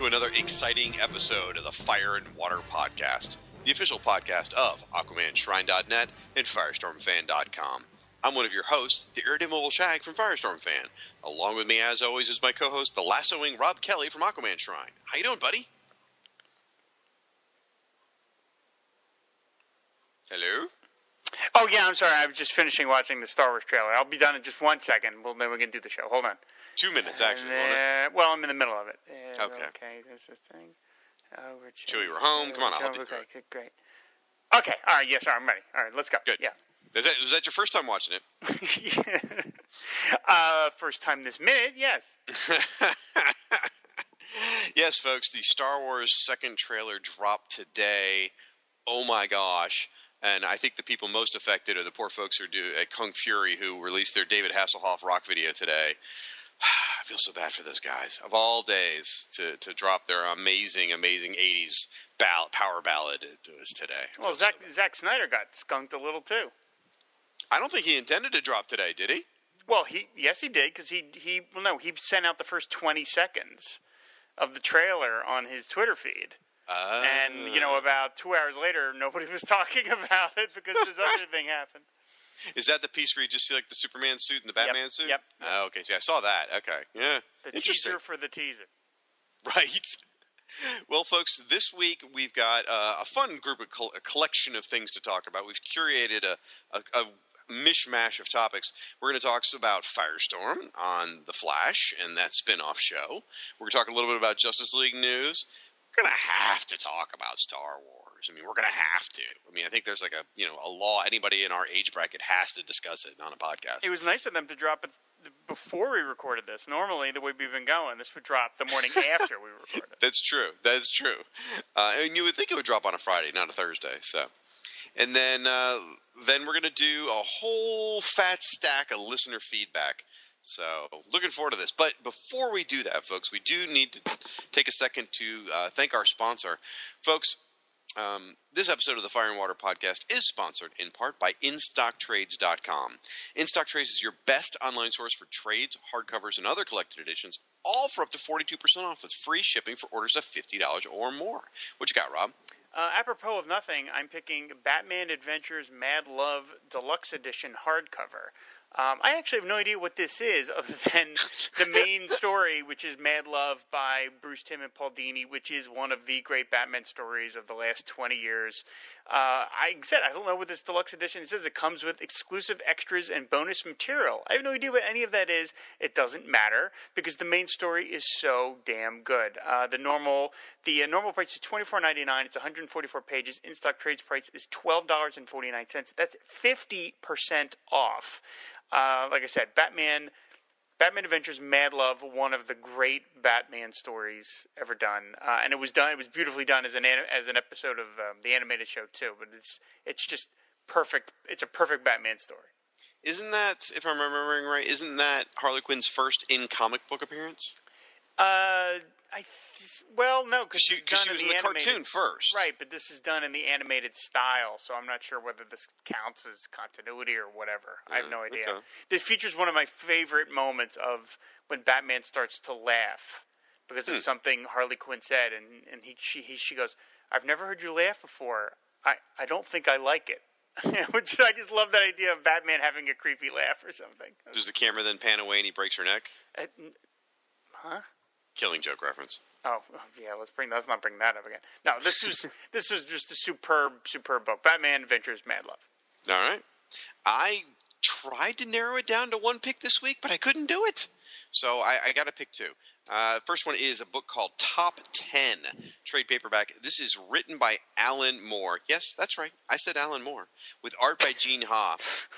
To another exciting episode of the Fire and Water Podcast, the official podcast of AquamanShrine.net and FirestormFan.com. I'm one of your hosts, the irredeemable Shag from Firestorm Fan. Along with me, as always, is my co-host, the lassoing Rob Kelly from Aquaman Shrine. How you doing, buddy? Hello. Oh yeah, I'm sorry. I was just finishing watching the Star Wars trailer. I'll be done in just one second. Well, then we can do the show. Hold on. Two minutes, actually. Uh, well, I'm in the middle of it. Uh, Okay. Okay. There's this thing. Over to Chewie, we're home. Come on, I'll help you okay, through it. Great. Okay. All right. Yes. All right, I'm ready. All right. Let's go. Good. Yeah. Is that, was that your first time watching it? uh, first time this minute. Yes. yes, folks, the Star Wars second trailer dropped today. Oh my gosh. And I think the people most affected are the poor folks who do at Kung Fury who released their David Hasselhoff rock video today. I feel so bad for those guys. Of all days to, to drop their amazing, amazing 80s ball- power ballad to us today. Well, Zach so Zack. Snyder got skunked a little too. I don't think he intended to drop today, did he? Well, he yes he did because he he well no he sent out the first 20 seconds of the trailer on his Twitter feed. Uh, And you know, about two hours later, nobody was talking about it because this other thing happened. Is that the piece where you just see like the Superman suit and the Batman suit? yep. Oh, okay. See, I saw that. Okay. Yeah. The Interesting. teaser for the teaser. Right. Well, folks, this week we've got uh, a fun group of col- a collection of things to talk about. We've curated a, a, a mishmash of topics. We're going to talk about Firestorm on The Flash and that spin off show. We're going to talk a little bit about Justice League news. We're going to have to talk about Star Wars. I mean, we're going to have to. I mean, I think there's like a you know a law. Anybody in our age bracket has to discuss it on a podcast. It was nice of them to drop it before we recorded this. Normally, the way we've been going, this would drop the morning after we recorded. That's true. That's true. Uh, and you would think it would drop on a Friday, not a Thursday. So, and then uh, then we're gonna do a whole fat stack of listener feedback. So, looking forward to this. But before we do that, folks, we do need to take a second to uh, thank our sponsor, folks. Um, this episode of the Fire and Water Podcast is sponsored in part by InStockTrades.com. InStockTrades is your best online source for trades, hardcovers, and other collected editions, all for up to 42% off with free shipping for orders of $50 or more. What you got, Rob? Uh, apropos of nothing, I'm picking Batman Adventures Mad Love Deluxe Edition hardcover. Um, I actually have no idea what this is, other than the main story, which is Mad Love by Bruce Timm and Paul Dini, which is one of the great Batman stories of the last 20 years. Uh, I said I don't know what this deluxe edition it says. It comes with exclusive extras and bonus material. I have no idea what any of that is. It doesn't matter because the main story is so damn good. Uh, the normal the uh, normal price is twenty four ninety nine. It's one hundred forty four pages. In stock trades price is twelve dollars and forty nine cents. That's fifty percent off. Uh, like I said, Batman Batman Adventures Mad Love, one of the great Batman stories ever done, uh, and it was done. It was beautifully done as an as an episode of um, the animated show too. But it's it's just perfect. It's a perfect Batman story. Isn't that, if I'm remembering right, isn't that Harley Quinn's first in comic book appearance? Uh, I th- well, no, because She- 'cause she was in the animated, cartoon first. right? But this is done in the animated style, so I'm not sure whether this counts as continuity or whatever. I have no idea. okay. This features one of my favorite moments of when Batman starts to laugh because Hmm. of something Harley Quinn said, and and he she he, she goes, "I've never heard you laugh before. I I don't think I like it." Which I just love that idea of Batman having a creepy laugh or something. Does the camera then pan away and he breaks her neck? Uh, huh? Killing joke reference. Oh yeah, let's bring let's not bring that up again. No, this is this is just a superb superb book. Batman Adventures Mad Love. All right. I tried to narrow it down to one pick this week, but I couldn't do it. So I, I got to pick two. Uh, first one is a book called Top 10 Trade Paperback. This is written by Alan Moore. Yes, that's right. I said Alan Moore. With art by Gene Ha.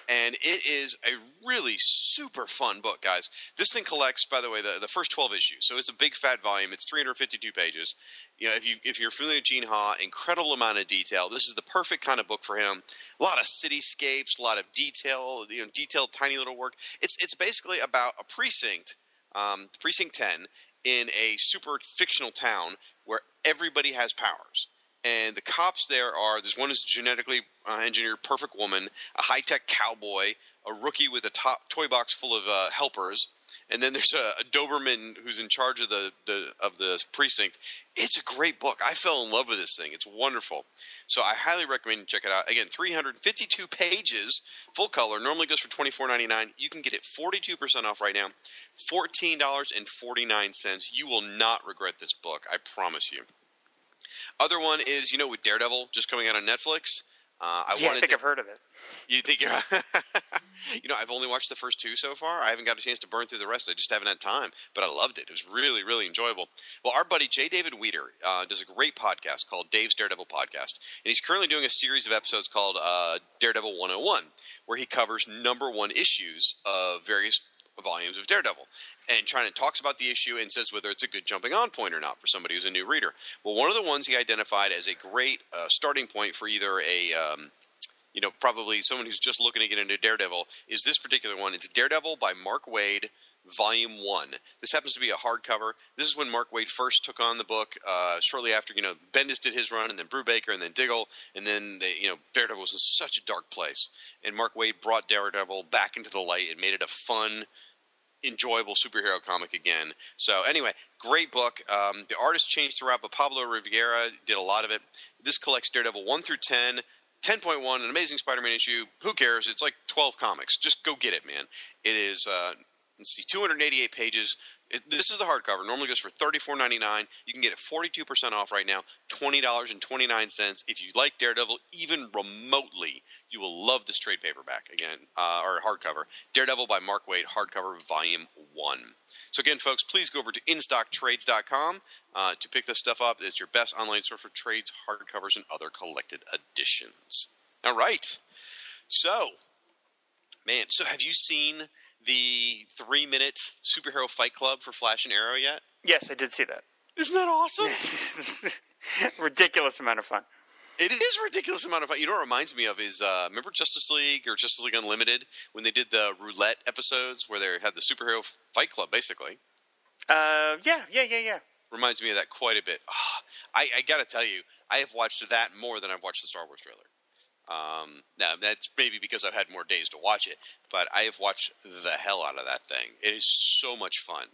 And it is a really super fun book, guys. This thing collects, by the way, the, the first 12 issues. So it's a big fat volume. It's 352 pages. You know, if you if you're familiar with Gene Ha, incredible amount of detail. This is the perfect kind of book for him. A lot of cityscapes, a lot of detail, you know, detailed tiny little work. It's it's basically about a precinct, um, precinct 10 in a super fictional town where everybody has powers. And the cops there are there's one is genetically uh, engineered perfect woman, a high tech cowboy, a rookie with a top toy box full of uh, helpers, and then there's a, a Doberman who's in charge of the, the of the precinct. It's a great book. I fell in love with this thing. It's wonderful. So I highly recommend you check it out. Again, 352 pages, full color. Normally goes for $24.99. You can get it 42% off right now. $14.49. You will not regret this book. I promise you. Other one is, you know, with Daredevil just coming out on Netflix. Uh, I yeah, I think to, I've heard of it. you think you're, you know, I've only watched the first two so far. I haven't got a chance to burn through the rest. I just haven't had time, but I loved it. It was really, really enjoyable. Well, our buddy J. David Weter uh, does a great podcast called Dave's Daredevil Podcast, and he's currently doing a series of episodes called uh, Daredevil 101, where he covers number one issues of various volumes of Daredevil and to talks about the issue and says whether it's a good jumping on point or not for somebody who's a new reader. Well, one of the ones he identified as a great uh, starting point for either a um, you know, probably someone who's just looking to get into Daredevil is this particular one. It's Daredevil by Mark Waid, Volume One. This happens to be a hardcover. This is when Mark Waid first took on the book. Uh, shortly after, you know, Bendis did his run, and then Brubaker, and then Diggle, and then they, you know, Daredevil was in such a dark place, and Mark Waid brought Daredevil back into the light and made it a fun, enjoyable superhero comic again. So anyway, great book. Um, the artist changed throughout, but Paolo Rivera did a lot of it. This collects Daredevil one through ten. 10.1, an amazing Spider-Man issue. Who cares? It's like 12 comics. Just go get it, man. It is, uh, let's see, 288 pages. It, this is the hardcover. Normally goes for $34.99. You can get it 42% off right now, $20.29. If you like Daredevil even remotely, you will love this trade paperback again, uh, or hardcover. Daredevil by Mark Waid, hardcover, volume one. So again, folks, please go over to InStockTrades.com uh, to pick this stuff up. It's your best online store for trades, hardcovers, and other collected editions. All right. So, man, so have you seen the three-minute superhero fight club for Flash and Arrow yet? Yes, I did see that. Isn't that awesome? Ridiculous amount of fun. It is a ridiculous amount of fun. You know what it reminds me of is uh, remember Justice League or Justice League Unlimited when they did the roulette episodes where they had the superhero fight club basically. Uh, yeah, yeah, yeah, yeah. Reminds me of that quite a bit. Ah, I, I got to tell you, I have watched that more than I've watched the Star Wars trailer. Um, now that's maybe because I've had more days to watch it, but I have watched the hell out of that thing. It is so much fun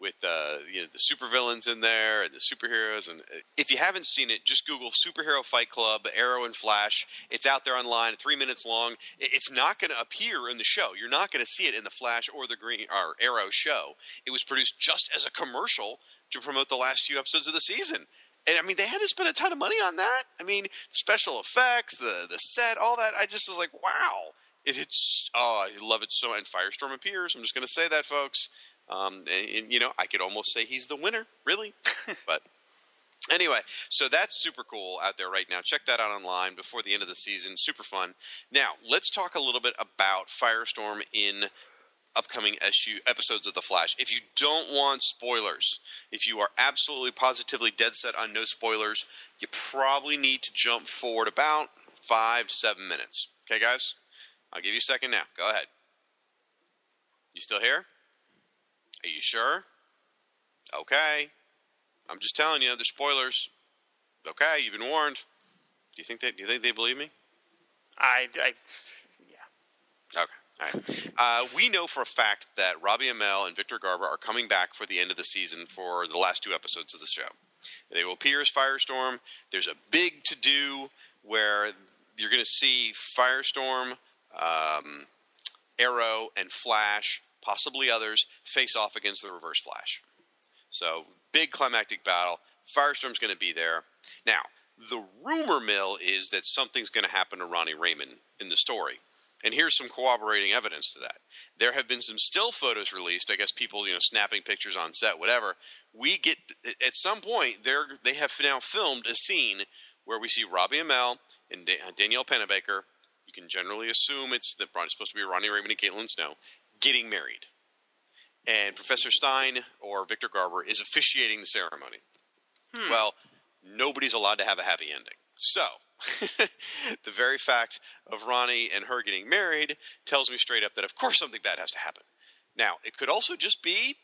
with uh, you know the supervillains in there and the superheroes. And uh, if you haven't seen it, just Google Superhero Fight Club, Arrow and Flash. It's out there online, three minutes long. It's not going to appear in the show. You're not going to see it in the Flash or the Green or Arrow show. It was produced just as a commercial to promote the last few episodes of the season. And I mean, they had to spend a ton of money on that. I mean, special effects, the the set, all that. I just was like, wow. It, it's oh, I love it so. And Firestorm appears. I'm just going to say that, folks. Um, and, and, you know, I could almost say he's the winner, really. but anyway, so that's super cool out there right now. Check that out online before the end of the season. Super fun. Now, let's talk a little bit about Firestorm in upcoming SU episodes of The Flash. If you don't want spoilers, if you are absolutely positively dead set on no spoilers, you probably need to jump forward about five to seven minutes. Okay, guys? I'll give you a second now. Go ahead. You still here? Are you sure? Okay. I'm just telling you, there's spoilers. Okay, you've been warned. Do you think that? Do you think they believe me? I, I yeah. Okay. All right. Uh, we know for a fact that Robbie Amell and Victor Garber are coming back for the end of the season for the last two episodes of the show. They will appear as Firestorm. There's a big to do where you're going to see Firestorm, um, Arrow, and Flash, possibly others, face off against the Reverse Flash. So, big climactic battle. Firestorm's going to be there. Now, the rumor mill is that something's going to happen to Ronnie Raymond in the story. And here's some corroborating evidence to that. There have been some still photos released. I guess people, you know, snapping pictures on set, whatever. We get at some point they they have now filmed a scene where we see Robbie Amell and da- Danielle Panabaker. You can generally assume it's that supposed to be Ronnie Raymond and Caitlin Snow getting married, and Professor Stein or Victor Garber is officiating the ceremony. Hmm. Well, nobody's allowed to have a happy ending. So, the very fact of Ronnie and her getting married tells me straight up that, of course, something bad has to happen. Now, it could also just be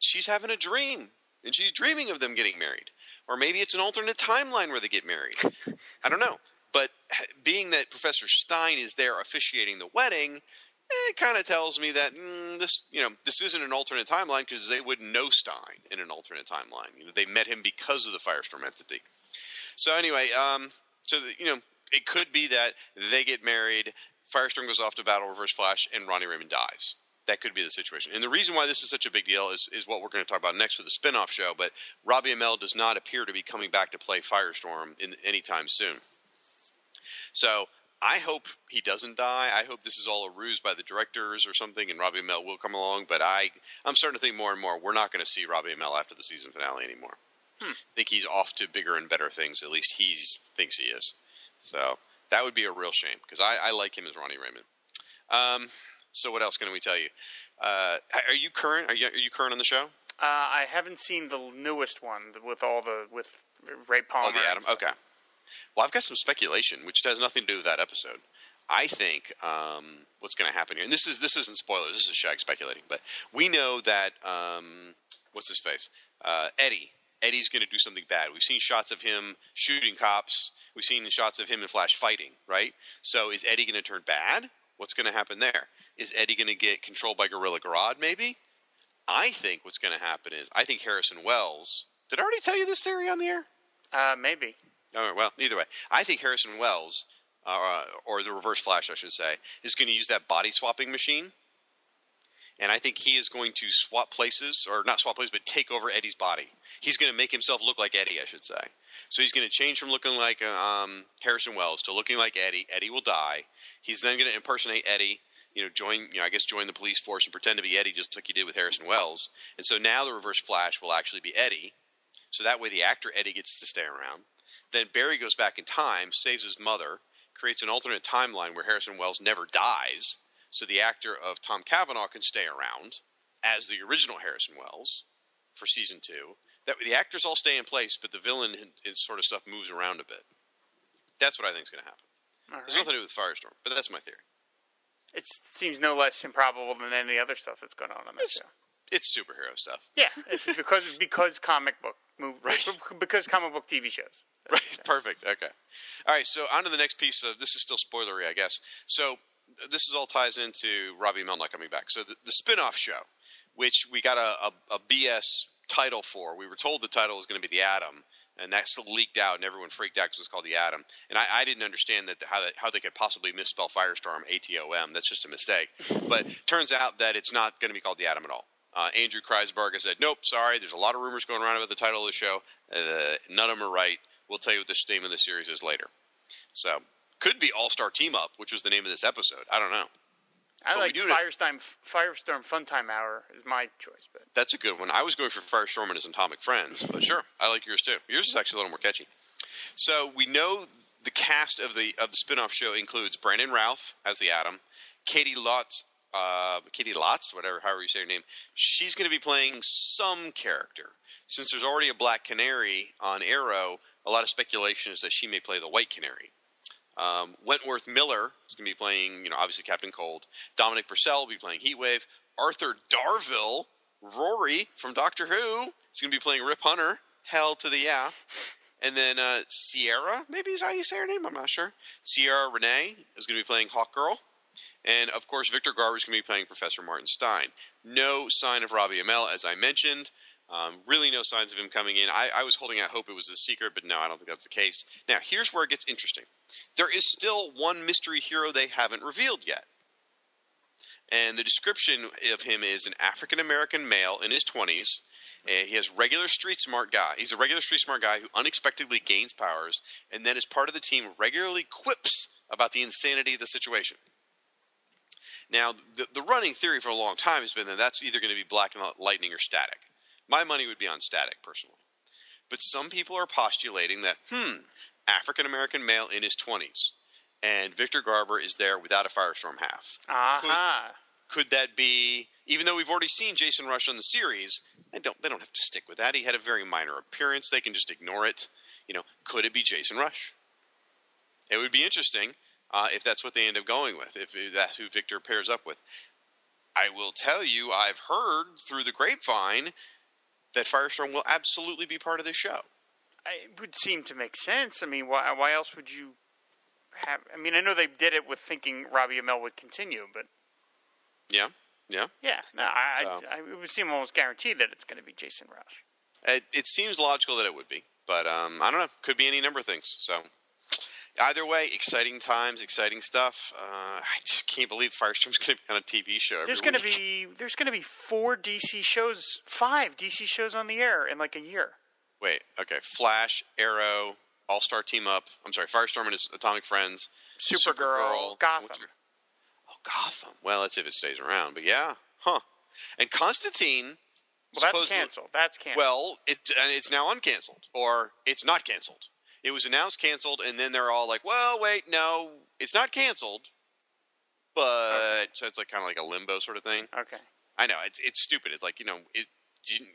she's having a dream and she's dreaming of them getting married. Or maybe it's an alternate timeline where they get married. I don't know. But being that Professor Stein is there officiating the wedding, it kind of tells me that mm, this, you know, this isn't an alternate timeline because they wouldn't know Stein in an alternate timeline. You know, they met him because of the Firestorm entity. So anyway, um, so the, you know, it could be that they get married, Firestorm goes off to battle Reverse Flash, and Ronnie Raymond dies. That could be the situation. And the reason why this is such a big deal is, is what we're going to talk about next with the spin-off show. But Robbie Amell does not appear to be coming back to play Firestorm in anytime soon. So I hope he doesn't die. I hope this is all a ruse by the directors or something, and Robbie Amell will come along. But I, I'm starting to think more and more we're not going to see Robbie Amell after the season finale anymore. Hmm. I think he's off to bigger and better things. At least he thinks he is. So that would be a real shame because I, I, like him as Ronnie Raymond. Um, so what else can we tell you? Uh, are you current? Are you, are you current on the show? Uh, I haven't seen the newest one with all the with Ray Palmer. Oh, the Atom. Okay. Well, I've got some speculation, which has nothing to do with that episode. I think um, what's going to happen here, and this is this isn't spoilers. This is Shag speculating, but we know that um, what's his face, uh, Eddie. Eddie's going to do something bad. We've seen shots of him shooting cops. We've seen shots of him and Flash fighting. Right. So is Eddie going to turn bad? What's going to happen there? Is Eddie going to get controlled by Gorilla Grodd? Maybe. I think what's going to happen is I think Harrison Wells. Did I already tell you this theory on the air? Uh, maybe. Right, well, either way, I think Harrison Wells, uh, or the Reverse Flash, I should say, is going to use that body swapping machine, and I think he is going to swap places, or not swap places, but take over Eddie's body. He's going to make himself look like Eddie, I should say. So he's going to change from looking like um, Harrison Wells to looking like Eddie. Eddie will die. He's then going to impersonate Eddie. You know, join. You know, I guess join the police force and pretend to be Eddie, just like he did with Harrison Wells. And so now the Reverse Flash will actually be Eddie. So that way, the actor Eddie gets to stay around. Then Barry goes back in time, saves his mother, creates an alternate timeline where Harrison Wells never dies, so the actor of Tom Cavanagh can stay around as the original Harrison Wells for season two. That the actors all stay in place, but the villain and sort of stuff moves around a bit. That's what I think is going to happen. All There's right. nothing to do with Firestorm, but that's my theory. It seems no less improbable than any other stuff that's going on on that It's- show. It's superhero stuff. Yeah, it's because because comic book move Right. because comic book TV shows. Right, perfect. Okay. All right, so on to the next piece of this is still spoilery, I guess. So this is all ties into Robbie not coming back. So the, the spin-off show, which we got a, a, a BS title for. We were told the title was going to be The Atom, and that's leaked out, and everyone freaked out because it was called The Atom. And I, I didn't understand that how, how they could possibly misspell Firestorm A-T-O-M. That's just a mistake. But turns out that it's not going to be called The Atom at all. Uh, Andrew Kreisberg said, nope, sorry, there's a lot of rumors going around about the title of the show. Uh, none of them are right. We'll tell you what the name of the series is later. So, could be All Star Team Up, which was the name of this episode. I don't know. I But like Firestorm. Firestorm Funtime Hour is my choice, but That's a good one. I was going for Firestorm and his Atomic Friends, but sure, I like yours too. Yours is actually a little more catchy. So we know the cast of the of the spin-off show includes Brandon Routh as the Atom, Caity Lotz uh, Kitty Lotz, whatever, however you say her name, she's going to be playing some character. Since there's already a Black Canary on Arrow, a lot of speculation is that she may play the White Canary. Um, Wentworth Miller is going to be playing, you know, obviously Captain Cold. Dominic Purcell will be playing Heatwave. Arthur Darvill, Rory from Doctor Who, is going to be playing Rip Hunter. Hell to the yeah. And then uh, Ciara, maybe is how you say her name. I'm not sure. Ciara Renee is going to be playing Hawk Girl. And of course, Victor Garber is going to be playing Professor Martin Stein. No sign of Robbie Amell, as I mentioned. Um, really, no signs of him coming in. I, I was holding out hope it was the secret, but no, I don't think that's the case. Now, here's where it gets interesting. There is still one mystery hero they haven't revealed yet. And the description of him is an African American male in his 20s. And he has regular street smart guy. He's a regular street smart guy who unexpectedly gains powers, and then as part of the team regularly quips about the insanity of the situation. Now, the, the running theory for a long time has been that that's either going to be black lightning or static. My money would be on static, personally. But some people are postulating that, hmm, African American male in his 20s, and Victor Garber is there without a Firestorm half. Aha. Could, could that be, even though we've already seen Jason Rusch on the series, they don't, they don't have to stick with that. He had a very minor appearance. They can just ignore it. You know, could it be Jason Rusch? It would be interesting uh, if that's what they end up going with, if that's who Victor pairs up with. I will tell you, I've heard through the grapevine that Firestorm will absolutely be part of this show. It would seem to make sense. I mean, why, why else would you have? I mean, I know they did it with thinking Robbie Amell would continue, but Yeah, yeah. yeah, no, I, So- I, I, it would seem almost guaranteed that it's going to be Jason Rusch. It, it seems logical that it would be, but um, I don't know. Could be any number of things. So either way, exciting times, exciting stuff. Uh, I just can't believe Firestorm's going to be on a TV show. There's going to be there's going to be four DC shows, five DC shows on the air in like a year. Wait, okay. Flash, Arrow, All Star Team Up. I'm sorry, Firestorm and his Atomic Friends. Supergirl, Gotham. what's your- Oh, Gotham. Well, that's if it stays around, but yeah, huh? And Constantine. Well, that's canceled. That's canceled. Well, it and it's now uncanceled, or it's not canceled. It was announced canceled, and then they're all like, "Well, wait, no, it's not canceled." But so it's like kind of like a limbo sort of thing. okay. I know it's it's stupid. It's like you know, it didn't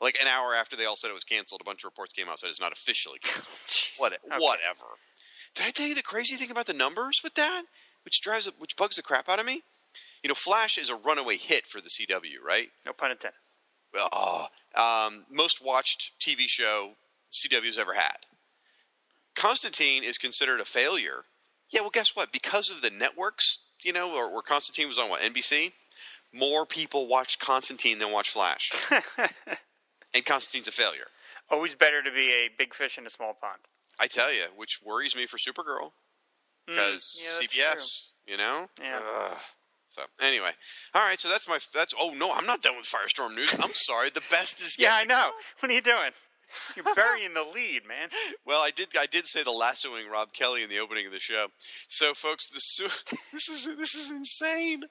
like an hour after they all said it was canceled, a bunch of reports came out said it's not officially canceled. What, Okay. Whatever. Did I tell you the crazy thing about the numbers with that, which drives which bugs the crap out of me? You know, Flash is a runaway hit for the CW, right? No pun intended. oh, um, most watched TV show CW's ever had. Constantine is considered a failure. Yeah, well, guess what? Because of the networks, you know, or where Constantine was on what NBC, more people watched Constantine than watched Flash, and Constantine's a failure. Always better to be a big fish in a small pond. I tell you, which worries me for Supergirl Mm, because yeah, that's CBS, you know. Yeah. So anyway, all right. So that's my that's. Oh no, I'm not done with Firestorm news. I'm sorry. The best is Yeah, I know. What are you doing? You're burying the lead, man. Well, I did. I did say the lassoing Rob Kelly in the opening of the show. So, folks, the su- this is this is insane.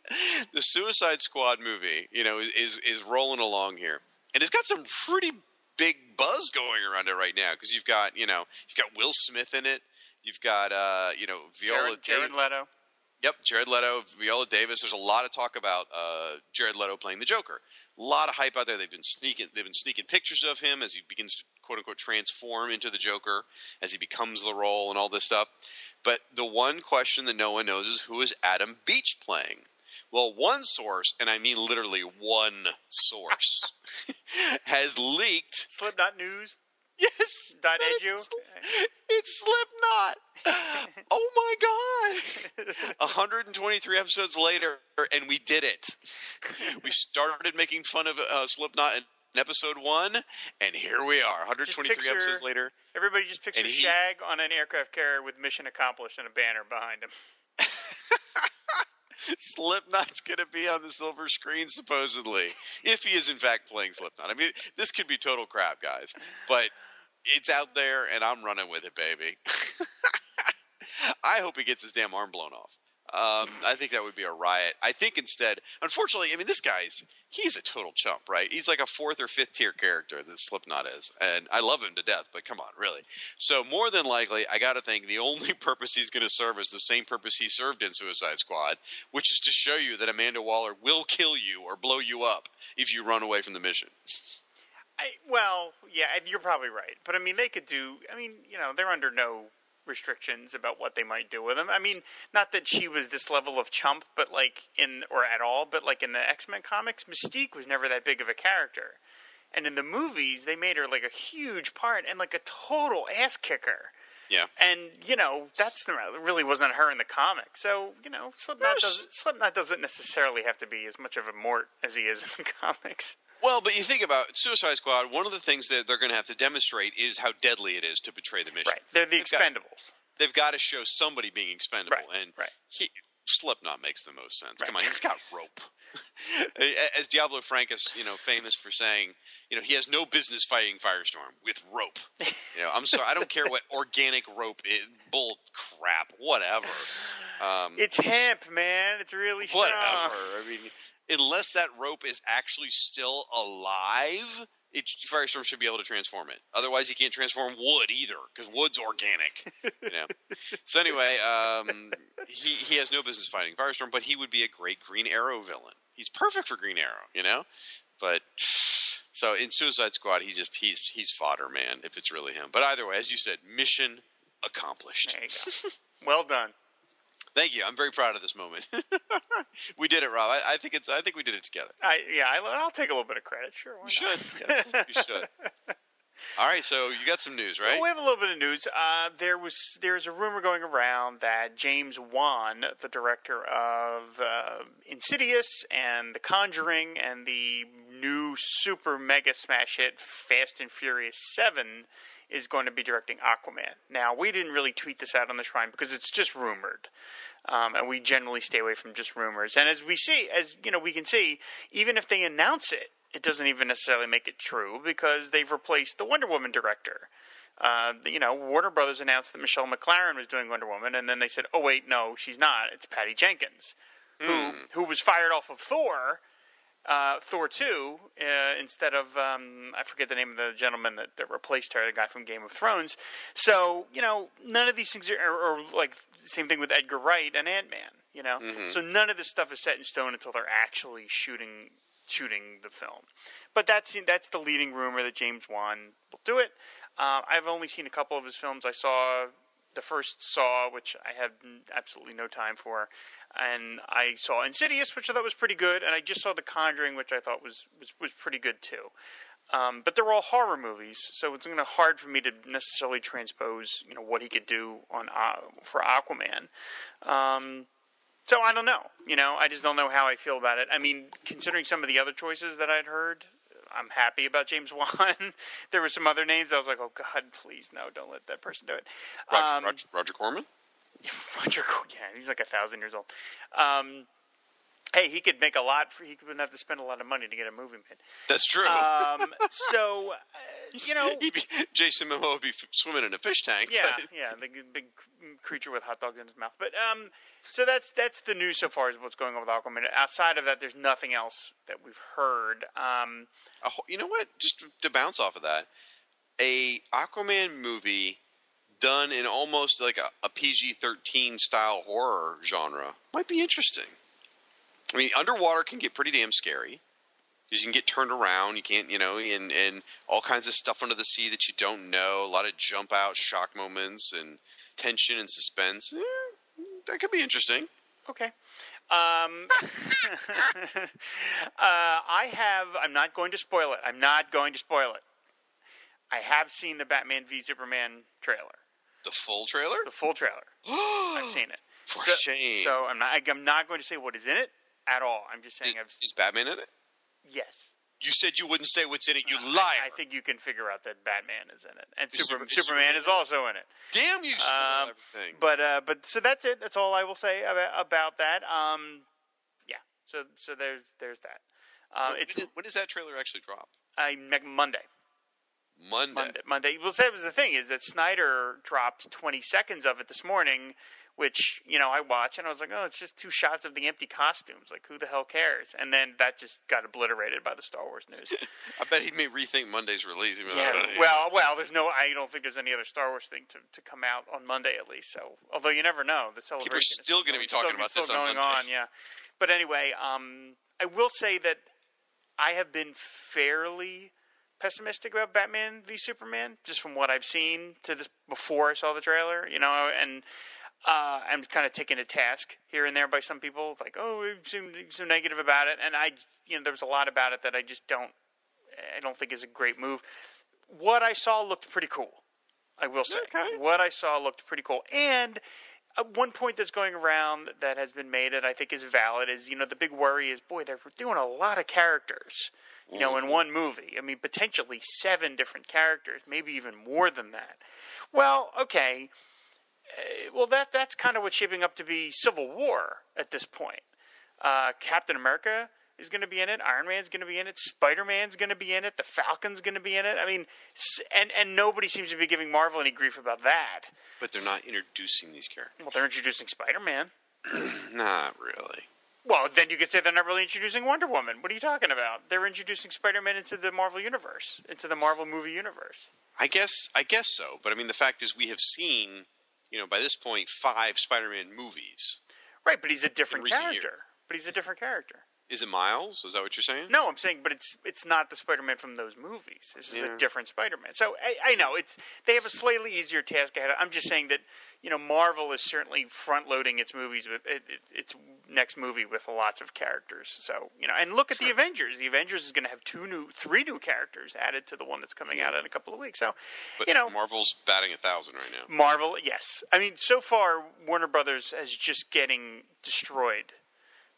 The Suicide Squad movie, you know, is is rolling along here, and it's got some pretty big buzz going around it right now because you've got you know you've got Will Smith in it. You've got uh, you know Viola Jared, Jared Leto. Yep, Jared Leto, Viola Davis. There's a lot of talk about uh, Jared Leto playing the Joker. A lot of hype out there. They've been sneaking. They've been sneaking pictures of him as he begins to quote unquote transform into the Joker, as he becomes the role and all this stuff. But the one question that no one knows is who is Adam Beach playing? Well, one source, and I mean literally one source, has leaked. Slipknot News. Yes, Dot that edu? It's, it's Slipknot. oh my god! 123 episodes later, and we did it. We started making fun of uh, Slipknot in episode one, and here we are, 123 picture- episodes later. Everybody just picture he- Shag on an aircraft carrier with mission accomplished and a banner behind him. Slipknot's going to be on the silver screen, supposedly, if he is in fact playing Slipknot. I mean, this could be total crap, guys, but it's out there, and I'm running with it, baby. I hope he gets his damn arm blown off. Um, I think that would be a riot. I think instead, unfortunately, I mean, this guy's he's a total chump, right? He's like a fourth or fifth tier character that Slipknot is, and I love him to death. But come on, really. So more than likely, I got to think the only purpose he's going to serve is the same purpose he served in Suicide Squad, which is to show you that Amanda Waller will kill you or blow you up if you run away from the mission. I, well, yeah, you're probably right. But I mean, they could do. I mean, you know, they're under no restrictions about what they might do with him. I mean, not that she was this level of chump, but like in or at all, but like in the X Men comics, Mystique was never that big of a character, and in the movies they made her like a huge part and like a total ass kicker. Yeah. And you know that's really wasn't her in the comic. So you know Slipknot No, doesn't Slipknot doesn't necessarily have to be as much of a mort as he is in the comics. Well, but you think about Suicide Squad. One of the things that they're going to have to demonstrate is how deadly it is to betray the mission. Right. They're the They've got- Expendables. they've got to show somebody being expendable, Right, and right. he, Slipknot makes the most sense. Come on, he's got rope. As Diabolu Frank is, you know, famous for saying, you know, he has no business fighting Firestorm with rope. You know, I'm sorry, I don't care what organic rope is, bull crap, whatever, um, It's hemp, man. It's really strong. whatever. I mean, unless that rope is actually still alive. It, Firestorm should be able to transform it. Otherwise, he can't transform wood either, because wood's organic. You know. so anyway, um, he he has no business fighting Firestorm, but he would be a great Green Arrow villain. He's perfect for Green Arrow, you know. But so in Suicide Squad, he just he's he's fodder, man. If it's really him, but either way, as you said, mission accomplished. There you go. well done. Thank you. I'm very proud of this moment. we did it, Rob. I, I think it's. I think we did it together. I yeah, I, I'll take a little bit of credit. Sure, You should. You should. All right. So you got some news, right? Well, we have a little bit of news. Uh, there was there's a rumor going around that James Wan, the director of uh, Insidious and The Conjuring and the new super mega smash hit Fast and Furious Seven, is going to be directing Aquaman. Now, we didn't really tweet this out on the Shrine because it's just rumored. Um, and we generally stay away from just rumors. And as we see, as you know, we can see, even if they announce it, it doesn't even necessarily make it true because they've replaced the Wonder Woman director. Uh, you know, Warner Brothers announced that Michelle MacLaren was doing Wonder Woman, and then they said, "Oh wait, no, she's not. It's Patty Jenkins, who who was fired off of Thor, uh, Thor two, uh, instead of um, I forget the name of the gentleman that, that replaced her, the guy from Game of Thrones. So you know, none of these things are, are, are like same thing with Edgar Wright and Ant Man. You know, so none of this stuff is set in stone until they're actually shooting shooting the film. But that's that's the leading rumor that James Wan will do it. Uh, I've only seen a couple of his films. I saw the first Saw, which I have absolutely no time for, and I saw Insidious, which I thought was pretty good, and I just saw The Conjuring, which I thought was was, was pretty good too. Um, but they're all horror movies, so it's going to hard for me to necessarily transpose, you know, what he could do on uh, for Aquaman. Um, so I don't know. You know, I just don't know how I feel about it. I mean, considering some of the other choices that I'd heard, I'm happy about James Wan. there were some other names. I was like, oh God, please no, don't let that person do it. Roger, Um, Roger, Roger Corman. Roger, yeah, he's like a thousand years old. Um, hey, he could make a lot. For, he wouldn't have to spend a lot of money to get a movie made. That's true. Um, so, uh, you know, be, Jason Momoa would be f- swimming in a fish tank. yeah, but- yeah, the big creature with hot dogs in his mouth. But um, so that's that's the news so far is what's going on with Aquaman. Outside of that, there's nothing else that we've heard. Um, whole- you know what? Just to bounce off of that, a Aquaman movie done in almost like a, a PG thirteen style horror genre might be interesting. I mean, underwater can get pretty damn scary because you can get turned around. You can't, you know, and and all kinds of stuff under the sea that you don't know. A lot of jump out, shock moments, and tension and suspense. Eh, that could be interesting. Okay. Um, uh, I have. I'm not going to spoil it. I'm not going to spoil it. I have seen the Batman v Superman trailer, The full trailer? the full trailer. I've seen it. For so, shame. So I'm not. I'm not going to say what is in it at all. I'm just saying. is, I've. is Batman in it? Yes. You said you wouldn't say what's in it, you I, liar. I think you can figure out that Batman is in it, and Is Super, is Superman is also in it. Damn you, Um, everything. But uh, but so that's it. That's all I will say about, about that. Um, yeah. So so there's there's that. Uh, when, when does that trailer actually drop? I next Monday. Monday. Monday. Monday. Well, that was the thing is that Snyder dropped 20 seconds of it this morning, which you know I watched and I was like, oh, it's just two shots of the empty costumes. Like, who the hell cares? And then that just got obliterated by the Star Wars news. I bet he may rethink Monday's release. Yeah. "Oh, Well, well, there's no. I don't think there's any other Star Wars thing to, to come out on Monday at least. So, although you never know, the celebration is still gonna be talking still- about still this on going Monday. on. Yeah, but anyway, um, I will say that I have been fairly pessimistic about Batman v Superman, just from what I've seen to this before I saw the trailer. You know, and uh, I'm kind of taken to task here and there by some people, like, oh, you seem negative about it, and I, you know, there was a lot about it that I just don't, I don't think is a great move. What I saw looked pretty cool. I will say, Okay. what I saw looked pretty cool, and. Uh, one point that's going around that has been made that I think is valid is, you know, the big worry is, boy, they're doing a lot of characters, you know, in one movie. I mean, potentially seven different characters, maybe even more than that. Well, okay, uh, well that that's kind of what's shaping up to be Civil War at this point. Uh, Captain America is going to be in it. Iron Man's going to be in it. Spider Man's going to be in it. The Falcon's going to be in it. I mean, and and nobody seems to be giving Marvel any grief about that. But they're not introducing these characters. Well, they're introducing Spider Man. Not really. Well, then you could say they're not really introducing Wonder Woman. What are you talking about? They're introducing Spider Man into the Marvel universe, into the Marvel movie universe. I guess I guess so. But I mean, the fact is, we have seen, you know, by this point, five Spider-Man movies. Right, but he's a different character. year. But he's a different character. Is it Miles? Is that what you're saying? No, I'm saying, but it's it's not the Spider-Man from those movies. This is Yeah. a different Spider-Man. So I, I know it's they have a slightly easier task ahead. Of I'm just saying that you know Marvel is certainly front-loading its movies with it, it, its next movie with lots of characters. So you know, and look at the Avengers. The Avengers is going to have two new, three new characters added to the one that's coming out in a couple of weeks. So But you know, Marvel's batting a thousand right now. Marvel, yes. I mean, so far Warner Brothers is just getting destroyed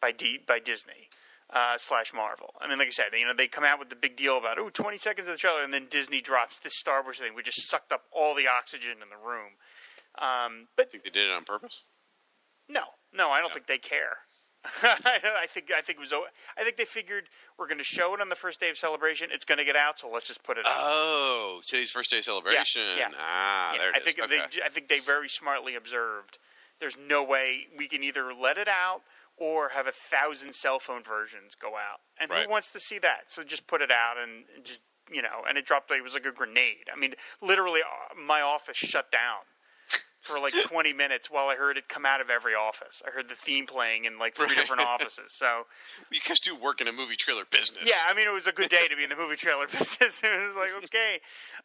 by D, by Disney uh, slash Marvel. I mean, like I said, you know, they come out with the big deal about oh, 20 seconds of the trailer, and then Disney drops this Star Wars thing, which just sucked up all the oxygen in the room. Um, but Think they did it on purpose? no, no, I don't think they care. I think I think it was. I think they figured we're going to show it on the first day of celebration. It's going to get out, so let's just put it out. Oh, today's first day of celebration. yeah. Ah, Yeah, there it I is. think okay. they, I think they very smartly observed. There's no way we can either let it out or have a thousand cell phone versions go out, and Right. who wants to see that? So just put it out and and just you know, and it dropped. It was like a grenade. I mean, literally, uh, my office shut down for like 20 minutes while I heard it come out of every office. I heard the theme playing in like three Right. different offices. So you guys do work in a movie trailer business. yeah, I mean, it was a good day to be in the movie trailer business. It was like, okay.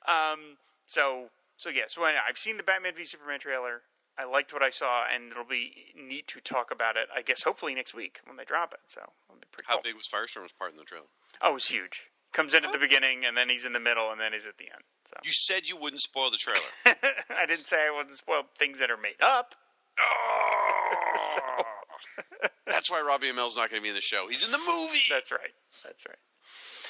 Um, so, so yeah, so anyway, I've seen the Batman v Superman trailer. I liked what I saw, and it'll be neat to talk about it, I guess, hopefully next week when they drop it. So, it'll be pretty How cool. big was Firestorm's part in the trailer? Oh, it was huge. Comes in at the oh. beginning, and then he's in the middle, and then he's at the end. So, You said you wouldn't spoil the trailer. I didn't say I wouldn't spoil things that are made up. oh! That's why Robbie Amell's not going to be in the show. He's in the movie. That's right. That's right.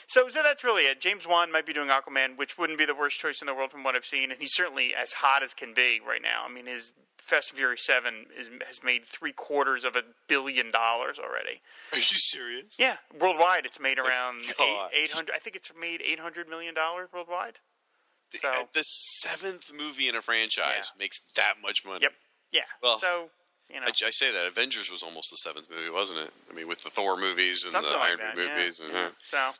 So, so that's really it. James Wan might be doing Aquaman, which wouldn't be the worst choice in the world from what I've seen, and he's certainly as hot as can be right now. I mean, his Fast and Furious Seven is, has made three quarters of a billion dollars already. Are you serious? Yeah, worldwide, it's made around God. eight hundred. I think it's made eight hundred million dollars worldwide. The, So- the seventh movie in a franchise Yeah. makes that much money. Yep. Yeah. Well, so you know, I, I say that Avengers was almost the seventh movie, wasn't it? I mean, with the Thor movies and something the like Iron. Man yeah. movies. And, Yeah. So,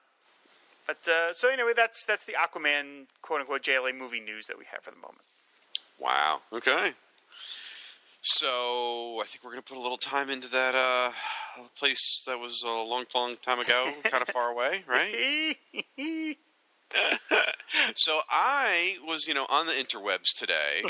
but uh, so anyway, that's that's the Aquaman quote unquote JLA movie news that we have for the moment. Wow. Okay. So I think we're going to put a little time into that uh, place that was a long, long time ago, kind of far away, right? So I was, you know, on the interwebs today,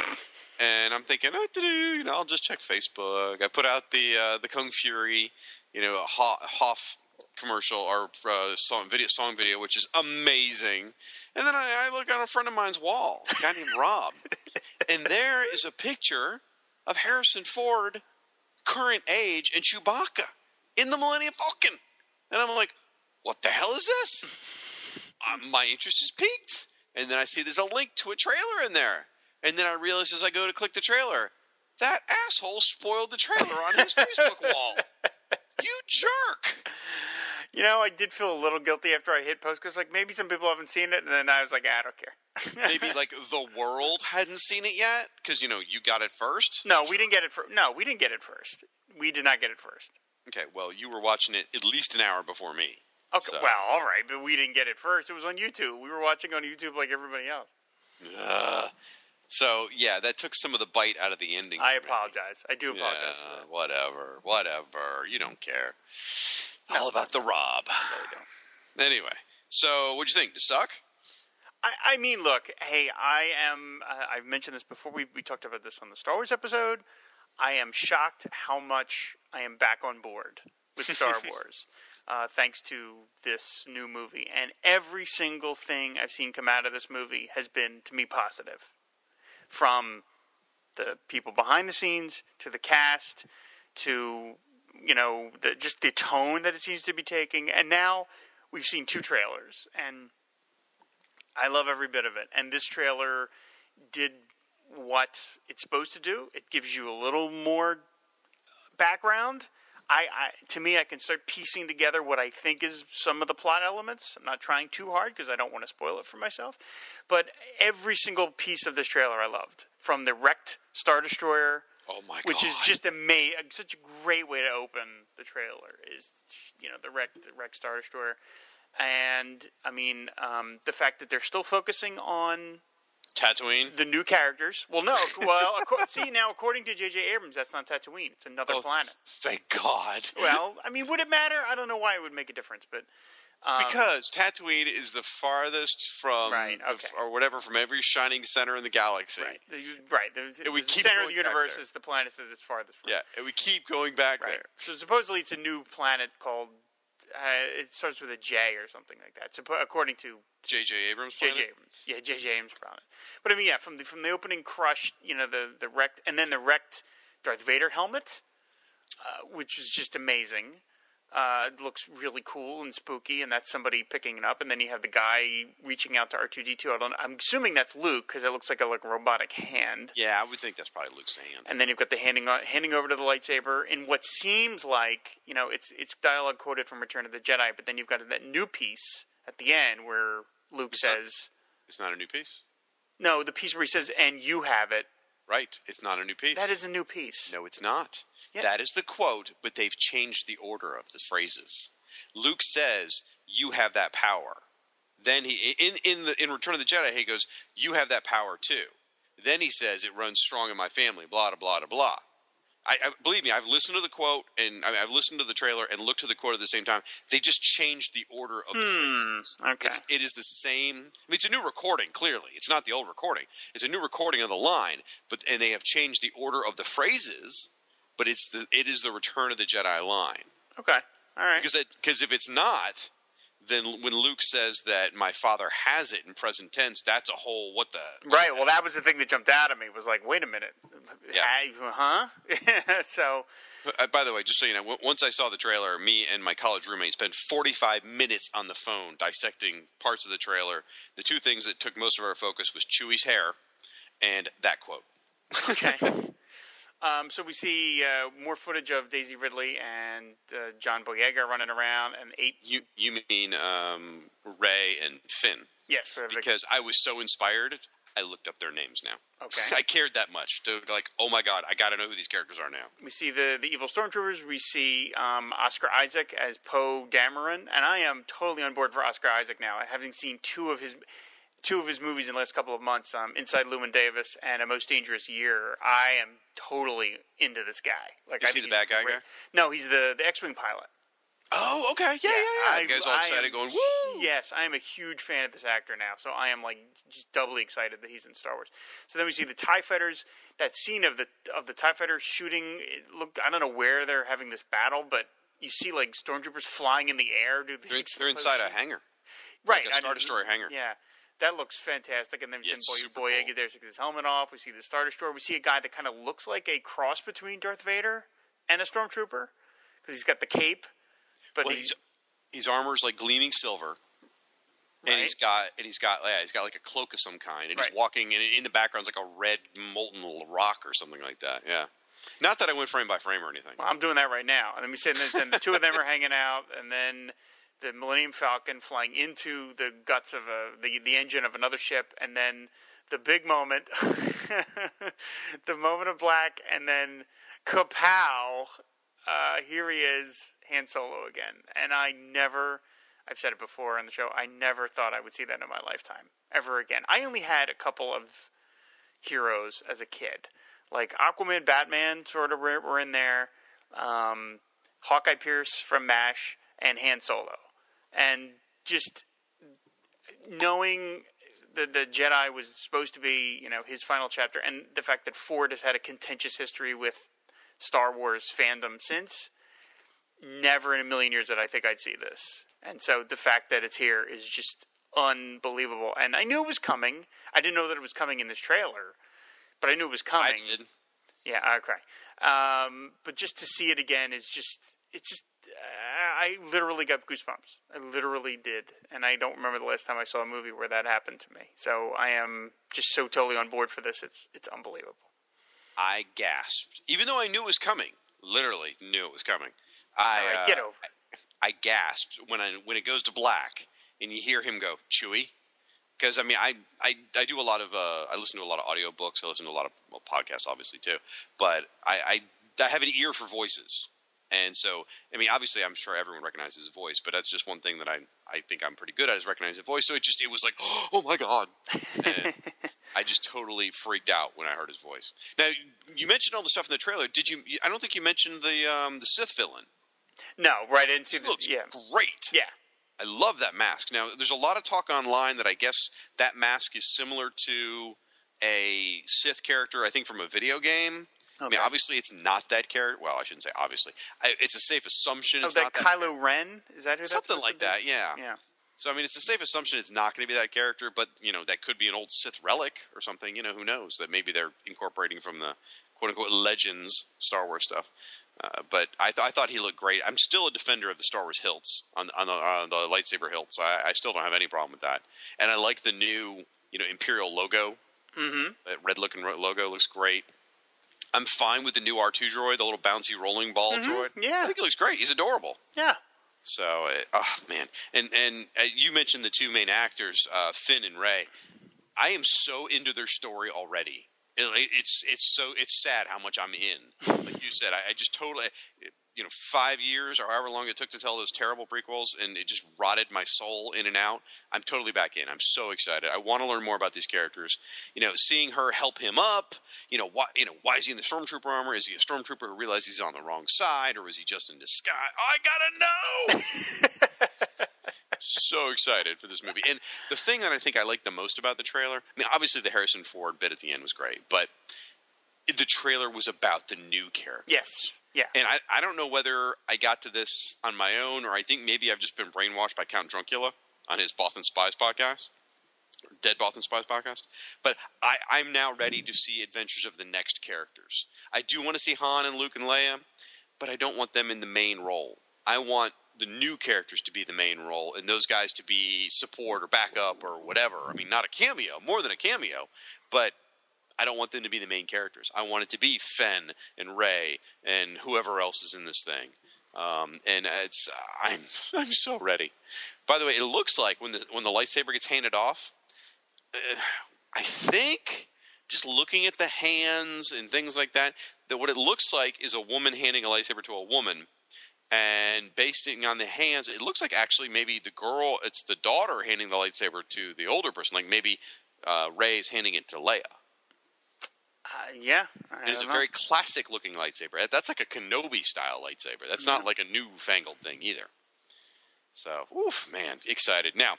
and I'm thinking, oh, you know, I'll just check Facebook. I put out the uh, the Kung Fury, you know, Ho- Hoff commercial or uh, song video, song video, which is amazing. And then I, I look on a friend of mine's wall, a guy named Rob, and there is a picture of Harrison Ford, current age, and Chewbacca in the Millennium Falcon, and I'm like, what the hell is this? uh, my interest is piqued. And then I see there's a link to a trailer in there. And then I realize as I go to click the trailer, that asshole spoiled the trailer on his Facebook wall. You jerk. You know, I did feel a little guilty after I hit post because like maybe some people haven't seen it, and then I was like, ah, I don't care. Maybe like the world hadn't seen it yet because you know you got it first. no, we didn't get it first. No, we didn't get it first. We did not get it first. Okay, well you were watching it at least an hour before me. Okay, So- well, all right, but we didn't get it first. It was on YouTube. We were watching on YouTube like everybody else. Ugh. So yeah, that took some of the bite out of the ending. I for me. apologize. I do apologize for Yeah, that. whatever, whatever. You don't care. All about the Rob. I really don't. Anyway, so what'd you think? Did suck? I, I mean, look, hey, I am. Uh, I've mentioned this before. We we talked about this on the Star Wars episode. I am shocked how much I am back on board with Star Wars, uh, thanks to this new movie. And every single thing I've seen come out of this movie has been, to me, positive. From the people behind the scenes to the cast to you know the, just the tone that it seems to be taking, and now we've seen two trailers and. I love every bit of it. And this trailer did what it's supposed to do. It gives you a little more background. I, I to me, I can start piecing together what I think is some of the plot elements. I'm not trying too hard because I don't want to spoil it for myself. But every single piece of this trailer I loved, from the wrecked Star Destroyer, Oh my god. which god! is just amazing. Such a great way to open the trailer is you know the wreck the wreck Star Destroyer, and I mean um, the fact that they're still focusing on Tatooine. the new characters. Well, no, well, acco- see now according to J.J. Abrams, that's not Tatooine; it's another Oh, planet. Thank God. Well, I mean, would it matter? I don't know why it would make a difference, but um, because Tatooine is the farthest from, Right, the- or whatever, from every shining center in the galaxy. right, the, right, the, we the keep center of the universe is the planet that it's farthest from. Yeah, and we keep going back Right. there. So supposedly it's a new planet called. Uh, it starts with a J or something like that. Suppo- according to J.J. Abrams. J.J. planet? Abrams, yeah, J.J. Abrams it. But I mean, yeah, from the from the opening crush, you know, the the wrecked, and then the wrecked Darth Vader helmet, uh, which is just amazing. Uh, it looks really cool and spooky, and that's somebody picking it up. And then you have the guy reaching out to R two D two. I don't. I'm assuming that's Luke because it looks like a like robotic hand. Yeah, I would think that's probably Luke's hand. And then you've got the handing handing over to the lightsaber in what seems like you know it's it's dialogue quoted from Return of the Jedi, but then you've got that new piece at the end where Luke It's not- says, It's not a new piece, "No," the piece where he says, "And you have it." right? It's not a new piece. That is a new piece. No, it's not. Yeah. That is the quote, but they've changed the order of the phrases. Luke says, "You have that power." Then he in in the in Return of the Jedi, he goes, "You have that power too." Then he says, "It runs strong in my family." Blah blah blah blah blah. I, I believe me. I've listened to the quote and I mean, I've listened to the trailer and looked to the quote at the same time. They just changed the order of the phrases. Hmm, okay. It's, it is the same. I mean, it's a new recording. Clearly, it's not the old recording. It's a new recording of the line, but and they have changed the order of the phrases. But it's the it is the Return of the Jedi line Okay. All right. because because if it's not, then when Luke says that my father has it in present tense, that's a whole what the Right. Well, that was the thing that jumped out at me. Was like, wait a minute. Yeah. Huh? so Uh, by the way, just so you know, w- once I saw the trailer, me and my college roommate spent 45 minutes on the phone dissecting parts of the trailer. The two things that took most of our focus was Chewie's hair and that quote. okay. Um, so we see uh, more footage of Daisy Ridley and uh, John Boyega running around, and eight. You you mean um, Rey and Finn? Yes, we have the- Because I was so inspired, I looked up their names now. Okay. I cared that much to like, oh my god, I got to know who these characters are now. we see the the evil stormtroopers. We see um, Oscar Isaac as Poe Dameron, and I am totally on board for Oscar Isaac now. Having seen two of his two of his movies in the last couple of months, um, Inside Llewyn Davis and A Most Dangerous Year, I am totally into this guy. Like, Is I he the bad guy guy? No, he's the the X-wing pilot. Oh, okay, yeah, yeah, yeah. I- the guy's all excited, am- going, "Woo!" Yes, I am a huge fan of this actor now, so I am like just doubly excited that he's in Star Wars. So then we see the Tie Fighters. That scene of the of the Tie Fighter shooting. It looked. I don't know where they're having this battle, but you see like stormtroopers flying in the air. Do the They're, they're inside a hangar, right? like a I Star mean, Destroyer hangar. Yeah. That looks fantastic, and then we Yeah, see Boy, Boyega cool. there takes his helmet off. We see the Star Destroyer. We see a guy that kind of looks like a cross between Darth Vader and a stormtrooper because he's got the cape, but Well, he- he's his armor's like gleaming silver, and he's got and he's got yeah, he's got like a cloak of some kind, and Right. he's walking, and in the background's like a red molten rock or something like that. Yeah, not that I went frame by frame or anything. Well, I'm doing that right now. And then we say, and the two of them are hanging out, and then the Millennium Falcon flying into the guts of a the the engine of another ship, and then the big moment, the moment of black, and then kapow! Uh, here he is, Han Solo again, and I never. I've said it before on the show. I never thought I would see that in my lifetime ever again. I only had a couple of heroes as a kid, like Aquaman, Batman, sort of were, in there. Um, Hawkeye Pierce from MASH and Han Solo, and just knowing that the Jedi was supposed to be, you know, his final chapter, and the fact that Ford has had a contentious history with Star Wars fandom since. Never in a million years did I think I'd see this, and so the fact that it's here is just unbelievable. And I knew it was coming. I didn't know that it was coming in this trailer, but I knew it was I coming. did. Yeah, okay. Um, but just to see it again is just it's just I literally got goosebumps. I literally did, and I don't remember the last time I saw a movie where that happened to me. So I am just so totally on board for this. It's it's unbelievable. I gasped, even though I knew it was coming. Literally knew it was coming. I All right, uh, get over it. I gasped when I when it goes to black and you hear him go Chewie. Because I mean, I, I I do a lot of uh, I listen to a lot of audiobooks. I listen to a lot of well, podcasts, obviously too. But I, I I have an ear for voices, and so I mean, obviously, I'm sure everyone recognizes his voice. But that's just one thing that I I think I'm pretty good at is recognizing his voice. So it just it was like, oh my god, and I just totally freaked out when I heard his voice. Now you mentioned all the stuff in the trailer. Did you? I don't think you mentioned the um, the Sith villain. No, right into He the looks yeah great. yeah. I love that mask. Now, there's a lot of talk online that I guess that mask is similar to a Sith character, I think, from a video game. I mean, obviously, it's not that character. Well, I shouldn't say obviously. I, it's a safe assumption Oh, it's that not that Kylo Ren is that who Something like to be? that, yeah. Yeah. So, I mean, it's a safe assumption it's not going to be that character, but, you know, that could be an old Sith relic or something. You know, who knows? That maybe they're incorporating from the quote unquote legends Star Wars stuff. Uh, but I, th- I thought he looked great. I'm still a defender of the Star Wars hilts on, on, the, on the lightsaber hilts. I, I still don't have any problem with that. And I like the new, you know, Imperial logo. Mm-hmm. That red looking logo looks great. I'm fine with the new R2 droid, the little bouncy rolling ball droid. yeah. I think it looks great. He's adorable. Yeah. So, uh, oh man, and and uh, you mentioned the two main actors, uh, Finn and Rey. I am so into their story already. It, it's it's so it's sad how much I'm in. Like you said, I, I just totally, you know, five years or however long it took to tell those terrible prequels, and it just rotted my soul in and out. I'm totally back in. I'm so excited. I want to learn more about these characters. You know, seeing her help him up. You know, why? You know, why is he in the stormtrooper armor? Is he a stormtrooper who realizes he's on the wrong side, or is he just in disguise? Oh, I gotta know. so excited for this movie. And the thing that I think I like the most about the trailer, I mean, obviously the Harrison Ford bit at the end was great, but the trailer was about the new character. Yes. Yeah. And I, I don't know whether I got to this on my own or I think maybe I've just been brainwashed by Count Druncula on his Bothan Spies podcast, Dead Bothan Spies podcast. But I, I'm now ready to see adventures of the next characters. I do want to see Han and Luke and Leia, but I don't want them in the main role. I want the new characters to be the main role and those guys to be support or backup or whatever. I mean, not a cameo, more than a cameo, but I don't want them to be the main characters. I want it to be Finn and Rey and whoever else is in this thing. Um, and it's I'm I'm so ready. By the way, it looks like when the when the lightsaber gets handed off, uh, I think just looking at the hands and things like that, that what it looks like is a woman handing a lightsaber to a woman, and basing on the hands, it looks like actually maybe the girl, it's the daughter handing the lightsaber to the older person, like maybe uh, Rey's handing it to Leia. Yeah. I it's a know. very classic looking lightsaber. That's like a Kenobi style lightsaber. That's not like a newfangled thing either. So, oof, man, excited. Now,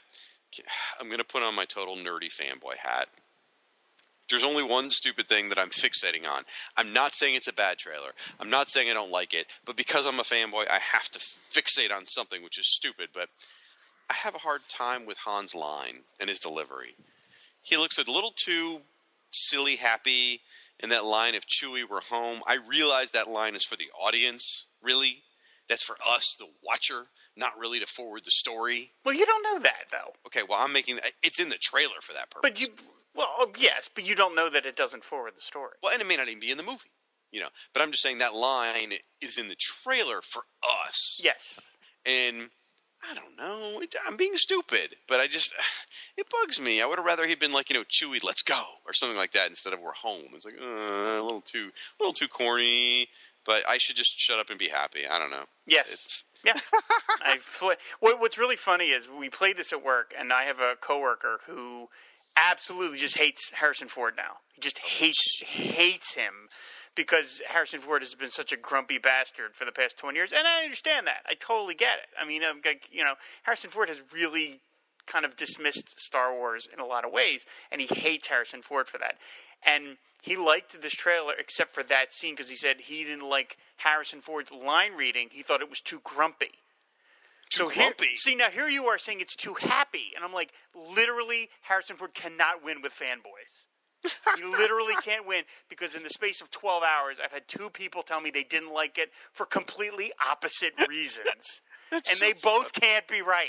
I'm going to put on my total nerdy fanboy hat. There's only one stupid thing that I'm fixating on. I'm not saying it's a bad trailer. I'm not saying I don't like it, but because I'm a fanboy, I have to fixate on something which is stupid. But I have a hard time with Han's line and his delivery. He looks a little too silly happy in that line if Chewie were home. I realize that line is for the audience, really. That's for us, the watcher, not really to forward the story. Well, you don't know that though. Okay, well, I'm making it's in the trailer for that purpose. But you, well, oh, yes, but you don't know that it doesn't forward the story. well, and it may not even be in the movie, you know. But I'm just saying that line is in the trailer for us. Yes. And I don't know. I'm being stupid, but I just it bugs me. I would have rather he'd been like you know Chewie, let's go or something like that instead of we're home. It's like uh, a little too a little too corny. But I should just shut up and be happy. I don't know. Yes. It's, Yeah, I fl- what, what's really funny is we played this at work, and I have a coworker who absolutely just hates Harrison Ford now. He just hates hates him because Harrison Ford has been such a grumpy bastard for the past twenty years, and I understand that. I totally get it. I mean, like, you know, Harrison Ford has really kind of dismissed Star Wars in a lot of ways, and he hates Harrison Ford for that. And he liked this trailer except for that scene because he said he didn't like Harrison Ford's line reading. He thought it was too grumpy. so here, grumpy? see now here you are saying it's too happy, and I'm like, literally, Harrison Ford cannot win with fanboys. He literally can't win because in the space of 12 hours, I've had two people tell me they didn't like it for completely opposite reasons, That's and so they both can't be right.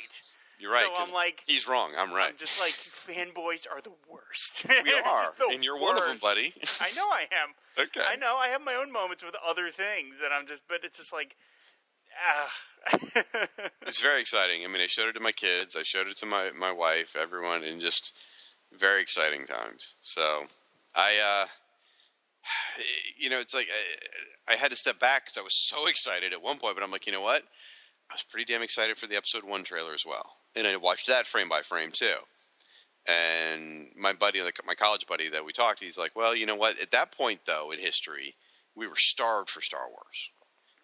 You're right. So 'cause I'm like- he's wrong. I'm right. I'm just like fanboys are the worst. we They're are, just the and you're one of them, buddy. I know I am. okay. I know I have my own moments with other things that I'm just, but it's just like, ah. It's very exciting. I mean, I showed it to my kids. I showed it to my, my wife, everyone, and just very exciting times. So I, uh, you know, it's like I, I had to step back because I was so excited at one point, but I'm like, you know what? I was pretty damn excited for the episode one trailer as well, and I watched that frame by frame too. And my buddy, like my college buddy that we talked, he's like, well, you know what? At that point, though, in history, we were starved for Star Wars.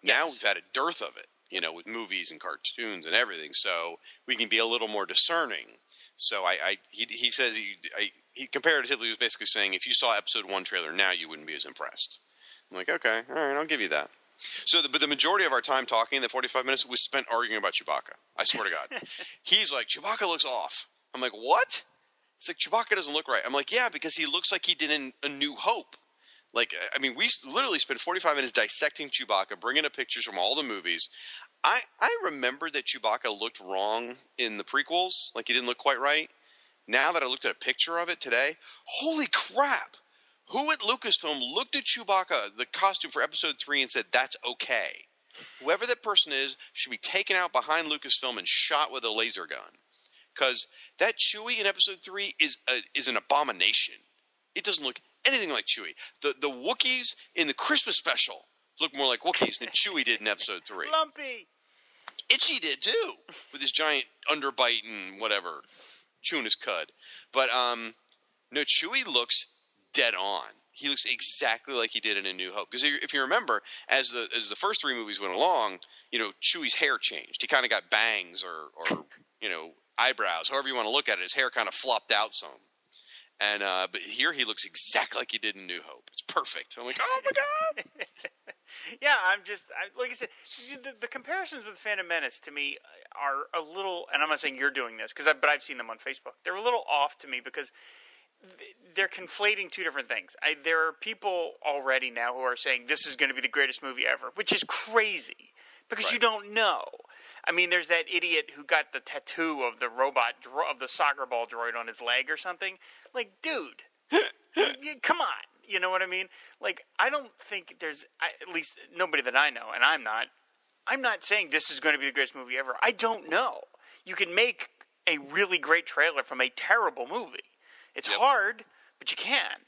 Now Yes. we've had a dearth of it, you know, with movies and cartoons and everything. So we can be a little more discerning. So I, I he, he says he, I, he comparatively was basically saying if you saw episode one trailer now, you wouldn't be as impressed. I'm like, okay, all right, I'll give you that. So, the, but the majority of our time talking, the 45 minutes, was spent arguing about Chewbacca. I swear to God. He's like, Chewbacca looks off. I'm like, what? It's like Chewbacca doesn't look right. I'm like, yeah, because he looks like he did in A New Hope. Like, I mean, we literally spent 45 minutes dissecting Chewbacca, bringing up pictures from all the movies. I I remember that Chewbacca looked wrong in the prequels, like he didn't look quite right. Now that I looked at a picture of it today, holy crap! Who at Lucasfilm looked at Chewbacca, the costume for Episode Three, and said that's okay? Whoever that person is should be taken out behind Lucasfilm and shot with a laser gun, because that Chewie in Episode Three is a, is an abomination. It doesn't look anything like Chewie. The the Wookiees in the Christmas special look more like Wookiees than Chewie did in Episode Three. Lumpy. Itchy did too, with his giant underbite and whatever, chewing his cud. But um, no, Chewie looks dead on. He looks exactly like he did in A New Hope. Because if you remember, as the as the first three movies went along, you know, Chewie's hair changed. He kind of got bangs or or you know eyebrows, however you want to look at it. His hair kind of flopped out some. And uh, but here he looks exactly like he did in New Hope. It's perfect. I'm like, oh my god. Yeah, I'm just I, like I said. The, the comparisons with Phantom Menace to me uh, are a little, and I'm not saying you're doing this because, but I've seen them on Facebook. They're a little off to me because they're conflating two different things. I, there are people already now who are saying this is going to be the greatest movie ever, which is crazy because you don't know. I mean, there's that idiot who got the tattoo of the robot dro- of the soccer ball droid on his leg or something. Like, dude, come on. You know what I mean? Like, I don't think there's I, at least nobody that I know, and I'm not. I'm not saying this is going to be the greatest movie ever. I don't know. You can make a really great trailer from a terrible movie. It's Yep. hard, but you can.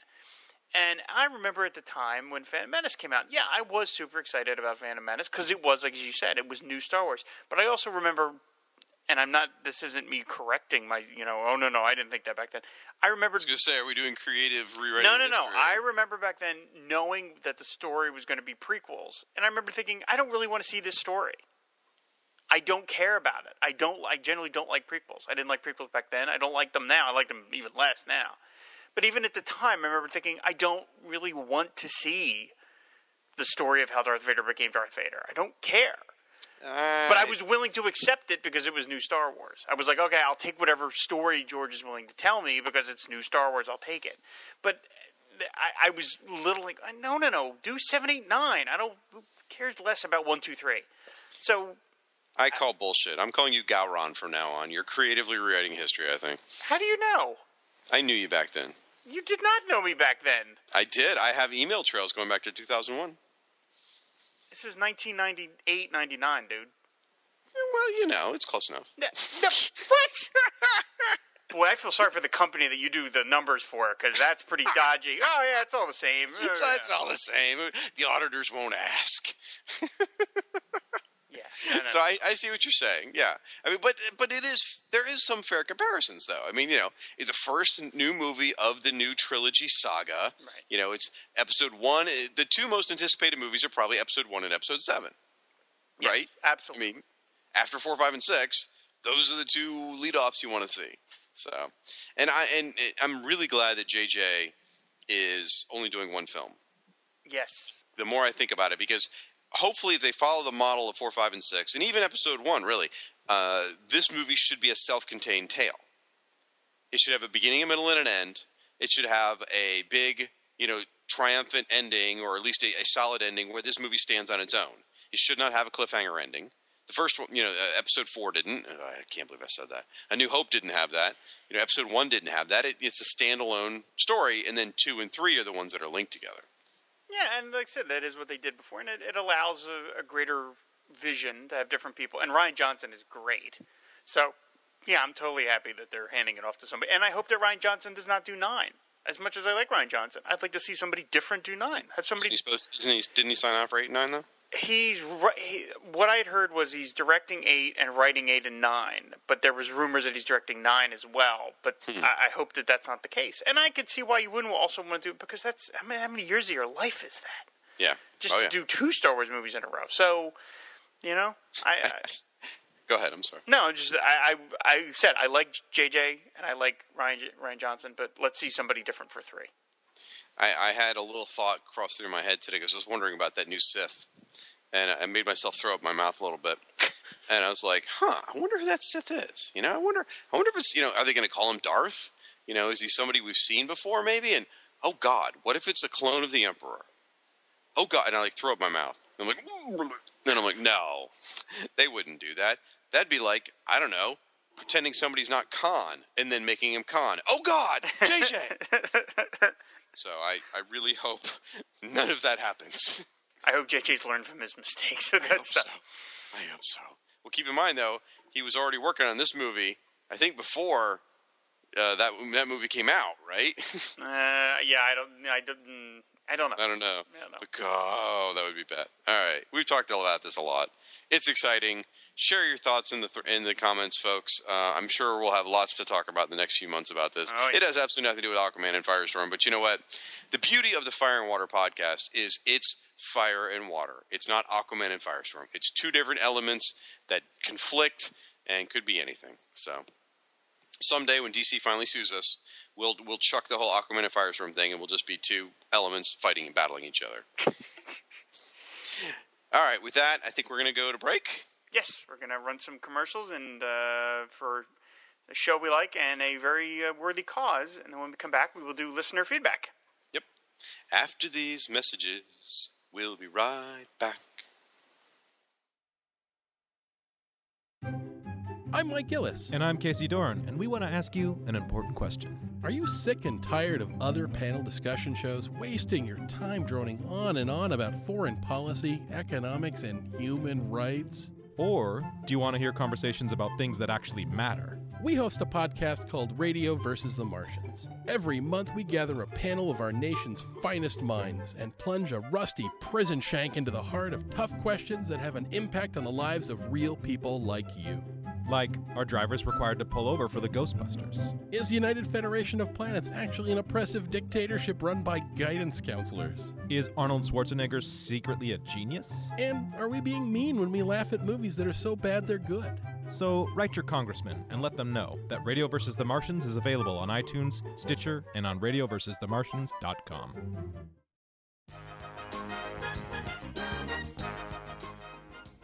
And I remember at the time when Phantom Menace came out, yeah, I was super excited about Phantom Menace because it was, like as you said, it was new Star Wars. But I also remember, and I'm not, this isn't me correcting my, you know, oh no, no, I didn't think that back then. I remember I was gonna say, are we doing creative rewriting? no, no, no. I remember back then knowing that the story was going to be prequels, and I remember thinking, I don't really want to see this story. I don't care about it. I don't. I generally don't like prequels. I didn't like prequels back then. I don't like them now. I like them even less now. But even at the time, I remember thinking, I don't really want to see the story of how Darth Vader became Darth Vader. I don't care. Uh, But I was willing to accept it because it was new Star Wars. I was like, okay, I'll take whatever story George is willing to tell me because it's new Star Wars. I'll take it. But I, I was little like, no, no, no, do seven, eight, nine. I don't. Who cares less about one, two, three? So I call bullshit. I'm calling you Gowron from now on. You're creatively rewriting history. I think. how how do you know? I knew you back then. You did not know me back then. I did. I have email trails going back to 2001. This is 1998, 99, dude. Well, you know, it's close enough. No, no, what? Boy, I feel sorry for the company that you do the numbers for because that's pretty dodgy. Oh yeah, it's all the same. So it's all the same. The auditors won't ask. No. So I, I see what you're saying. Yeah, I mean, but but it is there is some fair comparisons though. I mean, you know, it's the first new movie of the new trilogy saga. Right. You know, it's episode one. eh, The two most anticipated movies are probably episode one and episode seven. Yes, right? Absolutely. I mean, after four, five, and six, those are the two lead-offs you want to see. So, and I and eh, I'm really glad that JJ is only doing one film. yes. The more I think about it, because hopefully, if they follow the model of four, five, and six, and even episode one, really, uh, this movie should be a self-contained tale. It should have a beginning, a middle, and an end. It should have a big, you know, triumphant ending, or at least a, a solid ending where this movie stands on its own. It should not have a cliffhanger ending. The first one, you know, uh, episode four didn't. Uh, I can't believe I said that. A New Hope didn't have that. You know, episode one didn't have that. It, it's a standalone story, and then two and three are the ones that are linked together. Yeah, and like I said, that is what they did before, and it, it allows a, a greater vision to have different people. And Rian Johnson is great, so yeah, I'm totally happy that they're handing it off to somebody. And I hope that Rian Johnson does not do nine. As much as I like Rian Johnson, I'd like to see somebody different do nine. Have Isn't somebody. he supposed? Isn't he, didn't he sign on for eight nine though? He's he, what I had heard was he's directing eight and writing eight and nine, but there was rumors that he's directing nine as well. But Hmm. I, I hope that that's not the case. And I could see why you wouldn't also want to do it because that's I mean, how many years of your life is that? Yeah. just oh, to yeah. do two Star Wars movies in a row. So, you know, I, I Go ahead. I'm sorry. no, just I, I I said I like JJ and I like Ryan Rian Johnson, but let's see somebody different for three. I, I had a little thought cross through my head today because I was wondering about that new Sith, and I made myself throw up my mouth a little bit. And I was like, "Huh? I wonder who that Sith is. You know, I wonder. I wonder if it's you know, are they going to call him Darth? You know, is he somebody we've seen before? Maybe. And oh God, what if it's a clone of the Emperor? Oh God! And I like throw up my mouth. And I'm like, then I'm like, no, they wouldn't do that. That'd be like I don't know, pretending somebody's not Khan and then making him Khan. Oh God, JJ. So I, I really hope none of that happens. I hope JJ's learned from his mistakes. I hope so. I hope so. Well, keep in mind though, he was already working on this movie. I think before uh, that that movie came out, right? uh, yeah. I don't. I didn't. I don't know. I don't know. I don't know. But oh, that would be bad. All right, we've talked all about this a lot. It's exciting. Share your thoughts in the th- in the comments, folks. Uh, I'm sure we'll have lots to talk about in the next few months about this. Oh, yeah. It has absolutely nothing to do with Aquaman and Firestorm, but you know what? The beauty of the Fire and Water podcast is it's fire and water. It's not Aquaman and Firestorm. It's two different elements that conflict and could be anything. So someday when DC finally sues us, we'll we'll chuck the whole Aquaman and Firestorm thing, and we'll just be two elements fighting and battling each other. All right, with that, I think we're going to go to break. Yes, we're gonna run some commercials and uh, for a show we like and a very uh, worthy cause. And then when we come back, we will do listener feedback. Yep. After these messages, we'll be right back. I'm Mike Gillis. And I'm Casey Dorn, and we want to ask you an important question. Are you sick and tired of other panel discussion shows wasting your time droning on and on about foreign policy, economics, and human rights? Or do you want to hear conversations about things that actually matter? We host a podcast called Radio versus the Martians. Every month, we gather a panel of our nation's finest minds and plunge a rusty prison shank into the heart of tough questions that have an impact on the lives of real people like you. Like, are drivers required to pull over for the Ghostbusters? Is the United Federation of Planets actually an oppressive dictatorship run by guidance counselors? Is Arnold Schwarzenegger secretly a genius? And are we being mean when we laugh at movies that are so bad they're good? So, write your congressman and let them know that Radio vs. the Martians is available on iTunes, Stitcher, and on radioversusthemartians.com.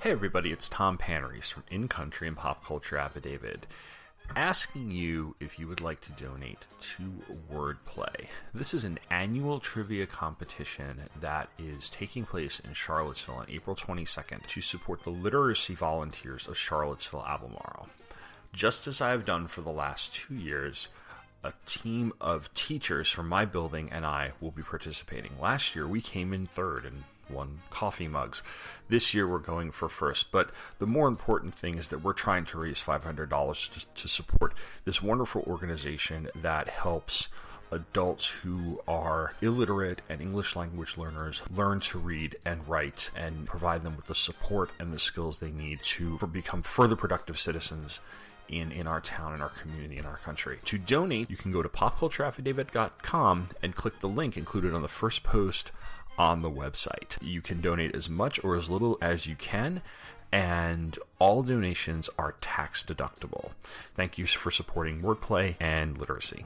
Hey everybody, it's Tom Panarese from In Country and Pop Culture Affidavit, asking you if you would like to donate to Wordplay. This is an annual trivia competition that is taking place in Charlottesville on April 22nd to support the literacy volunteers of Charlottesville Albemarle. Just as I have done for the last two years, a team of teachers from my building and I will be participating. Last year we came in third and won coffee mugs. This year we're going for first, but the more important thing is that we're trying to raise $500 to, to support this wonderful organization that helps adults who are illiterate and English language learners learn to read and write and provide them with the support and the skills they need to become further productive citizens in, in our town, in our community, in our country. To donate, you can go to popcultureaffidavit.com and click the link included on the first post on the website. You can donate as much or as little as you can, and all donations are tax deductible. Thank you for supporting wordplay and literacy.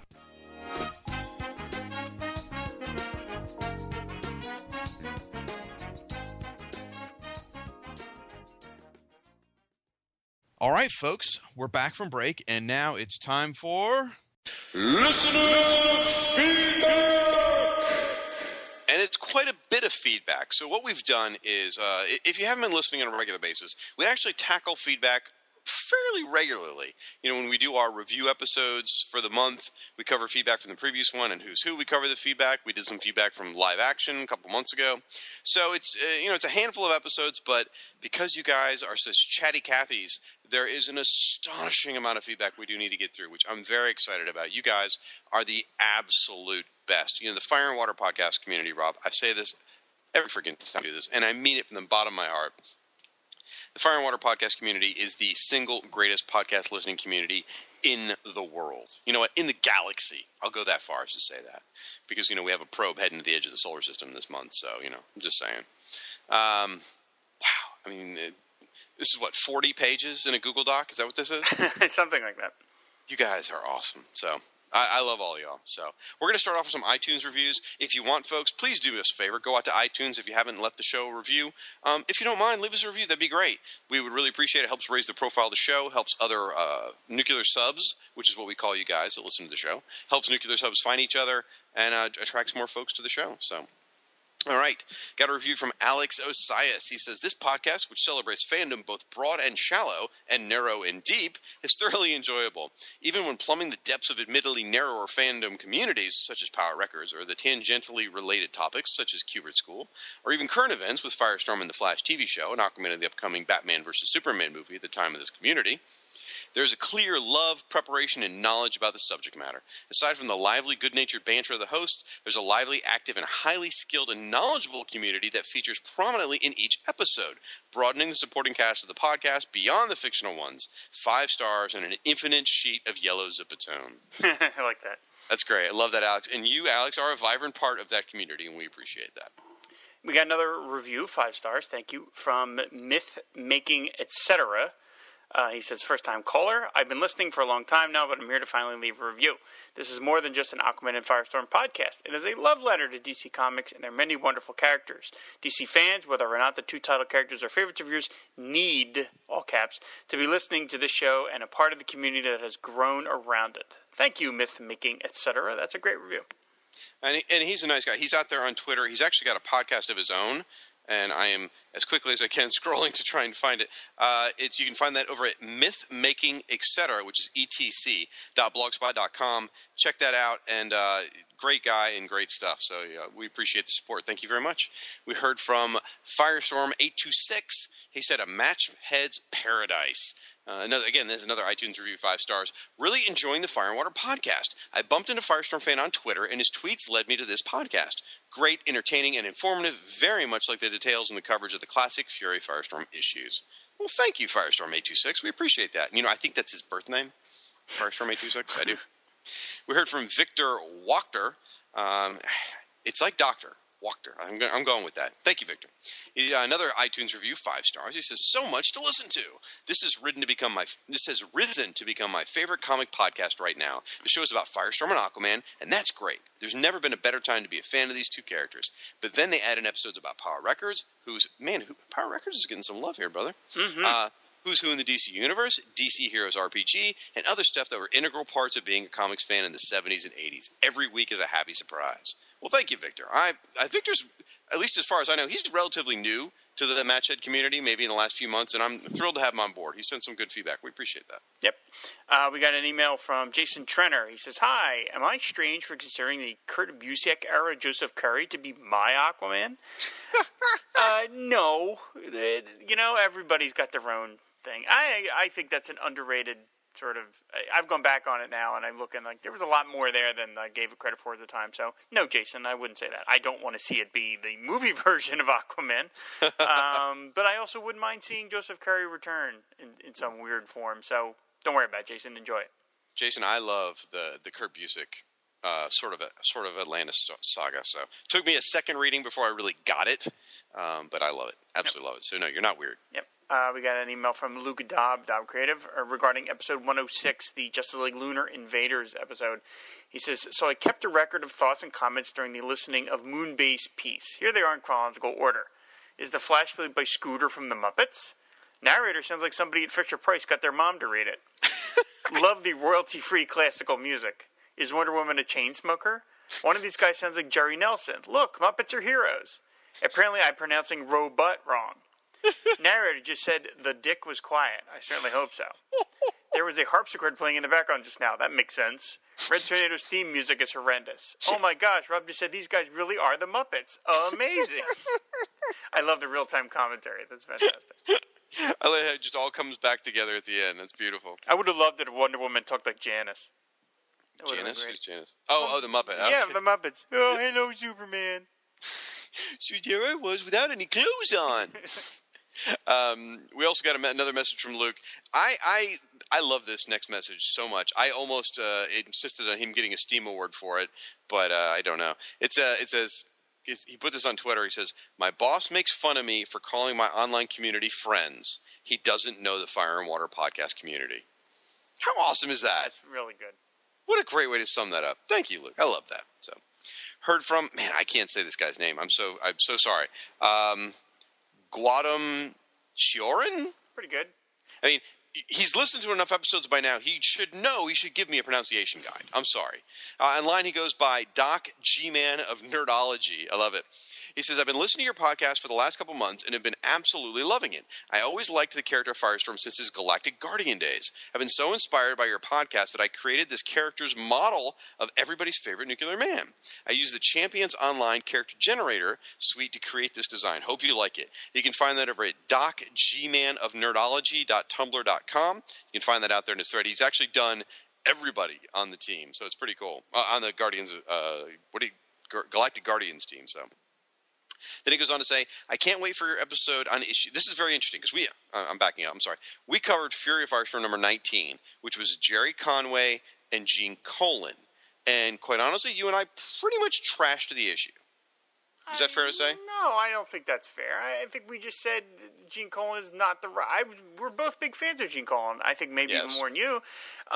All right, folks, we're back from break, and now it's time for. Listener feedback. and it's quite a bit of feedback. So what we've done is, uh, if you haven't been listening on a regular basis, we actually tackle feedback fairly regularly. You know, when we do our review episodes for the month, we cover feedback from the previous one and who's who. We cover the feedback. We did some feedback from live action a couple months ago. So it's uh, you know it's a handful of episodes, but because you guys are such chatty Cathys, there is an astonishing amount of feedback we do need to get through, which I'm very excited about. You guys are the absolute best. You know, the Fire and Water podcast community, Rob. I say this every freaking time I do this, and I mean it from the bottom of my heart. The Fire and Water podcast community is the single greatest podcast listening community in the world. You know what? In the galaxy. I'll go that far as to say that. Because, you know, we have a probe heading to the edge of the solar system this month, so, you know, I'm just saying. Um, wow. I mean, it, this is what, 40 pages in a Google Doc? Is that what this is? Something like that. you guys are awesome. So I, I love all y'all. So we're going to start off with some iTunes reviews. If you want, folks, please do us a favor. Go out to iTunes if you haven't left the show a review. Um, if you don't mind, leave us a review. That'd be great. We would really appreciate it. Helps raise the profile of the show. Helps other uh, nuclear subs, which is what we call you guys that listen to the show. Helps nuclear subs find each other and uh, attracts more folks to the show. So all right. Got a review from Alex Osias. He says, This podcast, which celebrates fandom both broad and shallow, and narrow and deep, is thoroughly enjoyable. Even when plumbing the depths of admittedly narrower fandom communities, such as Power Records, or the tangentially related topics, such as Kubert School, or even current events with Firestorm and the Flash TV show, and Aquaman and the upcoming Batman vs. Superman movie at the time of this community, there's a clear love, preparation, and knowledge about the subject matter. Aside from the lively, good natured banter of the host, there's a lively, active, and highly skilled and knowledgeable community that features prominently in each episode, broadening the supporting cast of the podcast beyond the fictional ones. Five stars and an infinite sheet of yellow zipatone. I like that. That's great. I love that, Alex. And you, Alex, are a vibrant part of that community, and we appreciate that. We got another review, five stars. Thank you from Myth Making Etc. Uh, he says, first time caller. I've been listening for a long time now, but I'm here to finally leave a review. This is more than just an Aquaman and Firestorm podcast. It is a love letter to DC Comics and their many wonderful characters. DC fans, whether or not the two title characters are favorites of yours, need, all caps, to be listening to this show and a part of the community that has grown around it. Thank you, Myth Making Etc. That's a great review. And, he, and he's a nice guy. He's out there on Twitter. He's actually got a podcast of his own, and I am as quickly as I can scrolling to try and find it. Uh, it's you can find that over at Myth Making Etc., which is etc.blogspot.com. Check that out, and uh, great guy and great stuff. So yeah, we appreciate the support. Thank you very much. We heard from Firestorm eight two six. He said a match heads paradise. Uh, another again, there's another iTunes review, five stars. Really enjoying the Fire and Water podcast. I bumped into Firestorm fan on Twitter, and his tweets led me to this podcast. Great, entertaining, and informative. Very much like the details and the coverage of the classic Fury Firestorm issues. Well, thank you, Firestorm eight two six. We appreciate that. You know, I think that's his birth name, Firestorm eight two six. I do. We heard from Victor Wachter. Um, it's like Doctor Wachter. I'm, go- I'm going with that. Thank you, Victor. He, uh, another iTunes review, five stars. He says, "So much to listen to. This has ridden to become my. This has risen to become my favorite comic podcast right now. The show is about Firestorm and Aquaman, and that's great. There's never been a better time to be a fan of these two characters. But then they add in episodes about Power Records, who's man, who, Power Records is getting some love here, brother. Uh, Who's Who in the DC Universe, DC Heroes RPG, and other stuff that were integral parts of being a comics fan in the 70s and 80s. Every week is a happy surprise. Well, thank you, Victor. I, I Victor's, at least as far as I know, he's relatively new to the Matchhead community, maybe in the last few months, and I'm thrilled to have him on board. He sent some good feedback. We appreciate that. Yep. Uh, we got an email from Jason Trenner. He says, Hi, am I strange for considering the Kurt Busiek era Joseph Curry to be my Aquaman? Uh, no. You know, everybody's got their own thing. I I think that's an underrated sort of. I've gone back on it now, and I'm looking like there was a lot more there than I gave it credit for at the time. So, no, Jason, I wouldn't say that. I don't want to see it be the movie version of Aquaman, um, but I also wouldn't mind seeing Joseph Curry return in, in some weird form. So, don't worry about it, Jason. Enjoy it. Jason, I love the the Kurt Busiek uh, sort of a, sort of Atlantis saga. So took me a second reading before I really got it, um, but I love it. Absolutely love it. So no, you're not weird. Yep. Uh, we got an email from Luke Daab, Daab Creative, uh, regarding episode 106, the Justice League Lunar Invaders episode. He says, So I kept a record of thoughts and comments during the listening of Moonbase Peace. Here they are in chronological order. Is the Flash played by Scooter from the Muppets? Narrator sounds like somebody at Fisher Price got their mom to read it. Love the royalty free classical music. Is Wonder Woman a chain smoker? One of these guys sounds like Jerry Nelson. Look, Muppets are heroes. Apparently, I'm pronouncing robot wrong. Narrator just said the dick was quiet. I certainly hope so. There was a harpsichord playing in the background just now. That makes sense. Red Tornado's theme music is horrendous. Oh my gosh, Rob just said these guys really are the Muppets. Amazing. I love the real time commentary. That's fantastic. I like how it just all comes back together at the end. That's beautiful. I would have loved it if Wonder Woman talked like Janice. That would've been Janice, great. who's Janice? Oh, oh, the Muppet. Yeah, Okay. the Muppets. Oh, hello, Superman. So there I was without any clothes on. Um, we also got me- another message from Luke. I, I I love this next message so much. I almost uh, insisted on him getting a Steam award for it, but uh, I don't know. It's uh, it says he put this on Twitter. He says, "My boss makes fun of me for calling my online community friends. He doesn't know the Fire and Water podcast community. How awesome is that? That's really good. What a great way to sum that up. Thank you, Luke. I love that. So, heard from man, I can't say this guy's name. I'm so I'm so sorry. Um, Guadam Shioran. Pretty good. I mean, he's listened to enough episodes by now. He should know. He should give me a pronunciation guide. I'm sorry. Uh, online, he goes by Doc G Man of Nerdology. I love it. He says, I've been listening to your podcast for the last couple months and have been absolutely loving it. I always liked the character Firestorm since his Galactic Guardian days. I've been so inspired by your podcast that I created this character's model of everybody's favorite nuclear man. I used the Champions Online character generator suite to create this design. Hope you like it. You can find that over at docgmanofnerdology.tumblr.com. You can find that out there in his thread. He's actually done everybody on the team, so it's pretty cool. Uh, on the Guardians, uh, what do you, Galactic Guardians team, so. Then he goes on to say, I can't wait for your episode on issue. This is very interesting because we, uh, I'm backing up, I'm sorry. We covered Fury of Firestorm number 19, which was Gerry Conway and Gene Colan. And quite honestly, you and I pretty much trashed the issue. Is that fair to say? No, I don't think that's fair. I think we just said Gene Colan is not the right. I, we're both big fans of Gene Colan. I think maybe Yes. even more than you.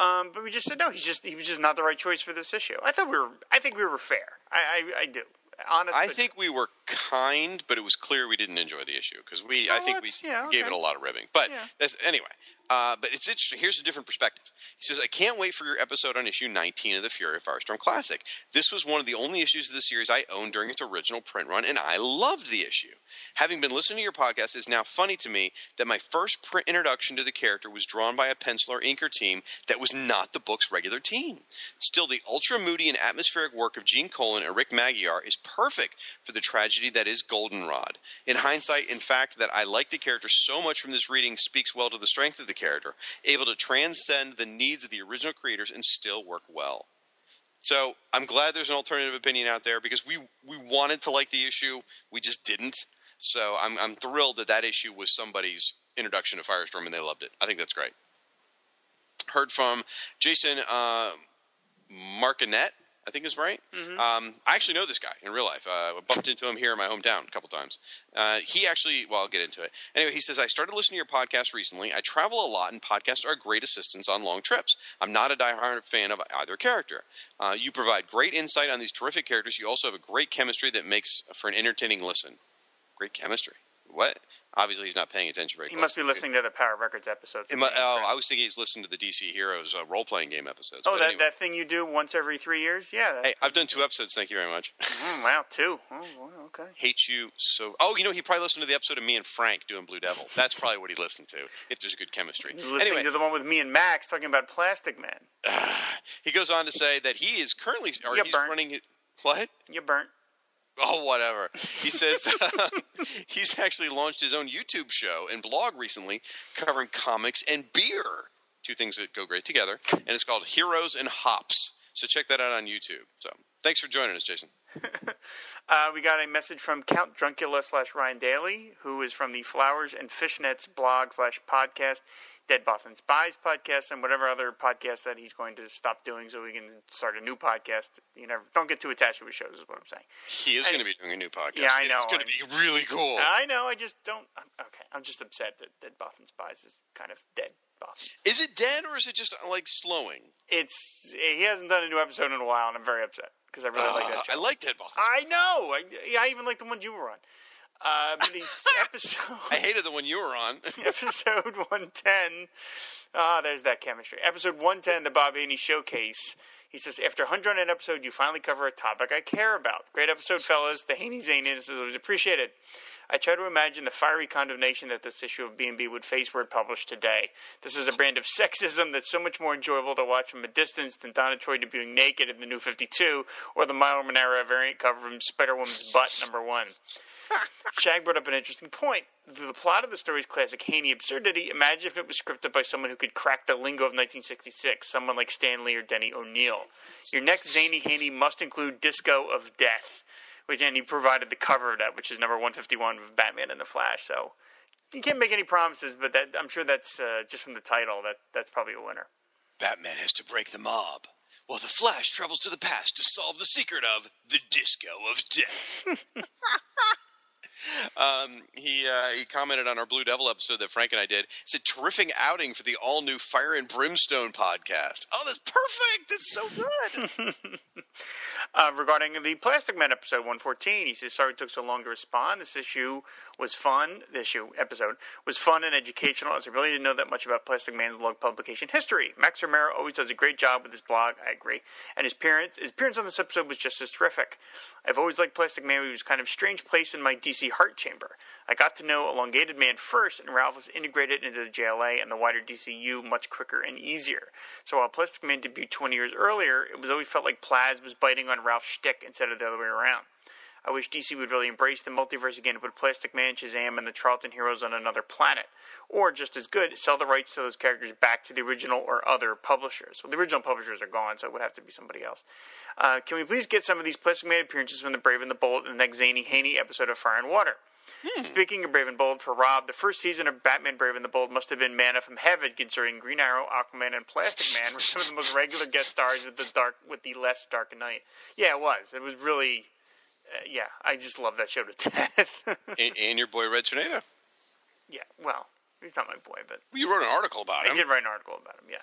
Um, but we just said no. He's just he was just not the right choice for this issue. I thought we were. I think we were fair. I I, I do. Honest. I think we were kind, but it was clear we didn't enjoy the issue because we. I Oh, think we yeah, gave it a lot of ribbing. But Yeah. that's anyway. Uh, but it's interesting. Here's a different perspective. He says, "I can't wait for your episode on issue 19 of the Fury of Firestorm Classic. This was one of the only issues of the series I owned during its original print run, and I loved the issue. Having been listening to your podcast, it's now funny to me that my first print introduction to the character was drawn by a penciler inker team that was not the book's regular team. Still, the ultra moody and atmospheric work of Gene Colan and Rick Magyar is perfect for the tragedy that is Goldenrod. In hindsight, in fact, that I like the character so much from this reading speaks well to the strength of the character, able to transcend the needs of the original creators and still work well. So I'm glad there's an alternative opinion out there because we we wanted to like the issue, we just didn't. So I'm I'm thrilled that that issue was somebody's introduction to Firestorm and they loved it. I think that's great. Heard from Jason uh, Martinet, I think is right. Um, I actually know this guy in real life. Uh, I bumped into him here in my hometown a couple times. Uh, he actually, well, I'll get into it. Anyway, he says, I started listening to your podcast recently. I travel a lot, and podcasts are great assistance on long trips. I'm not a diehard fan of either character. Uh, you provide great insight on these terrific characters. You also have a great chemistry that makes for an entertaining listen. Great chemistry. What? Obviously, he's not paying attention very he closely. must be listening to the Power Records episodes. Mu- oh, I was thinking he's listening to the DC Heroes uh, role playing game episodes. Oh, that, anyway. that thing you do once every three years? Yeah. Hey, I've done two episodes. Thank you very much. Mm, wow, two. Oh, wow, okay. Hate you so. Oh, you know, he probably listened to the episode of me and Frank doing Blue Devil. That's probably what he listened to. If there's good chemistry. You're listening Anyway, to the one with me and Max talking about Plastic Man. he goes on to say that he is currently. Or You he's burnt. running. his- What? You're burnt. Oh, whatever. He says he's actually launched his own YouTube show and blog recently covering comics and beer. Two things that go great together. And it's called Heroes and Hops. So check that out on YouTube. So thanks for joining us, Jason. Uh, we got a message from Count Druncula slash Ryan Daly, who is from the Flowers and Fishnets blog slash podcast, Dead Bothan Spies podcast, and whatever other podcast that he's going to stop doing so we can start a new podcast. You never don't get too attached to his shows, is what I'm saying. He is going to be doing a new podcast. Yeah, I know. It's going to be really cool. I know. I just don't. I'm, okay, I'm just upset that Dead Bothan Spies is kind of dead. Bothan. Is it dead or is it just like slowing? It's he hasn't done a new episode in a while, and I'm very upset because I really like that Uh, show. I like Dead Bothan. I know. I, I even like the ones you were on. But these episode, I hated the one you were on. episode 110. Ah, there's that chemistry. Episode 110, the Bob Haney Showcase. He says, after 100 episode, you finally cover a topic I care about. Great episode, fellas. The Haney Zaniness is always appreciated. I try to imagine the fiery condemnation that this issue of B&B would face were it published today. This is a brand of sexism that's so much more enjoyable to watch from a distance than Donna Troy debuting naked in the New 52 or the Milo Manara variant cover from Spider-Woman's butt number one. Shag brought up an interesting point. The plot of the story is classic Haney absurdity. Imagine if it was scripted by someone who could crack the lingo of 1966, someone like Stan Lee or Denny O'Neil. Your next zany Haney must include Disco of Death, which and he provided the cover of that, which is number 151 of Batman and the Flash. So you can't make any promises, but that I'm sure that's uh, just from the title. That that's probably a winner. Batman has to break the mob, while the Flash travels to the past to solve the secret of the Disco of Death. um, he uh, he commented on our Blue Devil episode that Frank and I did. It's a terrific outing for the all new Fire and Brimstone podcast. Oh, that's perfect! That's so good. Uh, regarding the Plastic Man episode 114, he says, Sorry it took so long to respond. This issue was fun. This issue, episode, was fun and educational as I really didn't know that much about Plastic Man's log publication history. Max Romero always does a great job with his blog. I agree. And his appearance, his appearance on this episode was just as terrific. I've always liked Plastic Man. He was kind of strange place in my DC heart chamber. I got to know Elongated Man first, and Ralph was integrated into the JLA and the wider DCU much quicker and easier. So while Plastic Man debuted 20 years earlier, it was always felt like Plaz was biting on Ralph's shtick instead of the other way around. I wish DC would really embrace the multiverse again and put Plastic Man, Shazam, and the Charlton heroes on another planet. Or, just as good, sell the rights to those characters back to the original or other publishers. Well, the original publishers are gone, so it would have to be somebody else. Uh, can we please get some of these Plastic Man appearances from the Brave and the Bold in the next Zany Haney episode of Fire and Water? Speaking of Brave and Bold, for Rob, the first season of Batman Brave and the Bold must have been manna from heaven, considering Green Arrow, Aquaman, and Plastic Man were some of the most regular guest stars with the dark with the less Dark Knight. Yeah, it was. It was really, yeah. I just love that show to death. and, and your boy Red Tornado. yeah, well, he's not my boy, but You wrote an article about I him. did write an article about him. Yeah,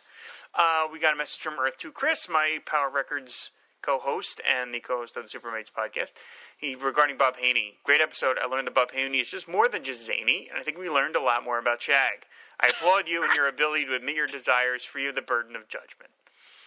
uh, we got a message from Earth Two Chris, my Power Records co-host and the co-host of the Supermates podcast. He regarding Bob Haney. Great episode. I learned that Bob Haney is just more than just zany, and I think we learned a lot more about Shag. I applaud you and your ability to admit your desires, free of the burden of judgment.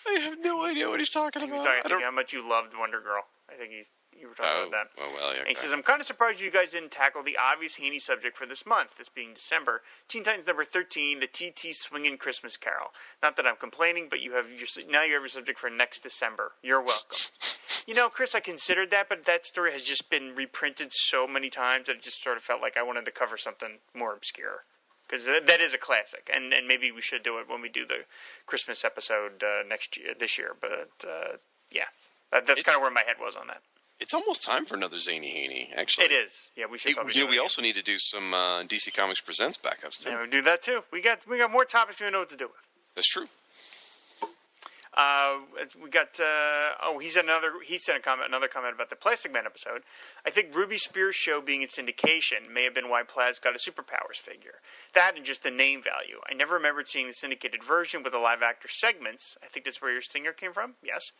I have no idea what he's talking about. talking I I think, don't. how much you loved Wonder Girl. I think he's you were talking Oh, about that. oh, well, yeah. And he okay. says, I'm kind of surprised you guys didn't tackle the obvious Haney subject for this month, this being December. Teen Titans number 13, the TT Swingin' Christmas Carol. Not that I'm complaining, but you have your, now you have your subject for next December. You're welcome. you know, Chris, I considered that, but that story has just been reprinted so many times that it just sort of felt like I wanted to cover something more obscure. Because that is a classic, and, and maybe we should do it when we do the Christmas episode uh, next year, this year. But uh, yeah, that, that's kind of where my head was on that. It's almost time for another Zany Haney, actually. It is. Yeah, we should. Hey, probably you know, we it also need to do some uh, DC Comics Presents backups, too. Yeah, we do that too. We got we got more topics we don't know what to do with. That's true. Uh, we got. Uh, oh, he another. He sent a comment. Another comment about the Plastic Man episode. I think Ruby Spears' show being in syndication may have been why Plaz got a superpowers figure. That and just the name value. I never remembered seeing the syndicated version with the live actor segments. I think that's where your stinger came from. Yes.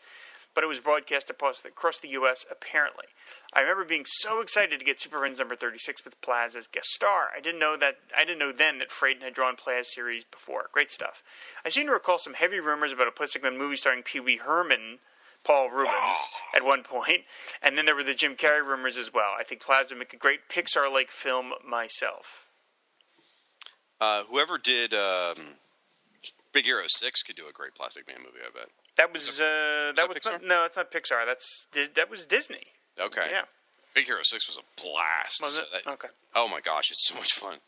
But it was broadcast across the, across the U.S. apparently. I remember being so excited to get Super Friends number 36 with Plaz as guest star. I didn't know that I didn't know then that Fradon had drawn Plaz series before. Great stuff. I seem to recall some heavy rumors about a Man movie starring Pee Wee Herman, Paul Reubens, at one point. point, and then there were the Jim Carrey rumors as well. I think Plaz would make a great Pixar-like film myself. Uh, whoever did um, Big Hero 6 could do a great Plastic Man movie, I bet. That was uh, that that was not, no, it's not Pixar. That's that was Disney. Okay. Yeah. Big Hero Six was a blast. Was So it? that- Okay. Oh my gosh, it's so much fun.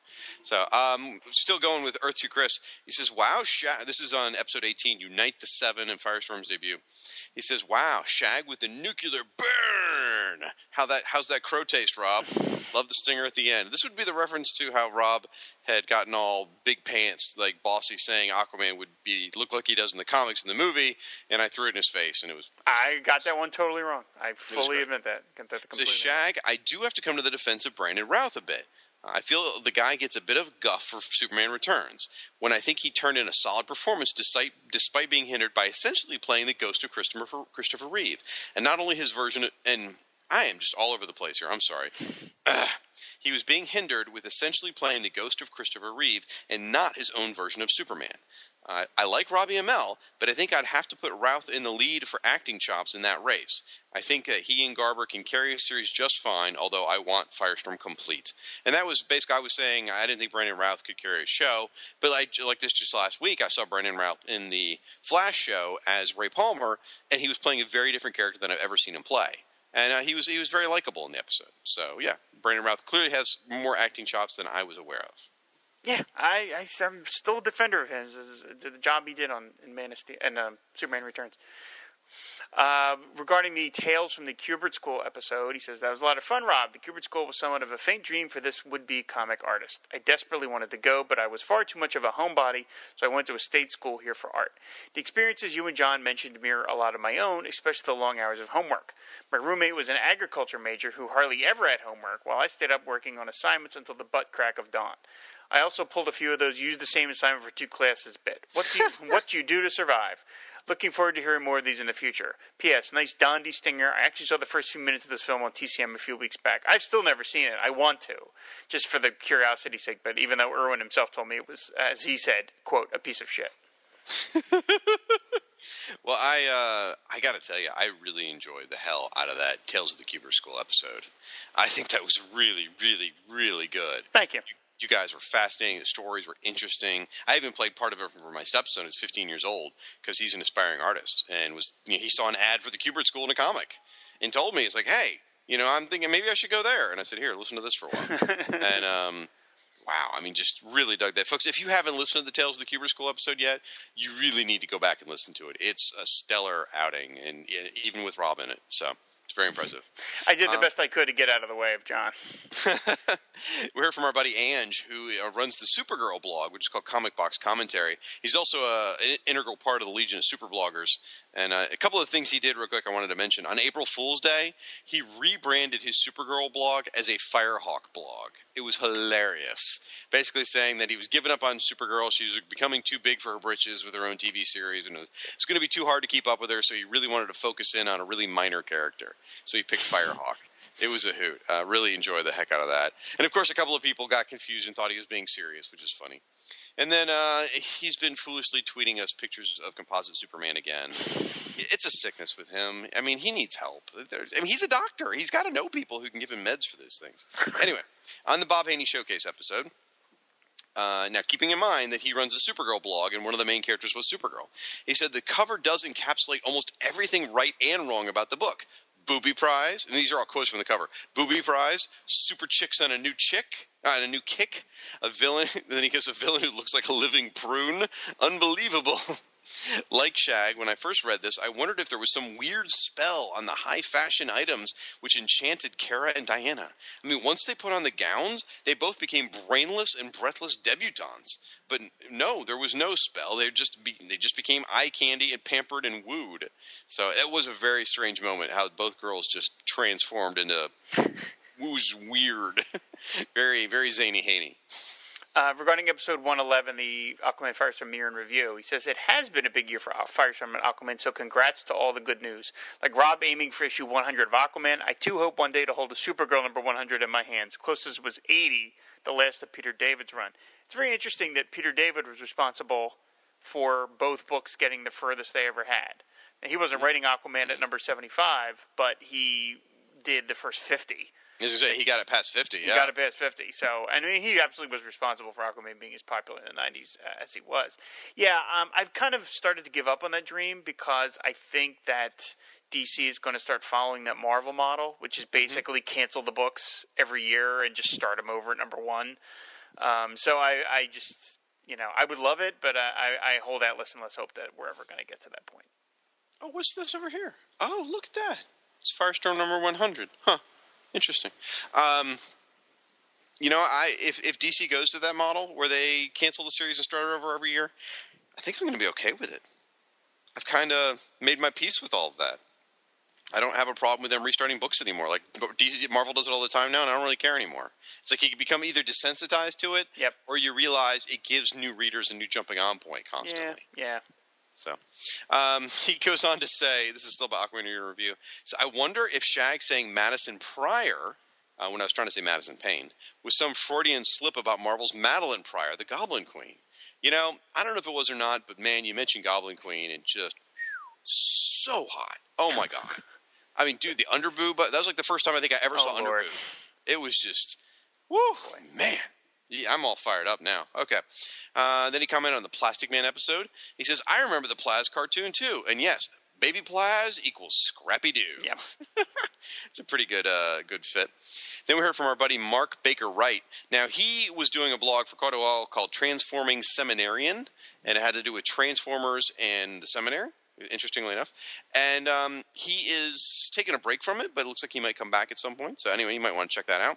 So, um, still going with Earth to Chris. He says, "Wow, Shag." This is on episode 18, Unite the Seven and Firestorm's debut. He says, "Wow, Shag with the nuclear burn. How that? How's that crow taste, Rob? Love the stinger at the end. This would be the reference to how Rob had gotten all big pants, like bossy, saying Aquaman would be look like he does in the comics in the movie, and I threw it in his face, and it was I got that one totally wrong. I fully admit that. Got that So completely wrong. Shag, I do have to come to the defense of Brandon Routh a bit. I feel the guy gets a bit of guff for Superman Returns when I think he turned in a solid performance despite despite being hindered by essentially playing the ghost of Christopher Christopher Reeve, and not only his version. Of, and I am just all over the place here. I'm sorry. Ugh. he was being hindered with essentially playing the ghost of Christopher Reeve and not his own version of Superman. Uh, I like Robbie Amell, but I think I'd have to put Routh in the lead for acting chops in that race. I think that he and Garber can carry a series just fine, although I want Firestorm complete. And that was basically I was saying I didn't think Brandon Routh could carry a show, but like this just last week, I saw Brandon Routh in the Flash show as Ray Palmer, and he was playing a very different character than I've ever seen him play. And uh, he was he was very likable in the episode. So yeah, Brandon Routh clearly has more acting chops than I was aware of. Yeah, I, I am still a defender of his. The job he did on in Man of Steel and um, Superman Returns. Uh, regarding the Tales from the Kubert School episode, he says that was a lot of fun. Rob, the Kubert School was somewhat of a faint dream for this would-be comic artist. I desperately wanted to go, but I was far too much of a homebody, so I went to a state school here for art. The experiences you and John mentioned mirror a lot of my own, especially the long hours of homework. My roommate was an agriculture major who hardly ever had homework, while I stayed up working on assignments until the butt crack of dawn. I also pulled a few of those use the same assignment for two classes bit. What do you, what do you do to survive? Looking forward to hearing more of these in the future. P.S. Nice Dondi stinger. I actually saw the first few minutes of this film on TCM a few weeks back. I've still never seen it. I want to, just for the curiosity's sake. But even though Irwin himself told me it was, as he said, "quote a piece of shit." Well, I uh, I got to tell you, I really enjoyed the hell out of that Tales of the Kubert School episode. I think that was really, really, really good. Thank you. You guys were fascinating. The stories were interesting. I even played part of it for my stepson, who's 15 years old, because he's an aspiring artist, and was you know, he saw an ad for the Kubert School in a comic, and told me, "It's like, hey, you know, I'm thinking maybe I should go there." And I said, "Here, listen to this for a while." and um, wow, I mean, just really dug that, folks. If you haven't listened to the Tales of the Kubert School episode yet, you really need to go back and listen to it. It's a stellar outing, and, and even with Rob in it, so it's very impressive. I did the best I could to get out of the way of John. we heard from our buddy Ange, who uh, runs the Supergirl blog, which is called Comic Box Commentary. He's also a, an integral part of the Legion of Super Bloggers. And uh, a couple of things he did, real quick, I wanted to mention. On April Fool's Day, he rebranded his Supergirl blog as a Firehawk blog. It was hilarious. Basically saying that he was giving up on Supergirl. She was becoming too big for her britches with her own TV series, and it was going to be too hard to keep up with her, so he really wanted to focus in on a really minor character. So he picked Firehawk. It was a hoot. Uh, really enjoyed the heck out of that. And of course, a couple of people got confused and thought he was being serious, which is funny. And then uh, he's been foolishly tweeting us pictures of composite Superman again. It's a sickness with him. I mean, he needs help. There's, I mean, he's a doctor. He's got to know people who can give him meds for these things. Anyway, on the Bob Haney Showcase episode, uh, now, keeping in mind that he runs a Supergirl blog and one of the main characters was Supergirl, he said the cover does encapsulate almost everything right and wrong about the book. Booby prize, and these are all quotes from the cover. Booby prize, super chicks on a new chick, uh, a new kick, a villain. then he gives a villain who looks like a living prune. Unbelievable. like Shag, when I first read this, I wondered if there was some weird spell on the high fashion items which enchanted Kara and Diana. I mean, once they put on the gowns, they both became brainless and breathless debutantes. But no, there was no spell. They just be, they just became eye candy and pampered and wooed. So it was a very strange moment how both girls just transformed into was weird, very very zany Haney. Uh, regarding episode 111, the Aquaman Firestorm Mirror and Review, he says it has been a big year for Firestorm and Aquaman, so congrats to all the good news. Like Rob aiming for issue 100 of Aquaman, I too hope one day to hold a Supergirl number 100 in my hands. Closest was 80, the last of Peter David's run. It's very interesting that Peter David was responsible for both books getting the furthest they ever had. And he wasn't writing Aquaman at number 75, but he did the first 50. As I say, he got it past fifty. He yeah. got it past 50. So, I mean, he absolutely was responsible for Aquaman being as popular in the 90s uh, as he was. Yeah, um, I've kind of started to give up on that dream because I think that DC is going to start following that Marvel model, which is basically cancel the books every year and just start them over at number one. Um, so I, I just, you know, I would love it, but I, I hold out less and less hope that we're ever going to get to that point. Oh, what's this over here? Oh, look at that. It's Firestorm number 100. Huh. Interesting. Um, you know, I if, if DC goes to that model where they cancel the series and start it over every year, I think I'm going to be okay with it. I've kind of made my peace with all of that. I don't have a problem with them restarting books anymore. Like DC, Marvel does it all the time now, and I don't really care anymore. It's like you become either desensitized to it, Yep. or you realize it gives new readers a new jumping on point constantly. Yeah, yeah. So um, he goes on to say, this is still about Aquaman in Review. So I wonder if Shag saying Madison Pryor, uh, when I was trying to say Madison Payne, was some Freudian slip about Marvel's Madelyne Pryor, the Goblin Queen. You know, I don't know if it was or not, but man, you mentioned Goblin Queen and just so hot. Oh my god! I mean, dude, the underboob. That was like the first time I think I ever Oh, saw Lord. underboob. It was just, woo, man. Yeah, I'm all fired up now. Okay. Uh, then he commented on the Plastic Man episode. He says, I remember the Plaz cartoon too. And yes, Baby Plaz equals Scrappy Doo. Yep. It's a pretty good uh, good fit. Then we heard from our buddy Mark Baker Wright. Now he was doing a blog for quite a while called Transforming Seminarian, and it had to do with Transformers and the seminary. Interestingly enough, and um, he is taking a break from it, but it looks like he might come back at some point. So anyway, you might want to check that out.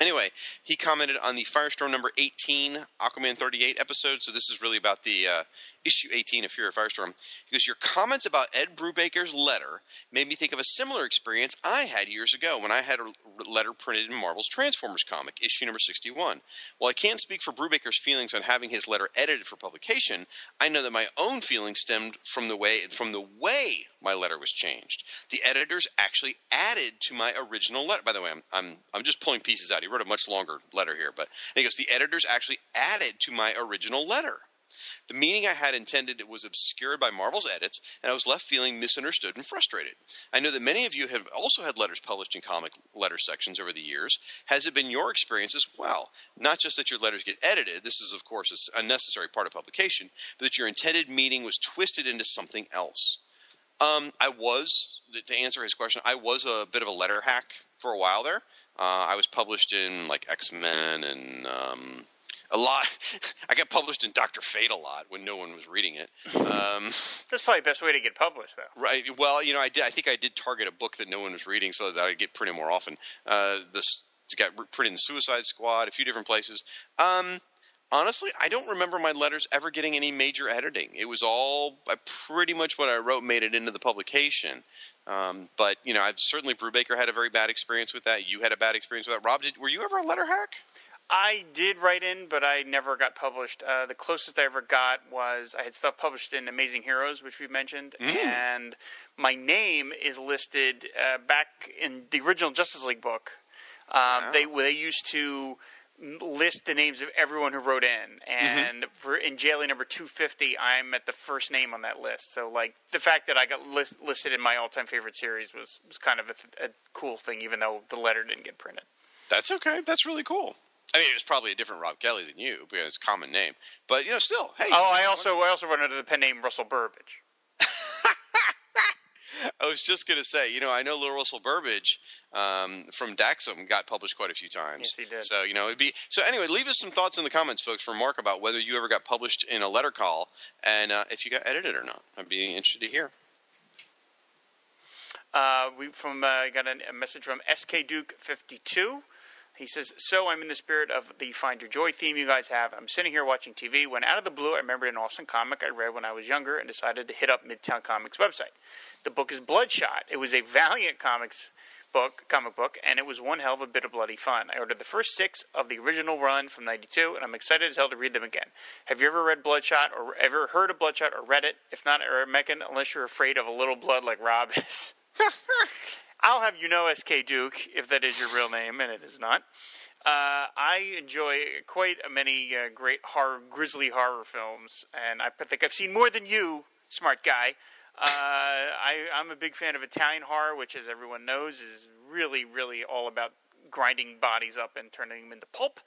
Anyway, he commented on the Firestorm number 18, Aquaman 38 episode. So this is really about the uh, issue 18 of Fury of Firestorm. He goes, Your comments about Ed Brubaker's letter made me think of a similar experience I had years ago when I had a letter printed in Marvel's Transformers comic, issue number 61. While I can't speak for Brubaker's feelings on having his letter edited for publication, I know that my own feelings stemmed from the way from the way my letter was changed. The editors actually added to my original letter. By the way, I'm I'm, I'm just pulling pieces out. He wrote a much longer letter here, but he goes, the editors actually added to my original letter. The meaning I had intended was obscured by Marvel's edits, and I was left feeling misunderstood and frustrated. I know that many of you have also had letters published in comic letter sections over the years. Has it been your experience as well? Not just that your letters get edited, this is, of course, a necessary part of publication, but that your intended meaning was twisted into something else. Um, I was, to answer his question, I was a bit of a letter hack for a while there. Uh, I was published in like X Men and um, a lot. I got published in Doctor Fate a lot when no one was reading it. Um, That's probably the best way to get published, though. right. Well, you know, I did. I think I did target a book that no one was reading, so that I'd get printed more often. Uh, this it's got printed in Suicide Squad, a few different places. Um, honestly, I don't remember my letters ever getting any major editing. It was all uh, pretty much what I wrote made it into the publication. Um, but you know, I've certainly Brubaker had a very bad experience with that. You had a bad experience with that. Rob, did, were you ever a letter hack? I did write in, but I never got published. Uh, the closest I ever got was I had stuff published in Amazing Heroes, which we mentioned, and my name is listed uh, back in the original Justice League book. Um, They they used to list the names of everyone who wrote in, and for in JLA number two fifty, I'm at the first name on that list. So like the fact that I got list, listed in my all time favorite series was was kind of a, a cool thing, even though the letter didn't get printed. That's okay. That's really cool. I mean, it was probably a different Rob Kelly than you because it's a common name. But you know, still, hey. Oh, I also I also run under the pen name Russell Burbage. I was just gonna say, you know, I know Little Russell Burbage um, from Daxum got published quite a few times. Yes, he did. So you know, it'd be so. Anyway, leave us some thoughts in the comments, folks, for Mark about whether you ever got published in a letter call and uh, if you got edited or not. I'd be interested to hear. Uh, we from uh, got a, a message from SK Duke fifty two. He says, "So I'm in the spirit of the Find Your Joy theme you guys have. I'm sitting here watching TV when out of the blue I remembered an awesome comic I read when I was younger and decided to hit up Midtown Comics website. The book is Bloodshot. It was a Valiant Comics book, comic book, and it was one hell of a bit of bloody fun. I ordered the first six of the original run from '92, and I'm excited as hell to read them again. Have you ever read Bloodshot or ever heard of Bloodshot or read it? If not, or Meccan, unless you're afraid of a little blood like Rob is." I'll have you know, SK Duke, if that is your real name, and it is not. Uh, I enjoy quite many uh, great horror, grisly horror films, and I think I've seen more than you, smart guy. Uh, I, I'm a big fan of Italian horror, which, as everyone knows, is really, really all about grinding bodies up and turning them into pulp.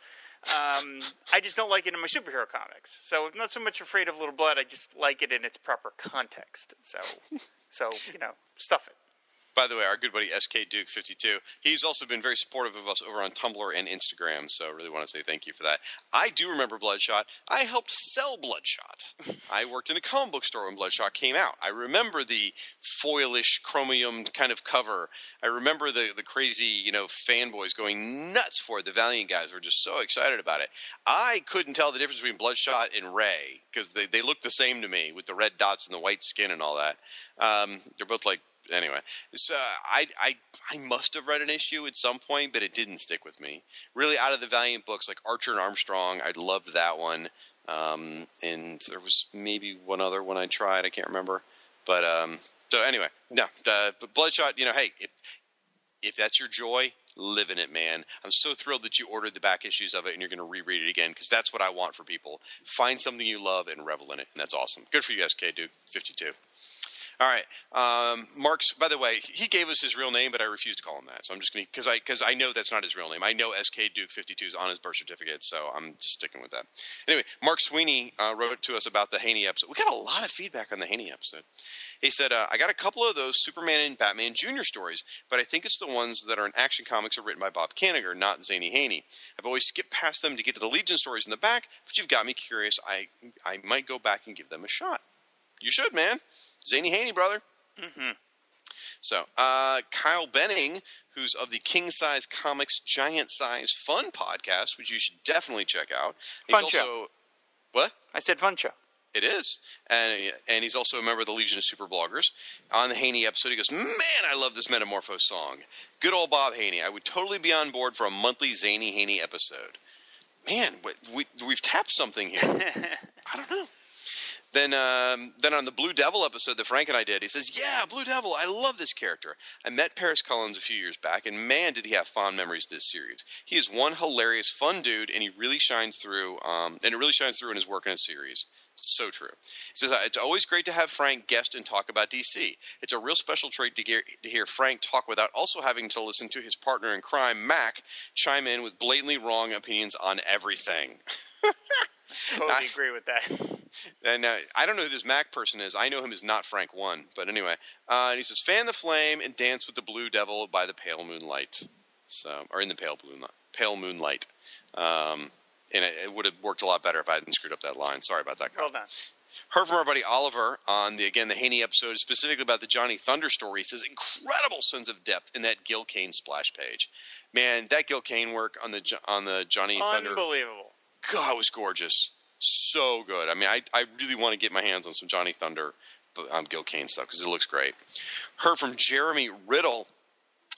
Um, I just don't like it in my superhero comics. So I'm not so much afraid of Little Blood. I just like it in its proper context. So, so you know, stuff it. By the way, our good buddy SK Duke 52, he's also been very supportive of us over on Tumblr and Instagram, so I really want to say thank you for that. I do remember Bloodshot. I helped sell Bloodshot. I worked in a comic book store when Bloodshot came out. I remember the foilish chromium kind of cover. I remember the, the crazy, you know, fanboys going nuts for it. The Valiant guys were just so excited about it. I couldn't tell the difference between Bloodshot and Rai because they, they looked the same to me with the red dots and the white skin and all that. Um, they're both like anyway, so I, I I must have read an issue at some point, but it didn't stick with me. Really, out of the Valiant books, like Archer and Armstrong, I loved that one. Um, and there was maybe one other one I tried. I can't remember. But um, so anyway, no. But Bloodshot, you know, hey, if if that's your joy, live in it, man. I'm so thrilled that you ordered the back issues of it and you're going to reread it again because that's what I want for people. Find something you love and revel in it, and that's awesome. Good for you, SK Duke 52. All right, um, Mark's. By the way, he gave us his real name, but I refuse to call him that. So I'm just going to because I because I know that's not his real name. I know SK Duke 52 is on his birth certificate, so I'm just sticking with that. Anyway, Mark Sweeney uh, wrote to us about the Haney episode. We got a lot of feedback on the Haney episode. He said, uh, "I got a couple of those Superman and Batman Junior stories, but I think it's the ones that are in Action Comics are written by Bob Kanigher, not Zany Haney. I've always skipped past them to get to the Legion stories in the back, but you've got me curious. I I might go back and give them a shot. You should, man. Zany Haney, brother." Mm-hmm. So, uh, Kyle Benning, who's of the King Size Comics Giant Size Fun podcast, which you should definitely check out. He's Fun also show. what? I said fun show. It is, and and he's also a member of the Legion of Super Bloggers. On the Haney episode, he goes, "Man, I love this Metamorpho song. Good old Bob Haney. I would totally be on board for a monthly Zany Haney episode. Man, we we've tapped something here. I don't know." Then, um, then on the Blue Devil episode that Frank and I did, he says, "Yeah, Blue Devil. I love this character. I met Paris Cullins a few years back, and man, did he have fond memories of this series. He is one hilarious, fun dude, and he really shines through. Um, and it really shines through in his work in a series. So true. He says, It's always great to have Frank guest and talk about DC. It's a real special treat to, hear to hear Frank talk without also having to listen to his partner in crime, Mac, chime in with blatantly wrong opinions on everything. Totally I- agree with that. And uh, I don't know who this Mac person is. I know him as not Frank One. But anyway, uh, and he says, "Fan the flame and dance with the blue devil by the pale moonlight." So, or in the pale blue pale moonlight. Um, and it, it would have worked a lot better if I hadn't screwed up that line. Sorry about that. Kyle. Well done. Heard from our buddy Oliver on the again the Haney episode, specifically about the Johnny Thunder story. He says incredible sense of depth in that Gil Kane splash page. Man, that Gil Kane work on the on the Johnny Thunder Unbelievable. God, it was gorgeous. So good. I mean, I, I really want to get my hands on some Johnny Thunder, but um, Gil Kane stuff because it looks great. Heard from Jeremy Riddle.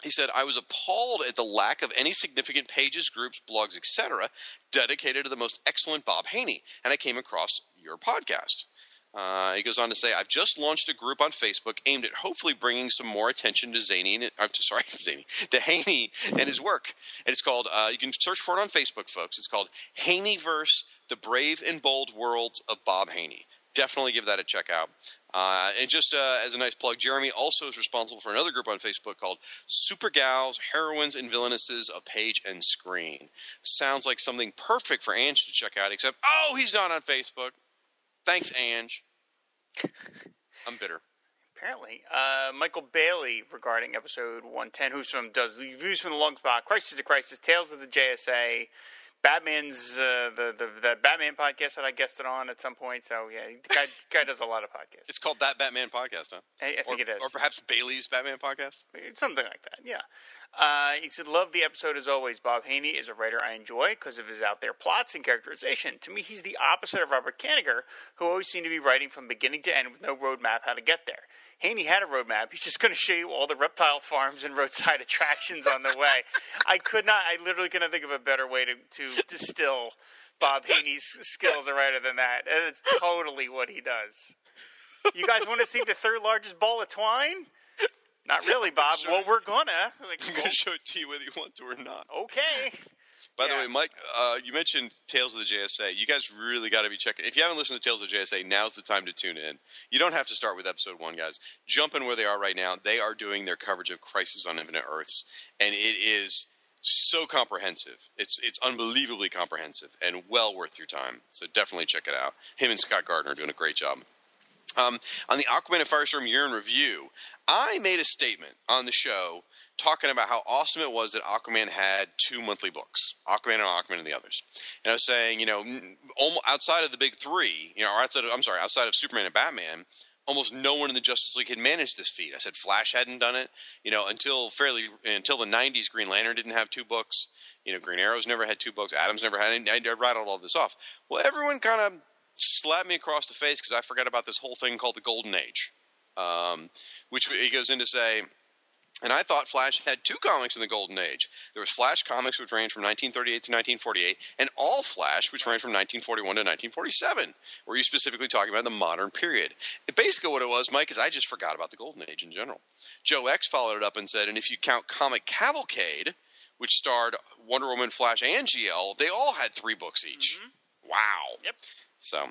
He said, I was appalled at the lack of any significant pages, groups, blogs, etc., dedicated to the most excellent Bob Haney, and I came across your podcast. Uh, he goes on to say, I've just launched a group on Facebook aimed at hopefully bringing some more attention to Zany, and, I'm sorry, Zany, to Haney and his work. And it's called, uh, you can search for it on Facebook, folks. It's called Haneyverse, The Brave and Bold Worlds of Bob Haney. Definitely give that a check out. Uh, and just uh, as a nice plug, Jeremy also is responsible for another group on Facebook called Super Gals, Heroines, and Villainesses of Page and Screen. Sounds like something perfect for Ange to check out, except, oh, he's not on Facebook. Thanks, Ange. I'm bitter. Apparently, uh, Michael Bailey regarding episode 110, who's from does reviews from the Longbox, Crisis of Crisis, Tales of the JSA, Batman's uh, the, the the Batman podcast that I guested on at some point. So yeah, the guy, guy does a lot of podcasts. It's called That Batman Podcast, huh? I, I think or, it is. Or perhaps Bailey's Batman Podcast? Something like that. Yeah. Uh, he said, "Love the episode as always. Bob Haney is a writer I enjoy because of his out there plots and characterization. To me, he's the opposite of Robert Kanigher, who always seemed to be writing from beginning to end with no roadmap how to get there. Haney had a roadmap. He's just going to show you all the reptile farms and roadside attractions on the way. I could not. I literally couldn't think of a better way to to distill Bob Haney's skills as a writer than that. And It's totally what he does. You guys want to see the third largest ball of twine? Not really, Bob. Sure. Well, we're gonna. Like, I'm going to show it to you whether you want to or not. okay. By the way, Mike, uh, you mentioned Tales of the JSA. You guys really got to be checking. If you haven't listened to Tales of the JSA, now's the time to tune in. You don't have to start with episode one, guys. Jump in where they are right now. They are doing their coverage of Crisis on Infinite Earths, and it is so comprehensive. It's it's unbelievably comprehensive and well worth your time. So definitely check it out. Him and Scott Gardner are doing a great job. Um, on the Aquaman and Firestorm year in review, I made a statement on the show talking about how awesome it was that Aquaman had two monthly books, Aquaman and Aquaman and the others. And I was saying, you know, outside of the big three, you know, outside of, I'm sorry, outside of Superman and Batman, almost no one in the Justice League had managed this feat. I said Flash hadn't done it, you know, until fairly until the '90s. Green Lantern didn't have two books. You know, Green Arrow's never had two books. Adams never had. And I I rattled all this off. Well, everyone kind of slapped me across the face because I forgot about this whole thing called the Golden Age, um, which he goes in to say. And I thought Flash had two comics in the Golden Age. There was Flash comics, which ranged from 1938 to 1948, and All Flash, which ranged from 1941 to 1947, where you specifically talking about the modern period. It, basically, what it was, Mike, is I just forgot about the Golden Age in general. Joe X followed it up and said, and if you count Comic Cavalcade, which starred Wonder Woman, Flash, and GL, they all had three books each. Wow. Yep. So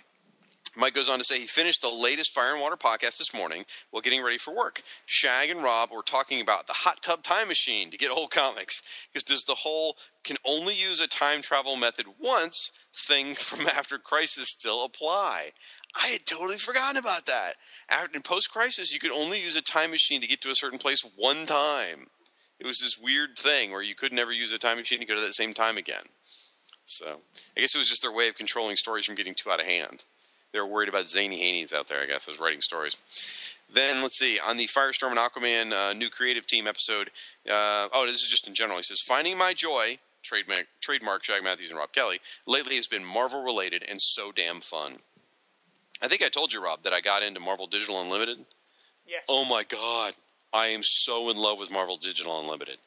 Mike goes on to say he finished the latest Fire and Water podcast this morning while getting ready for work. Shag and Rob were talking about the hot tub time machine to get old comics. Because does the whole can only use a time travel method once thing from after Crisis still apply? I had totally forgotten about that. After, in post Crisis, you could only use a time machine to get to a certain place one time. It was this weird thing where you could never use a time machine to go to that same time again. So I guess it was just their way of controlling stories from getting too out of hand. They were worried about zany Haney's out there, I guess, as writing stories. Then let's see on the Firestorm and Aquaman uh, new creative team episode. Uh, oh, this is just in general. He says, "Finding my joy." Trademark, trademark Shag Matthews and Rob Kelly. Lately has been Marvel related and so damn fun. I think I told you, Rob, that I got into Marvel Digital Unlimited. Yes. Oh my god, I am so in love with Marvel Digital Unlimited.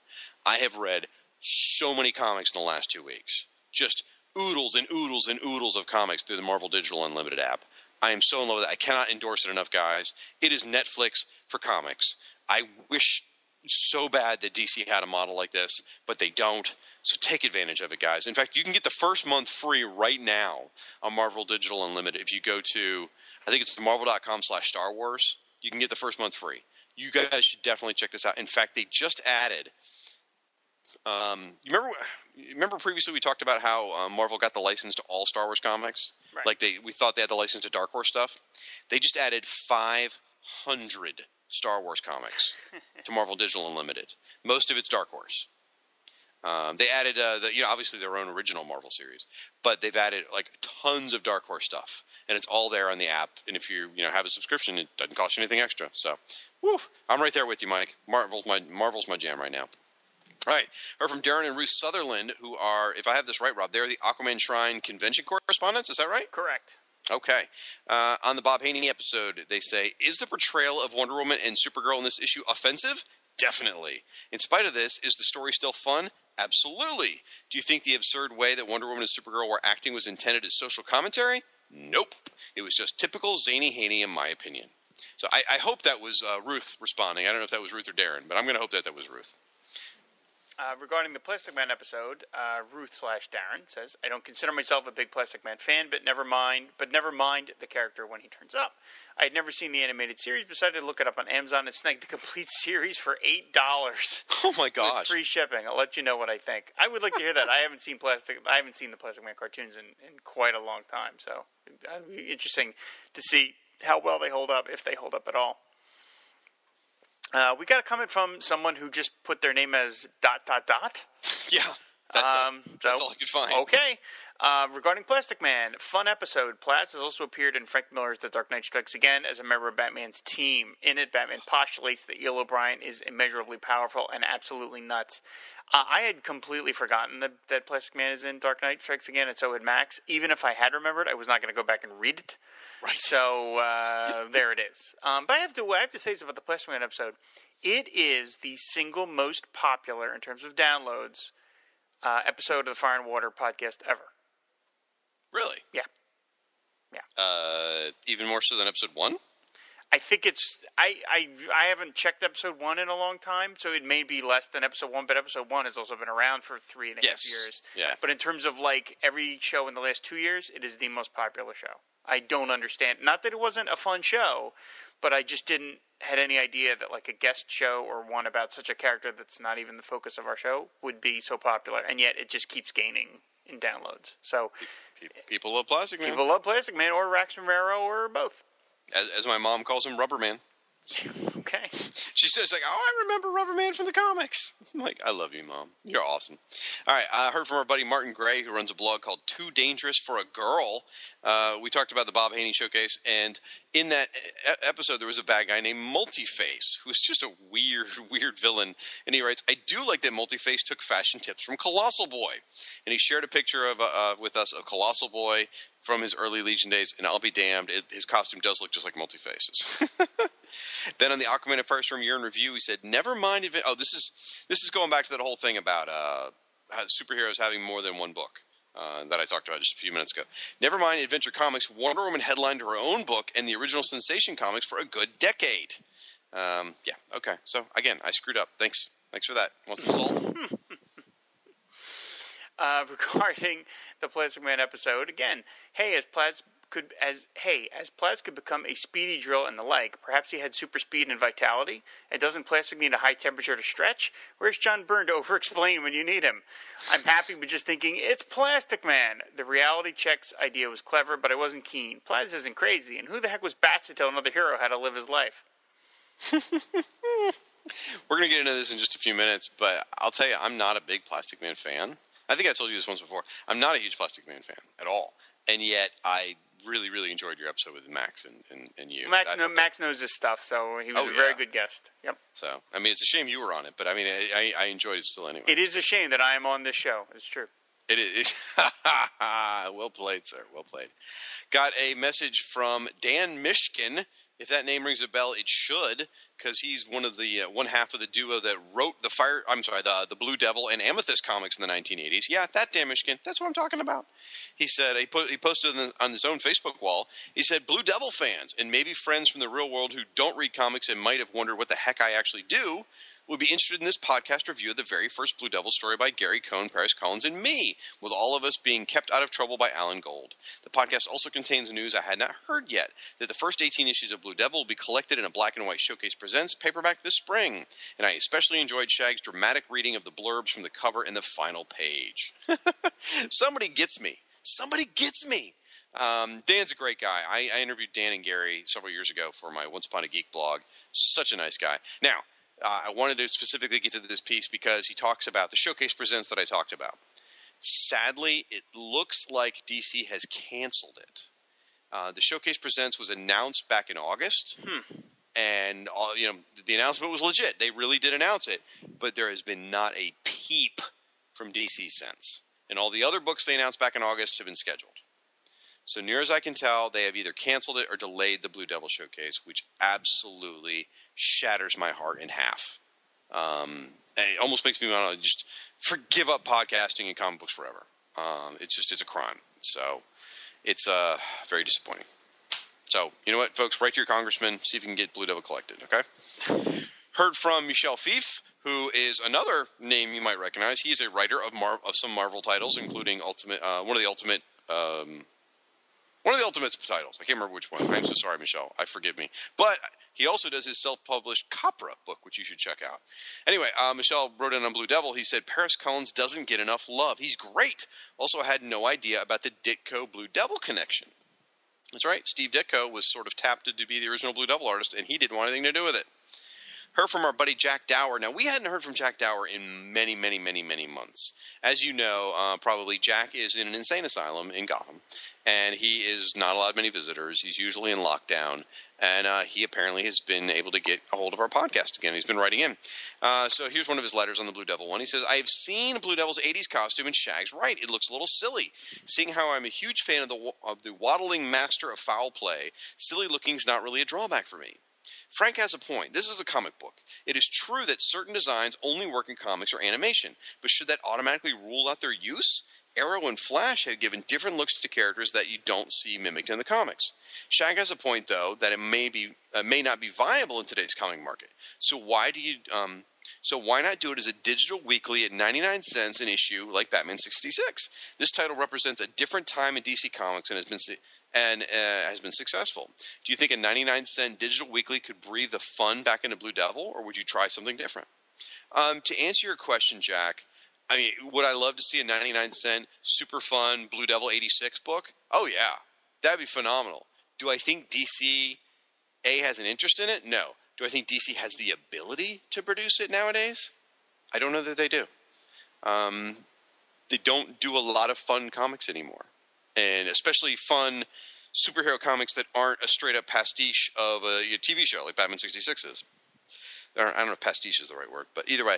I have read so many comics in the last two weeks. Just oodles and oodles and oodles of comics through the Marvel Digital Unlimited app. I am so in love with it. I cannot endorse it enough, guys. It is Netflix for comics. I wish so bad that DC had a model like this, but they don't. So take advantage of it, guys. In fact, you can get the first month free right now on Marvel Digital Unlimited if you go to, I think it's marvel.com slash Star Wars. You can get the first month free. You guys should definitely check this out. In fact, they just added. Um, you remember? Remember previously we talked about how uh, Marvel got the license to all Star Wars comics. Right. Like they, we thought they had the license to Dark Horse stuff. They just added 500 Star Wars comics to Marvel Digital Unlimited. Most of it's Dark Horse. Um, they added, uh, the, you know, obviously their own original Marvel series, but they've added like tons of Dark Horse stuff, and it's all there on the app. And if you, you know, have a subscription, it doesn't cost you anything extra. So, woo, I'm right there with you, Mike. Marvel's my Marvel's my jam right now. All right, heard from Darren and Ruth Sutherland, who are, if I have this right, Rob, they're the Aquaman Shrine convention correspondents. Is that right? Correct. Okay. Uh, on the Bob Haney episode, they say, Is the portrayal of Wonder Woman and Supergirl in this issue offensive? Definitely. In spite of this, is the story still fun? Absolutely. Do you think the absurd way that Wonder Woman and Supergirl were acting was intended as social commentary? Nope. It was just typical zany Haney, in my opinion. So I, I hope that was uh, Ruth responding. I don't know if that was Ruth or Darren, but I'm going to hope that that was Ruth. Uh, regarding the Plastic Man episode, uh, Ruth slash Darren says, "I don't consider myself a big Plastic Man fan, but never mind. But never mind the character when he turns up. I had never seen the animated series. but Decided to look it up on Amazon and snagged the complete series for eight dollars Oh my with gosh. free shipping. I'll let you know what I think. I would like to hear that. I haven't seen plastic. I haven't seen the Plastic Man cartoons in, in quite a long time, so it'd be interesting to see how well they hold up, if they hold up at all." Uh, we got a comment from someone who just put their name as dot dot dot. Yeah. That's, Um, that's so- all I could find. Okay. Uh, regarding Plastic Man, fun episode. Plas has also appeared in Frank Miller's The Dark Knight Strikes Again as a member of Batman's team. In it, Batman postulates that Eel O'Brien is immeasurably powerful and absolutely nuts. Uh, I had completely forgotten that, that Plastic Man is in Dark Knight Strikes Again, and so had Max. Even if I had remembered, I was not going to go back and read it. Right. So uh, there it is. Um, but I have to I have to say something about the Plastic Man episode. It is the single most popular in terms of downloads uh, episode of the Fire and Water podcast ever. Really? Yeah. Yeah. Uh, even more so than episode one? I think it's I, I I haven't checked episode one in a long time, so it may be less than episode one. But episode one has also been around for three and a half Yes. years. Yeah. But in terms of like every show in the last two years, it is the most popular show. I don't understand. Not that it wasn't a fun show, but I just didn't had any idea that like a guest show or one about such a character that's not even the focus of our show would be so popular, and yet it just keeps gaining in downloads. So People love Plastic Man. people love Plastic Man or Rax Romero or both. as, as my mom calls him, Rubber Man. Okay. She says like, "Oh, I remember Rubber Man from the comics." I'm like, "I love you, mom. You're awesome." All right, I heard from our buddy Martin Gray, who runs a blog called "Too Dangerous for a Girl." Uh, we talked about the Bob Haney showcase, and in that episode, there was a bad guy named Multiface, who was just a weird, weird villain. And he writes, "I do like that Multiface took fashion tips from Colossal Boy," and he shared a picture of uh, uh, with us of Colossal Boy from his early Legion days. And I'll be damned, it, his costume does look just like Multiface's. Then on the Aquaman and Firestorm year in review, he said, "Never mind." Adve- oh, this is this is going back to that whole thing about uh, superheroes having more than one book uh, that I talked about just a few minutes ago. Never mind Adventure Comics. Wonder Woman headlined her own book and the original Sensation comics for a good decade. Um, yeah. Okay. So again, I screwed up. Thanks. Thanks for that. Want some salt? uh, regarding the Plastic Man episode. Again, hey, as Plas could as hey as Plas could become a speedy drill and the like. Perhaps he had super speed and vitality. And doesn't plastic need a high temperature to stretch? Where's John Byrne to over-explain when you need him? I'm happy, but just thinking it's Plastic Man. The reality checks idea was clever, but I wasn't keen. Plas isn't crazy, and who the heck was Bats to tell another hero how to live his life? We're to get into this in just a few minutes, but I'll tell you, I'm not a big Plastic Man fan. I think I told you this once before. I'm not a huge Plastic Man fan at all, and yet I really, really enjoyed your episode with Max and, and, and you. Max, Max knows his stuff, so he was Oh, a very yeah. good guest. Yep. So, I mean, it's a shame you were on it, but I mean, I, I I enjoyed it still anyway. It is a shame that I am on this show. It's true. It is. well played, sir. Well played. Got a message from Dan Mishkin. If that name rings a bell, it should, because he's one of the uh, one half of the duo that wrote the fire. I'm sorry, the the Blue Devil and Amethyst comics in the 1980s. Yeah, that Dan Mishkin. That's what I'm talking about. He said he, he posted on, the, on his own Facebook wall. He said, "Blue Devil fans and maybe friends from the real world who don't read comics and might have wondered what the heck I actually do." Would be interested in this podcast review of the very first Blue Devil story by Gary Cohn, Paris Cullins, and me, with all of us being kept out of trouble by Alan Gold. The podcast also contains news I had not heard yet that the first 18 issues of Blue Devil will be collected in a black and white showcase presents paperback this spring. And I especially enjoyed Shag's dramatic reading of the blurbs from the cover and the final page. Somebody gets me. Somebody gets me. Um, Dan's a great guy. I, I interviewed Dan and Gary several years ago for my Once Upon a Geek blog. Such a nice guy. Now, uh, I wanted to specifically get to this piece because he talks about the showcase presents that I talked about. Sadly, it looks like DC has canceled it. Uh, the showcase presents was announced back in August, and all, you know the announcement was legit. They really did announce it, but there has been not a peep from DC since. And all the other books they announced back in August have been scheduled. So near as I can tell, they have either canceled it or delayed the Blue Devil showcase, which absolutely shatters my heart in half. Um, it almost makes me want to just forgive up podcasting and comic books forever. Um, it's just it's a crime. So it's uh, very disappointing. So you know what, folks, write to your congressman, see if you can get Blue Devil collected. Okay. Heard from Michel Fiffe, who is another name you might recognize. He is a writer of Mar- of some Marvel titles, including Ultimate, uh, one of the Ultimate. Um, one of the ultimate titles. I can't remember which one. I'm so sorry, Michel. I forgive me. But he also does his self-published Copra book, which you should check out. Anyway, uh, Michel wrote in on Blue Devil. He said Paris Cullins doesn't get enough love. He's great. Also, had no idea about the Ditko Blue Devil connection. That's right. Steve Ditko was sort of tapped to be the original Blue Devil artist, and he didn't want anything to do with it. Heard from our buddy Jack Dower. Now, we hadn't heard from Jack Dower in many, many, many, many months. As you know, uh, probably Jack is in an insane asylum in Gotham, and he is not allowed many visitors. He's usually in lockdown, and uh, he apparently has been able to get a hold of our podcast again. He's been writing in. Uh, so here's one of his letters on the Blue Devil one. He says, I have seen Blue Devil's 80s costume, and Shag's right. It looks a little silly. Seeing how I'm a huge fan of the, of the waddling master of foul play, silly looking's not really a drawback for me. Frank has a point. This is a comic book. It is true that certain designs only work in comics or animation, but should that automatically rule out their use? Arrow and Flash have given different looks to characters that you don't see mimicked in the comics. Shag has a point, though, that it may be uh, may not be viable in today's comic market. So why do you um, so why not do it as a digital weekly at 99 cents an issue like Batman 66? This title represents a different time in DC Comics and has been and uh, has been successful. Do you think a 99 cent digital weekly could breathe the fun back into Blue Devil, or would you try something different? Um, to answer your question, Jack, I mean, would I love to see a 99 cent super fun Blue Devil 86 book? Oh, yeah. That'd be phenomenal. Do I think DC A has an interest in it? No. Do I think DC has the ability to produce it nowadays? I don't know that they do. Um, they don't do a lot of fun comics anymore, and especially fun superhero comics that aren't a straight up pastiche of a, a TV show like Batman 66 is. I don't know if pastiche is the right word, but either way,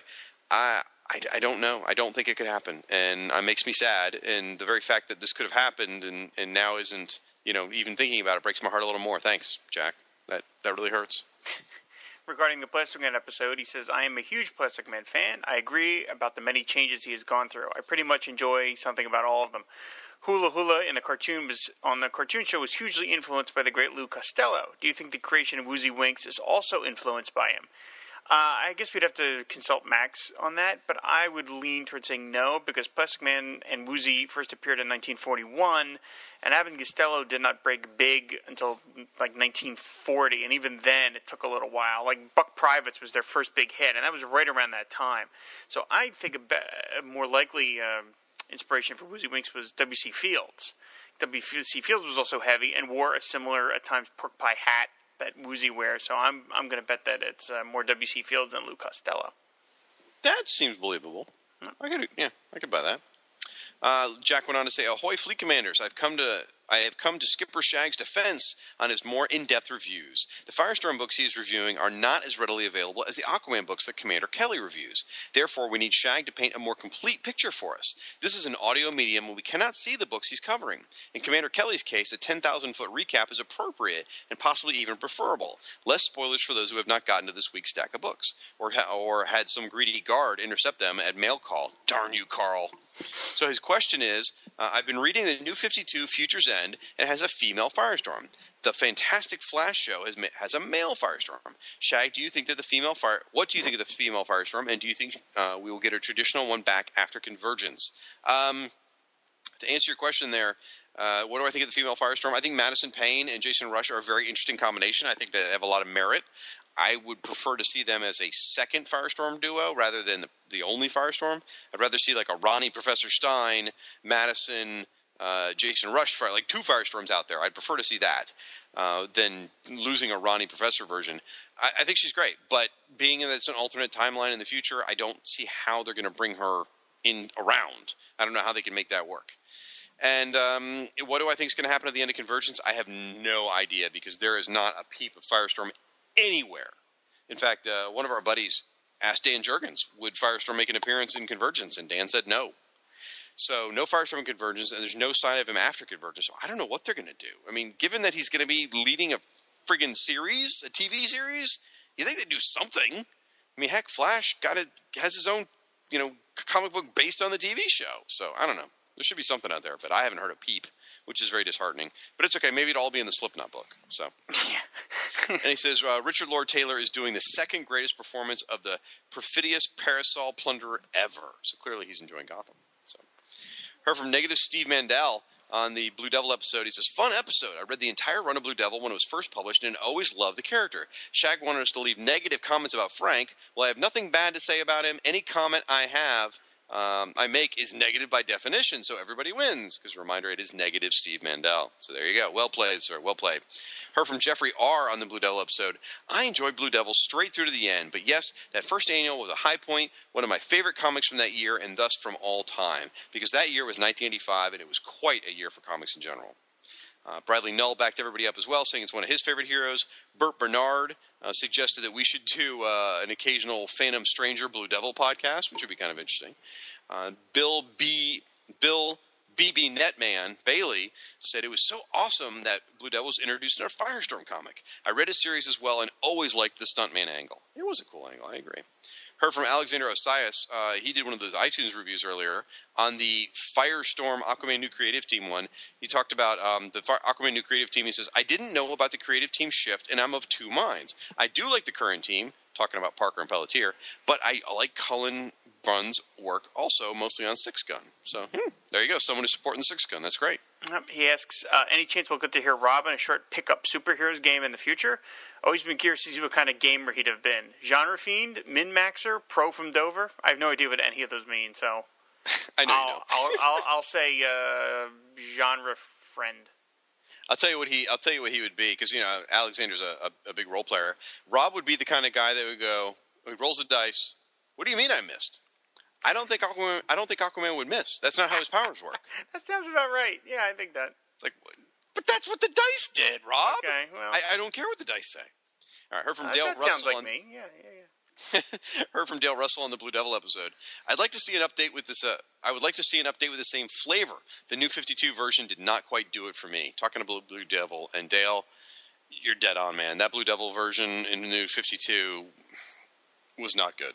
I, I, I, don't know. I don't think it could happen, and it makes me sad. And the very fact that this could have happened and, and now isn't, you know, even thinking about it breaks my heart a little more. Thanks, Jack. That that really hurts. Regarding the Plastic Man episode, he says, I am a huge Plastic Man fan. I agree about the many changes he has gone through. I pretty much enjoy something about all of them. Hula Hula in the cartoon was on the cartoon show was hugely influenced by the great Lou Costello. Do you think the creation of Woozy Winks is also influenced by him? Uh, I guess we'd have to consult Max on that, but I would lean towards saying no because Plastic Man and Woozy first appeared in 1941, and Abbott and Costello did not break big until like 1940, and even then it took a little while. Like Buck Privates was their first big hit, and that was right around that time. So I think a, be- a more likely uh, inspiration for Woozy Winks was W.C. Fields. W.C. Fields was also heavy and wore a similar, at times, pork pie hat that Woozy wears. So I'm I'm going to bet that it's uh, more W.C. Fields than Lou Costello. That seems believable. I could, yeah, I could buy that. Uh, Jack went on to say, "Ahoy, fleet commanders! I've come to I have come to Skipper Shag's defense on his more in-depth reviews. The Firestorm books he is reviewing are not as readily available as the Aquaman books that Commander Kelly reviews. Therefore, we need Shag to paint a more complete picture for us. This is an audio medium and we cannot see the books he's covering. In Commander Kelly's case, a 10,000 foot recap is appropriate and possibly even preferable. Less spoilers for those who have not gotten to this week's stack of books, or ha- or had some greedy guard intercept them at mail call. Darn you, Carl." So his question is, uh, I've been reading the New 52 Futures End and has a female Firestorm. The Fantastic Flash show has, has a male Firestorm. Shag, do you think that the female fire? What do you think of the female Firestorm, and do you think uh, we will get a traditional one back after Convergence? Um, to answer your question, there. Uh, what do I think of the female Firestorm? I think Madison Payne and Jason Rusch are a very interesting combination. I think they have a lot of merit. I would prefer to see them as a second Firestorm duo rather than the, the only Firestorm. I'd rather see like a Ronnie Professor Stein, Madison, uh, Jason Rusch fire, like two Firestorms out there. I'd prefer to see that uh, than losing a Ronnie Professor version. I, I think she's great, but being that it's an alternate timeline in the future, I don't see how they're going to bring her in around. I don't know how they can make that work. And um, what do I think is going to happen at the end of Convergence? I have no idea because there is not a peep of Firestorm anywhere. In fact, uh, one of our buddies asked Dan Jurgens, would Firestorm make an appearance in Convergence? And Dan said no. So no Firestorm Convergence, and there's no sign of him after Convergence. So I don't know what they're going to do. I mean, given that he's going to be leading a friggin' series, a TV series, you think they'd do something. I mean, heck, Flash got it has his own, you know, comic book based on the TV show. So I don't know. There should be something out there, but I haven't heard a peep, which is very disheartening. But it's okay. Maybe it'll all be in the Slipknot book. So, and he says uh, Richard Lord Taylor is doing the second greatest performance of the perfidious parasol plunderer ever. So clearly, he's enjoying Gotham. Heard from negative Steve Mandel on the Blue Devil episode. He says, Fun episode. I read the entire run of Blue Devil when it was first published and always loved the character. Shag wanted us to leave negative comments about Frank. Well, I have nothing bad to say about him. Any comment I have um, I make is negative by definition, so everybody wins. Because reminder, it is negative Steve Mandel. So there you go. Well played, sir. Well played. Heard from Jeffrey R. on the Blue Devil episode. I enjoyed Blue Devil straight through to the end, but yes, that first annual was a high point, one of my favorite comics from that year, and thus from all time. Because that year was 1985, and it was quite a year for comics in general. Uh, Bradley Null backed everybody up as well, saying it's one of his favorite heroes. Burt Bernard uh, suggested that we should do uh, an occasional Phantom Stranger Blue Devil podcast, which would be kind of interesting. Uh, Bill B. Bill BB Netman Bailey said it was so awesome that Blue Devil was introduced in our Firestorm comic. I read his series as well and always liked the stuntman angle. It was a cool angle, I agree. Heard from Alexander Osias. Uh, he did one of those iTunes reviews earlier on the Firestorm Aquaman New Creative Team one. He talked about um, the Fire- Aquaman New Creative Team. He says, I didn't know about the creative team shift, and I'm of two minds. I do like the current team. Talking about Parker and Pelletier. But I like Cullen Bunn's work also, mostly on Sixth Gun. So hmm, there you go. Someone who's supporting Sixth Gun. That's great. He asks, uh, any chance we'll get to hear Rob in a short pickup superheroes game in the future? Always been curious to see what kind of gamer he'd have been. Genre fiend, min maxer, pro from Dover. I have no idea what any of those mean, so I know I'll, know. I'll, I'll, I'll say uh, genre friend. I'll tell you what he. I'll tell you what he would be because you know Alexander's a, a, a big role player. Rob would be the kind of guy that would go. He rolls the dice. What do you mean I missed? I don't think Aquaman. I don't think Aquaman would miss. That's not how his powers work. That sounds about right. Yeah, I think that. It's like, but that's what the dice did, Rob. Okay, well, I, I don't care what the dice say. All right, heard from uh, Dale that Russell. sounds like on, me. Yeah, yeah, yeah. heard from Dale Russell on the Blue Devil episode. I'd like to see an update with this. Uh, I would like to see an update with the same flavor. The new 52 version did not quite do it for me. Talking about Blue Devil and Dale, you're dead on, man. That Blue Devil version in the new 52 was not good.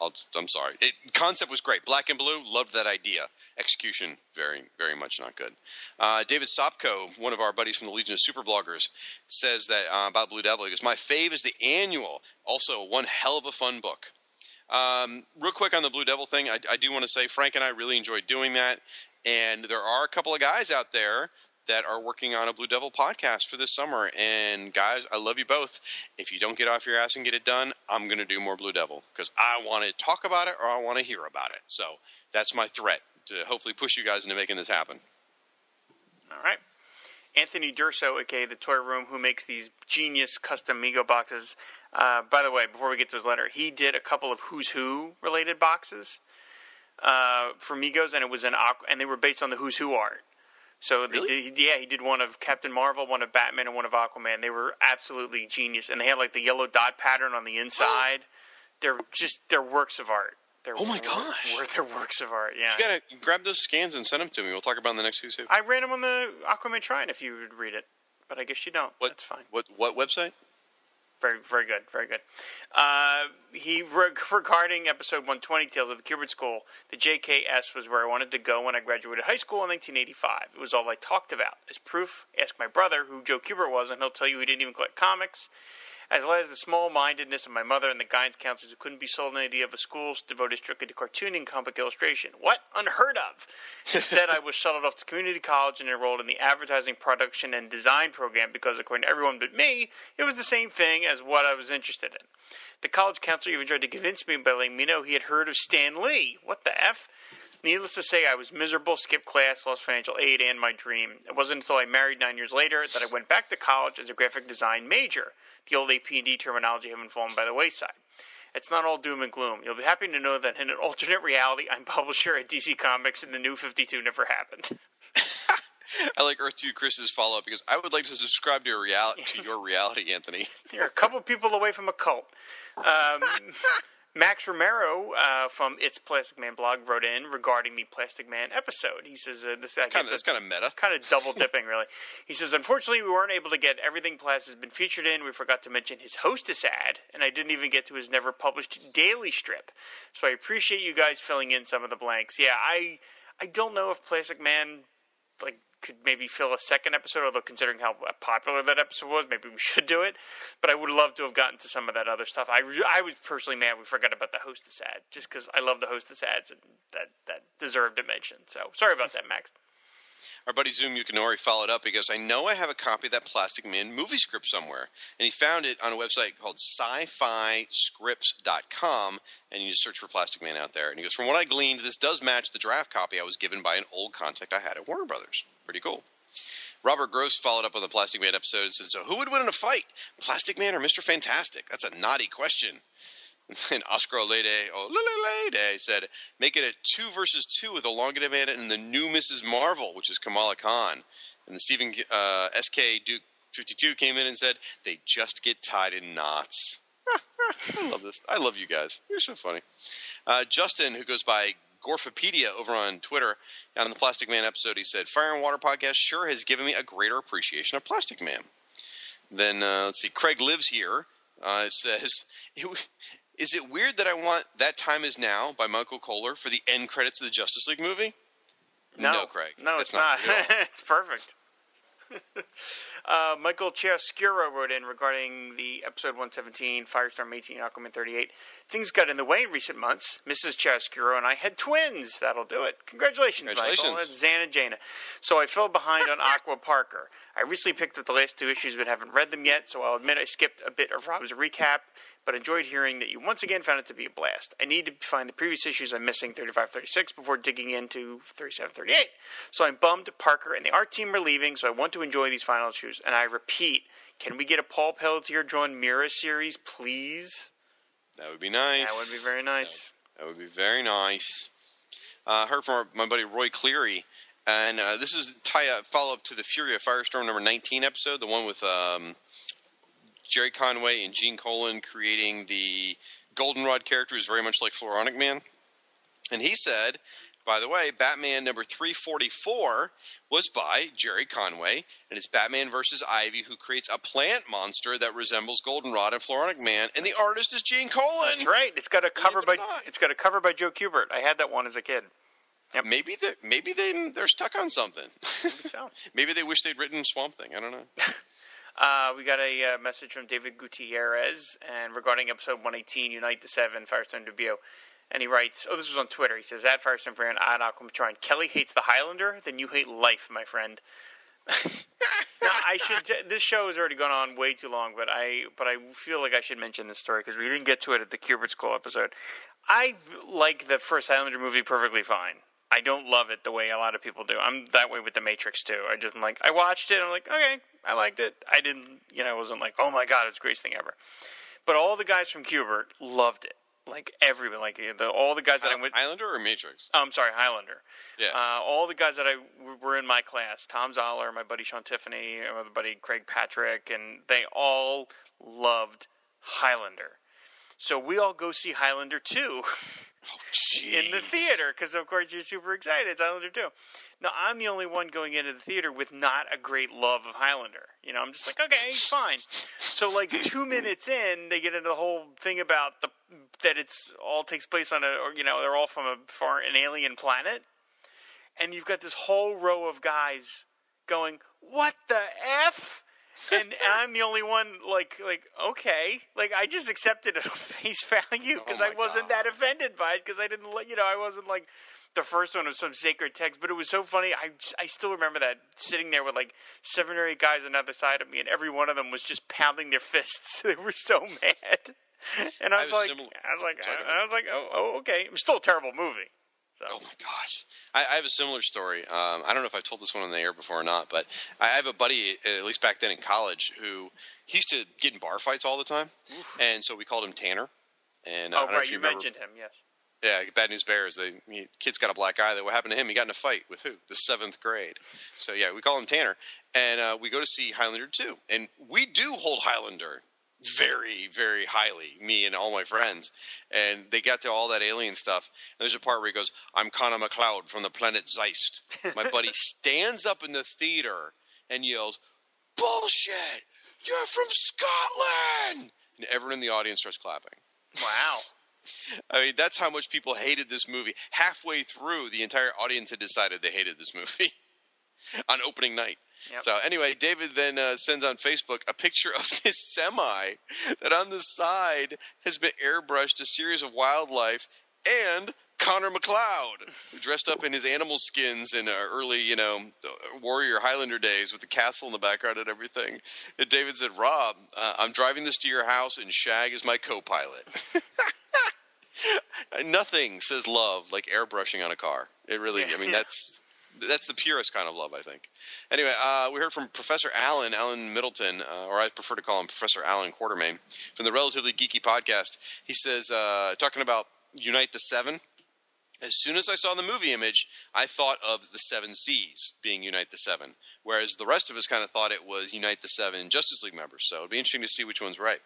I'll, I'm sorry. It, concept was great. Black and blue, loved that idea. Execution, very, very much not good. Uh, David Sopko, one of our buddies from the Legion of Super Bloggers, says that uh, about Blue Devil. He goes, "My fave is the annual. Also, one hell of a fun book." Um, real quick on the Blue Devil thing, I, I do want to say Frank and I really enjoyed doing that, and there are a couple of guys out there that are working on a Blue Devil podcast for this summer. And guys, I love you both. If you don't get off your ass and get it done, I'm going to do more Blue Devil because I want to talk about it or I want to hear about it. So that's my threat to hopefully push you guys into making this happen. All right. Anthony Durso, aka the Toy Room, who makes these genius custom Mego boxes. Uh, by the way, before we get to his letter, he did a couple of Who's Who related boxes uh, for Megos, and it was an and they were based on the Who's Who art. So Really? did, yeah, he did one of Captain Marvel, one of Batman, and one of Aquaman. They were absolutely genius, and they had like the yellow dot pattern on the inside. they're just they're works of art. They're Oh my gosh. wor- they're works of art. Yeah, You gotta grab those scans and send them to me. We'll talk about in the next Who's Who. I ran them on the Aquaman Shrine if you would read it, but I guess you don't. What? That's fine. What? What website? Very, very good, very good. Uh, he reg- regarding episode 120, Tales of the Kubert School. The JKS was where I wanted to go when I graduated high school in 1985. It was all I talked about. As proof, ask my brother who Joe Kubert was, and he'll tell you he didn't even collect comics. As well as the small-mindedness of my mother and the guidance counselors who couldn't be sold an idea of a school devoted strictly to cartooning, comic illustration. What? Unheard of! Instead, I was shuttled off to community college and enrolled in the advertising, production, and design program because, according to everyone but me, it was the same thing as what I was interested in. The college counselor even tried to convince me by letting me know he had heard of Stan Lee. What the F? Needless to say, I was miserable, skipped class, lost financial aid, and my dream. It wasn't until I married nine years later that I went back to college as a graphic design major. The old AP&D terminology having fallen by the wayside. It's not all doom and gloom. You'll be happy to know that in an alternate reality, I'm publisher at DC Comics, and the new 52 never happened. I like Earth Two Chris's follow up because I would like to subscribe to your reality. To your reality, Anthony. You're a couple people away from a cult. Um, Max Romero uh, from It's Plastic Man blog wrote in regarding the Plastic Man episode. He says uh, this Kind of, that's kind of meta. kind of double dipping, really. He says, unfortunately, we weren't able to get everything Plas has been featured in. We forgot to mention his hostess ad, and I didn't even get to his never published daily strip. So I appreciate you guys filling in some of the blanks. Yeah, I I don't know if Plastic Man like could maybe fill a second episode, although considering how popular that episode was, maybe we should do it. But I would love to have gotten to some of that other stuff. I, re- I was personally mad we forgot about the hostess ad, just because I love the hostess ads and that that deserved a mention. So sorry about that, Max. Our buddy Zoom Yukinori followed up. He goes, I know I have a copy of that Plastic Man movie script somewhere. And he found it on a website called sci fi scripts.com. And you just search for Plastic Man out there. And he goes, From what I gleaned, this does match the draft copy I was given by an old contact I had at Warner Brothers. Pretty cool. Robert Gross followed up on the Plastic Man episode and said, So who would win in a fight? Plastic Man or Mr. Fantastic? That's a naughty question. And Oscar Olede, Olede said, make it a two versus two with Elongated Man and the new Mrs. Marvel, which is Kamala Khan. And then Stephen uh, SK Duke 52 came in and said, they just get tied in knots. I love this. I love you guys. You're so funny. Uh, Justin, who goes by Gorfopedia over on Twitter, on the Plastic Man episode, he said, Fire and Water podcast sure has given me a greater appreciation of Plastic Man. Then, uh, let's see, Craig Lives Here uh, says, it, Is it weird that I want That Time Is Now by Michael Kohler for the end credits of the Justice League movie? No, Craig. No, it's not. all. it's perfect. Uh, Michael Chiaroscuro wrote in regarding the episode 117, Firestorm 18, Aquaman 38. Things got in the way in recent months. Mrs. Chiaroscuro and I had twins. That'll do it. Congratulations, Michael. Congratulations. That's Zan and Jaina. So I fell behind on Aqua Parker. I recently picked up the last two issues but haven't read them yet, so I'll admit I skipped a bit of Rob's recap, but enjoyed hearing that you once again found it to be a blast. I need to find the previous issues I'm missing, 35 36, before digging into 37 38. So I'm bummed Parker and the art team are leaving, so I want to enjoy these final issues. And I repeat, can we get a Paul Pelletier drawn Mera series, please? That would be nice. That would be very nice. That would be very nice. Uh, heard from our, my buddy Roy Cleary, and uh, this is tie a follow up to the Fury of Firestorm number 19 episode, the one with um, Gerry Conway and Gene Colan creating the Goldenrod character, who's very much like Floronic Man. And he said, by the way, Batman number 344 was by Gerry Conway, and it's Batman versus Ivy, who creates a plant monster that resembles Goldenrod and Floronic Man, and the artist is Gene Colan. That's right. It's got a cover by not. it's got a cover by Joe Kubert. I had that one as a kid. Maybe they maybe they they're stuck on something. So. maybe they wish they'd written Swamp Thing. I don't know. Uh, we got a uh, message from David Gutierrez, and regarding episode 118, Unite the Seven, Firestone Dubio. And he writes, oh, this was on Twitter. He says, at Firestorm Fan, at Aquamatron, Kelly hates the Highlander, then you hate life, my friend. now, I should. T- this show has already gone on way too long, but I but I feel like I should mention this story because we didn't get to it at the Kubert School episode. I like the first Highlander movie perfectly fine. I don't love it the way a lot of people do. I'm that way with the Matrix too. I just am like I watched it. and I'm like okay, I liked it. I didn't, you know, I wasn't like oh my god, it's the greatest thing ever. But all the guys from Kubert loved it. Like everyone, like the, all the guys that I went. Islander or Matrix? Oh, I'm sorry, Highlander. Yeah. Uh, all the guys that I were in my class, Tom Zoller, my buddy Sean Tiffany, my other buddy Craig Patrick, and they all loved Highlander. So we all go see Highlander 2 in the theater because, of course, you're super excited. It's Highlander 2. Now, I'm the only one going into the theater with not a great love of Highlander. You know, I'm just like, okay, fine. So, like, two minutes in, they get into the whole thing about the that it's all takes place on a, or, you know, they're all from a far an alien planet, and you've got this whole row of guys going, "What the f?" And, I'm the only one like like okay. Like I just accepted it on face value because Oh I wasn't that offended by it because I didn't let you know I wasn't like the first one was some sacred text but it was so funny. I I still remember that sitting there with like seven or eight guys on the other side of me and every one of them was just pounding their fists. They were so mad. And I I was like I was like I, I was like oh oh okay. It was still a terrible movie Oh my gosh! I, I have a similar story. Um, I don't know if I've told this one on the air before or not, but I have a buddy, at least back then in college, who he used to get in bar fights all the time, and so we called him Tanner. And uh, I oh right you remember- mentioned him yes Yeah, Bad News Bears. They he, kid's got a black eye. That what happened to him? He got in a fight with who? The seventh grade. So yeah, we call him Tanner, and uh, we go to see Highlander two, and we do hold Highlander very, very highly. Me and all my friends, and they got to all that alien stuff. And there's a part where he goes, "I'm Connor MacLeod from the planet Zeist." My buddy stands up in the theater and yells, "Bullshit! You're from Scotland!" And everyone in the audience starts clapping. wow I mean, that's how much people hated this movie. Halfway through, the entire audience had decided they hated this movie on opening night. Yep. So anyway, David then uh, sends on Facebook a picture of this semi that on the side has been airbrushed a series of wildlife and Connor MacLeod, who dressed up in his animal skins in uh, early, you know, warrior Highlander days with the castle in the background and everything. And David said, "Rob, uh, I'm driving this to your house, and Shag is my co-pilot." Nothing says love like airbrushing on a car. It really, I mean, that's that's the purest kind of love, I think. Anyway, uh, we heard from Professor Alan, Alan Middleton, uh, or I prefer to call him Professor Alan Quartermain, from the Relatively Geeky podcast. He says, uh, talking about Unite the Seven. As soon as I saw the movie image, I thought of the Seven Seas being Unite the Seven, whereas the rest of us kind of thought it was Unite the Seven Justice League members. So it'd be interesting to see which one's right.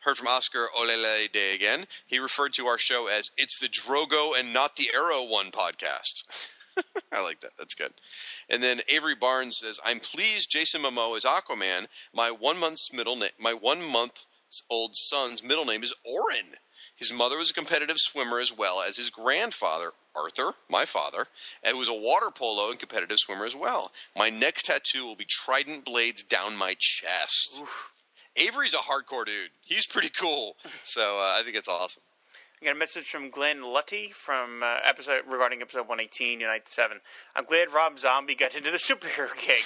Heard from Oscar Olele Day again. He referred to our show as "It's the Drogo and not the Arrow One podcast." I like that. That's good. And then Avery Barnes says, "I'm pleased Jason Momoa is Aquaman. My one month's middle name, my one month old son's middle name is Orin. His mother was a competitive swimmer as well as his grandfather, Arthur, my father, and was a water polo and competitive swimmer as well. My next tattoo will be trident blades down my chest. Avery's a hardcore dude. He's pretty cool. So uh, I think it's awesome. I got a message from Glenn Lutty from uh, episode regarding episode 118, United 7. I'm glad Rob Zombie got into the superhero gig.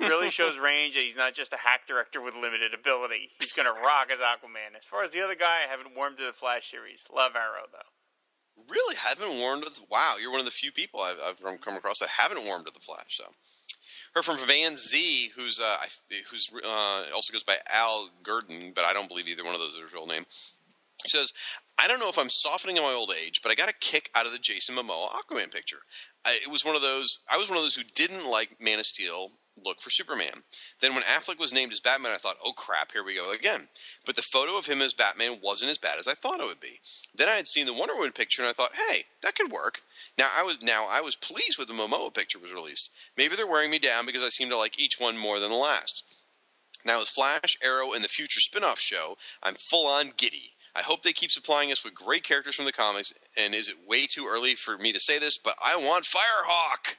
really shows range that he's not just a hack director with limited ability. He's going to rock as Aquaman. As far as the other guy, I haven't warmed to the Flash series. Love Arrow, though. Really haven't warmed to the Wow, you're one of the few people I've, I've come across that haven't warmed to the Flash. So, heard from Van Z, who's uh, who's uh, also goes by Al Gurdon, but I don't believe either one of those is his real name. Says, I don't know if I'm softening in my old age, but I got a kick out of the Jason Momoa Aquaman picture. I, it was one of those. I was one of those who didn't like Man of Steel look for Superman. Then when Affleck was named as Batman, I thought, oh crap, here we go again. But the photo of him as Batman wasn't as bad as I thought it would be. Then I had seen the Wonder Woman picture, and I thought, hey, that could work. Now I was now I was pleased with the Momoa picture was released. Maybe they're wearing me down because I seem to like each one more than the last. Now with Flash, Arrow, and the future spin-off show, I'm full on giddy. I hope they keep supplying us with great characters from the comics. And is it way too early for me to say this? But I want Firehawk.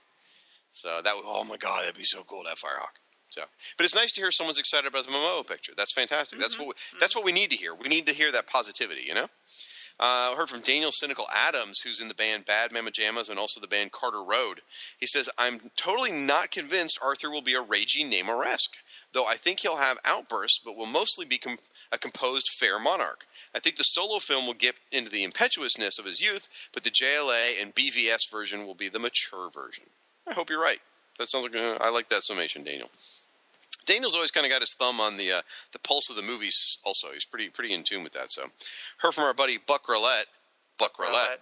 So that would, oh my god, that'd be so cool to have Firehawk. So, but it's nice to hear someone's excited about the Momoa picture. That's fantastic. That's what we, that's what we need to hear. We need to hear that positivity. You know. Uh, I heard from Daniel Cynical Adams, who's in the band Bad Mama Jammas and also the band Carter Road. He says, I'm totally not convinced Arthur will be a raging Namor-esque, though I think he'll have outbursts, but will mostly be com- a composed, fair monarch. I think the solo film will get into the impetuousness of his youth, but the JLA and BVS version will be the mature version. I hope you're right. That sounds like uh, I like that summation, Daniel. Daniel's always kind of got his thumb on the uh, the pulse of the movies. Also, he's pretty pretty in tune with that. So, heard from our buddy Buck Roulette. Buck Roulette.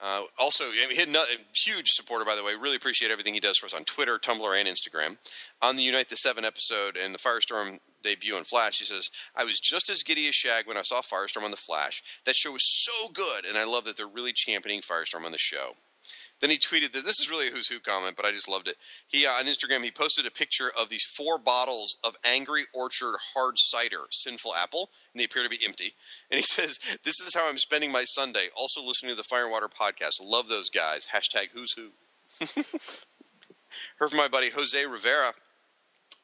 Uh, also, had a huge supporter, by the way. Really appreciate everything he does for us on Twitter, Tumblr, and Instagram. On the Unite the Seven episode and the Firestorm debut on Flash, he says, I was just as giddy as Shag when I saw Firestorm on The Flash. That show was so good, and I love that they're really championing Firestorm on the show. Then he tweeted that this is really a who's who comment, but I just loved it. He uh, on Instagram he posted a picture of these four bottles of Angry Orchard hard cider, Sinful Apple, and they appear to be empty. And he says, "This is how I'm spending my Sunday. Also listening to the Fire and Water podcast. Love those guys. Hashtag Who's Who." Heard from my buddy Jose Rivera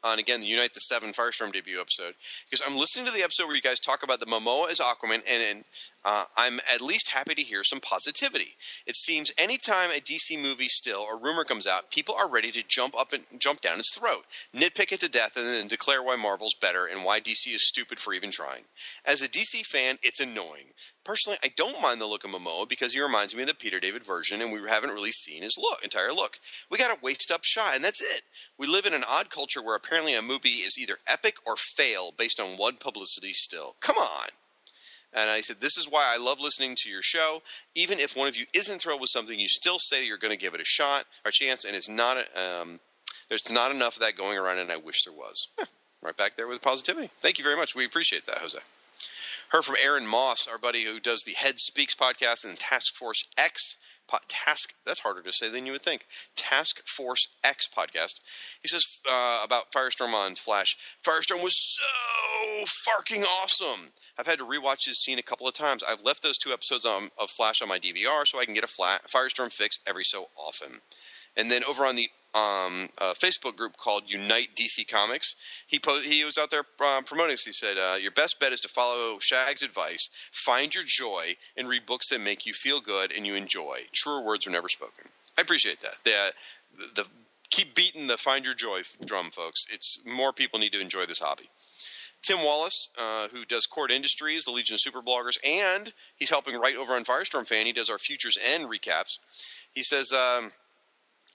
on again the Unite the Seven Firestorm debut episode because I'm listening to the episode where you guys talk about the Momoa as Aquaman, and, and uh, I'm at least happy to hear some positivity. It seems anytime a DC movie still or rumor comes out, people are ready to jump up and jump down its throat, nitpick it to death, and then declare why Marvel's better and why DC is stupid for even trying. As a DC fan, it's annoying. Personally, I don't mind the look of Momoa because he reminds me of the Peter David version, and we haven't really seen his look, entire look. We got a waist up shot, and that's it. We live in an odd culture where apparently a movie is either epic or fail based on one publicity still. Come on. And I said, This is why I love listening to your show. Even if one of you isn't thrilled with something, you still say you're going to give it a shot or chance, and it's not, um, there's not enough of that going around, and I wish there was. right back there with positivity. Thank you very much. We appreciate that, Jose. Heard from Aaron Moss, our buddy who does the Head Speaks podcast and Task Force X task that's harder to say than you would think task force x podcast he says uh, about firestorm on flash firestorm was so fucking awesome I've had to rewatch this scene a couple of times. I've left those two episodes on, of Flash on my DVR so I can get a flat, Firestorm fix every so often. And then over on the um, uh, Facebook group called Unite DC Comics, he po- he was out there uh, promoting this. He said, uh, "Your best bet is to follow Shag's advice. Find your joy and read books that make you feel good and you enjoy. Truer words were never spoken." I appreciate that. The, the, the keep beating the find your joy drum, folks. It's more people need to enjoy this hobby. Tim Wallace, uh, who does Court Industries, the Legion of Super Bloggers, and he's helping write over on Firestorm Fan. He does our Futures End recaps. He says um,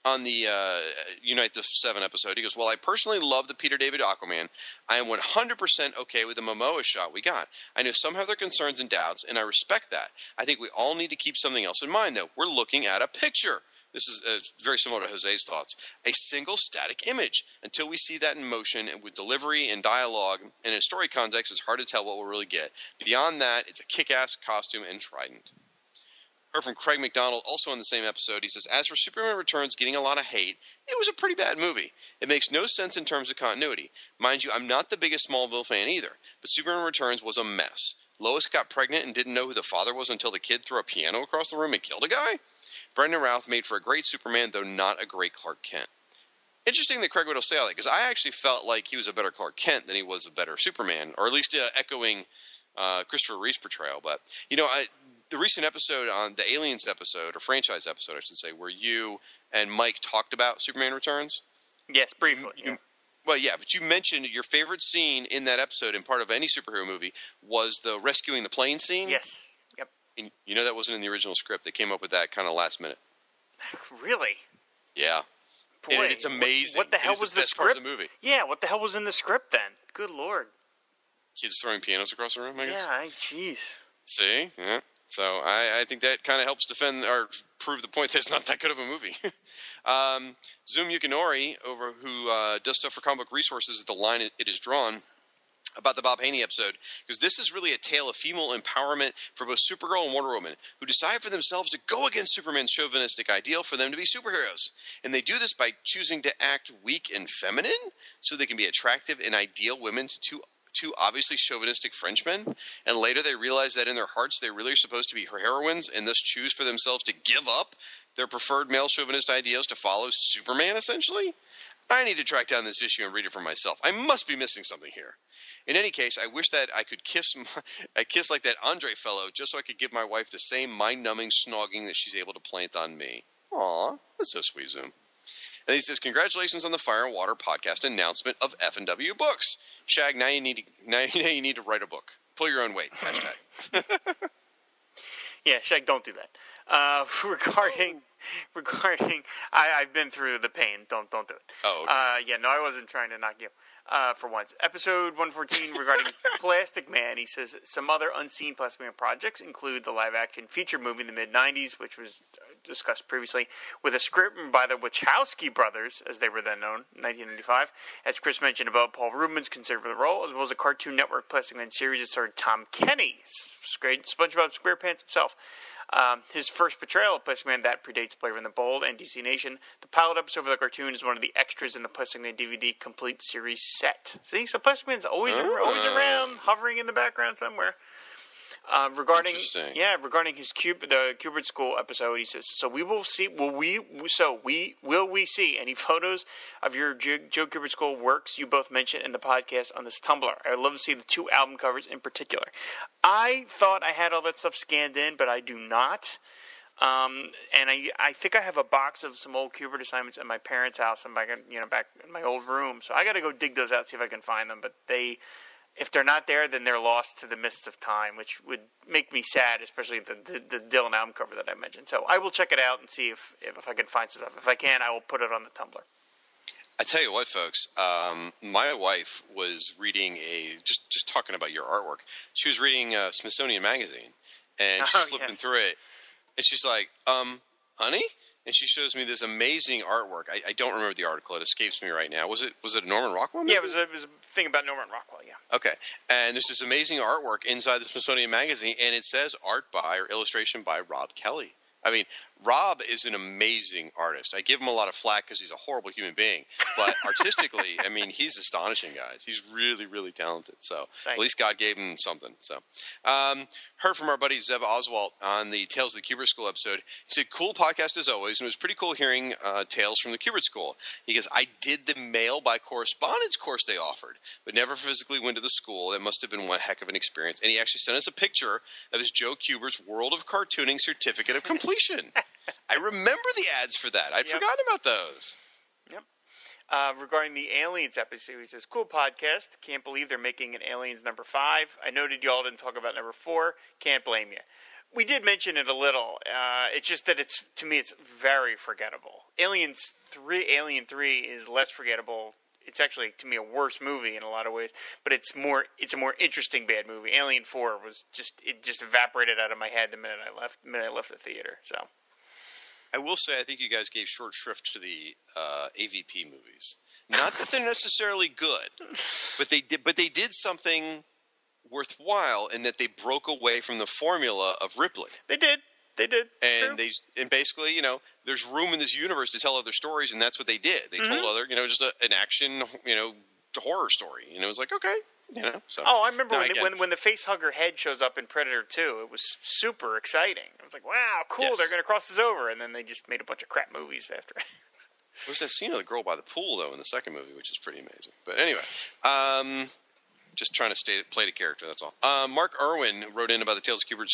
on the uh, Unite the Seven episode, he goes, Well, I personally love the Peter David Aquaman. I am 100% okay with the Momoa shot we got. I know some have their concerns and doubts, and I respect that. I think we all need to keep something else in mind, though. We're looking at a picture. This is uh, very similar to Jose's thoughts. A single static image. Until we see that in motion and with delivery and dialogue and in a story context, it's hard to tell what we'll really get. Beyond that, it's a kick ass costume and trident. Heard from Craig McDonald also in the same episode. He says, As for Superman Returns getting a lot of hate, it was a pretty bad movie. It makes no sense in terms of continuity. Mind you, I'm not the biggest Smallville fan either, but Superman Returns was a mess. Lois got pregnant and didn't know who the father was until the kid threw a piano across the room and killed a guy. Brandon Routh made for a great Superman, though not a great Clark Kent. Interesting that Craig would say all that because I actually felt like he was a better Clark Kent than he was a better Superman, or at least uh, echoing uh, Christopher Reeve's portrayal. But you know, I, the recent episode on the Aliens episode or franchise episode, I should say, where you and Mike talked about Superman Returns. Yes, briefly. You- yeah. Well, yeah, but you mentioned your favorite scene in that episode and part of any superhero movie was the rescuing the plane scene. Yes. Yep. And you know that wasn't in the original script. They came up with that kind of last minute. Really? Yeah. Boy, and it's amazing. What, the hell was the the script? of the movie. Yeah, what the hell was in the script then? Good lord. Kids throwing pianos across the room. I guess. Yeah, jeez. See, yeah. So I, I think that kind of helps defend or prove the point that it's not that good of a movie. um, Zoom Yukinori, over who uh, does stuff for comic book resources at the line it, it is drawn about the Bob Haney episode, because this is really a tale of female empowerment for both Supergirl and Wonder Woman, who decide for themselves to go against Superman's chauvinistic ideal for them to be superheroes. And they do this by choosing to act weak and feminine so they can be attractive and ideal women to two obviously chauvinistic Frenchmen, and later they realize that in their hearts they really are supposed to be heroines and thus choose for themselves to give up their preferred male chauvinist ideals to follow Superman, essentially? I need to track down this issue and read it for myself. I must be missing something here. In any case, I wish that I could kiss my, I kiss like that Andre fellow just so I could give my wife the same mind-numbing snogging that she's able to plant on me. Aw, that's so sweet, Zoom. And he says, "Congratulations on the Fire and Water podcast announcement of F and W Books. Shag, now you need to now you need to write a book. Pull your own weight. Hashtag. Yeah, Shag, don't do that. Uh, regarding regarding, I, I've been through the pain. Don't don't do it. Oh, okay. Uh, yeah, no, I wasn't trying to knock you. Uh, for once, episode 114 regarding Plastic Man. He says some other unseen Plastic Man projects include the live-action feature movie in the mid 90s, which was discussed previously, with a script by the Wachowski brothers, as they were then known, in 1995. As Chris mentioned above, Paul Reubens considered for the role, as well as a Cartoon Network Plastic Man series that starred Tom Kenny, great SpongeBob SquarePants himself. Um, his first portrayal of Plastic Man that predates Brave and the Bold and DC Nation. The pilot episode for the cartoon is one of the extras in the Plastic Man DVD complete series set. See, so Plastic Man's always ar- always around, hovering in the background somewhere. Uh, regarding yeah, regarding his cube the Kubert School episode, he says, "So we will see. Will we? So we will we see any photos of your Joe, Joe Kubert School works you both mentioned in the podcast on this Tumblr? I'd love to see the two album covers in particular. I thought I had all that stuff scanned in, but I do not. Um, and I, I think I have a box of some old Kubert assignments at my parents' house and back, you know, back in my old room. So I got to go dig those out, see if I can find them. But they, if they're not there, then they're lost to the mists of time, which would make me sad, especially the, the, the Dylan album cover that I mentioned. So I will check it out and see if, if I can find some stuff. If I can, I will put it on the Tumblr. I tell you what, folks. Um, my wife was reading a just just talking about your artwork. She was reading uh, Smithsonian magazine, and she's Oh, flipping yes. through it, and she's like, "Um, honey," and she shows me this amazing artwork. I, I don't remember the article; it escapes me right now. Was it was it a Norman Rockwell? Yeah, it was a, it was a thing about Norman Rockwell. Yeah. Okay, and there's this amazing artwork inside the Smithsonian magazine, and it says art by or illustration by Rob Kelly. I mean, Rob is an amazing artist. I give him a lot of flack because he's a horrible human being, but artistically, I mean, he's astonishing, guys. He's really, really talented. So at least God gave him something. So, um, heard from our buddy Zeb Oswalt on the Tales of the Kubert School episode. He said, "Cool podcast as always, and it was pretty cool hearing uh, tales from the Kubert School." He goes, "I did the mail by correspondence course they offered, but never physically went to the school. That must have been one heck of an experience." And he actually sent us a picture of his Joe Kubert's World of Cartooning certificate of completion. I remember the ads for that. I'd Yep. forgotten about those. Uh, regarding the Aliens episode, he says, "Cool podcast. Can't believe they're making an Aliens number five. I noted y'all didn't talk about number four. Can't blame you. We did mention it a little. Uh, it's just that it's to me, it's very forgettable. Aliens three, Alien three is less forgettable. It's actually to me a worse movie in a lot of ways, but it's more it's a more interesting bad movie. Alien four was just it just evaporated out of my head the minute I left the minute I left the theater. So I will say, I think you guys gave short shrift to the uh, AVP movies. Not that they're necessarily good, but they did. But they did something worthwhile in that they broke away from the formula of Ripley, they did, they did, It's true. and they and basically, you know, there's room in this universe to tell other stories, and that's what they did. They told other, you know, just a, an action, you know, horror story. And it was like, okay, You know. So. Oh, I remember Now, when, again, when when the face hugger head shows up in Predator 2. It was super exciting. I was like, wow, cool, Yes. they're going to cross this over. And then they just made a bunch of crap movies after. There's that scene of the girl by the pool though in the second movie, which is pretty amazing. But anyway, um, just trying to stay, play the character. That's all. Uh, Mark Irwin wrote in about the Tales of Kubert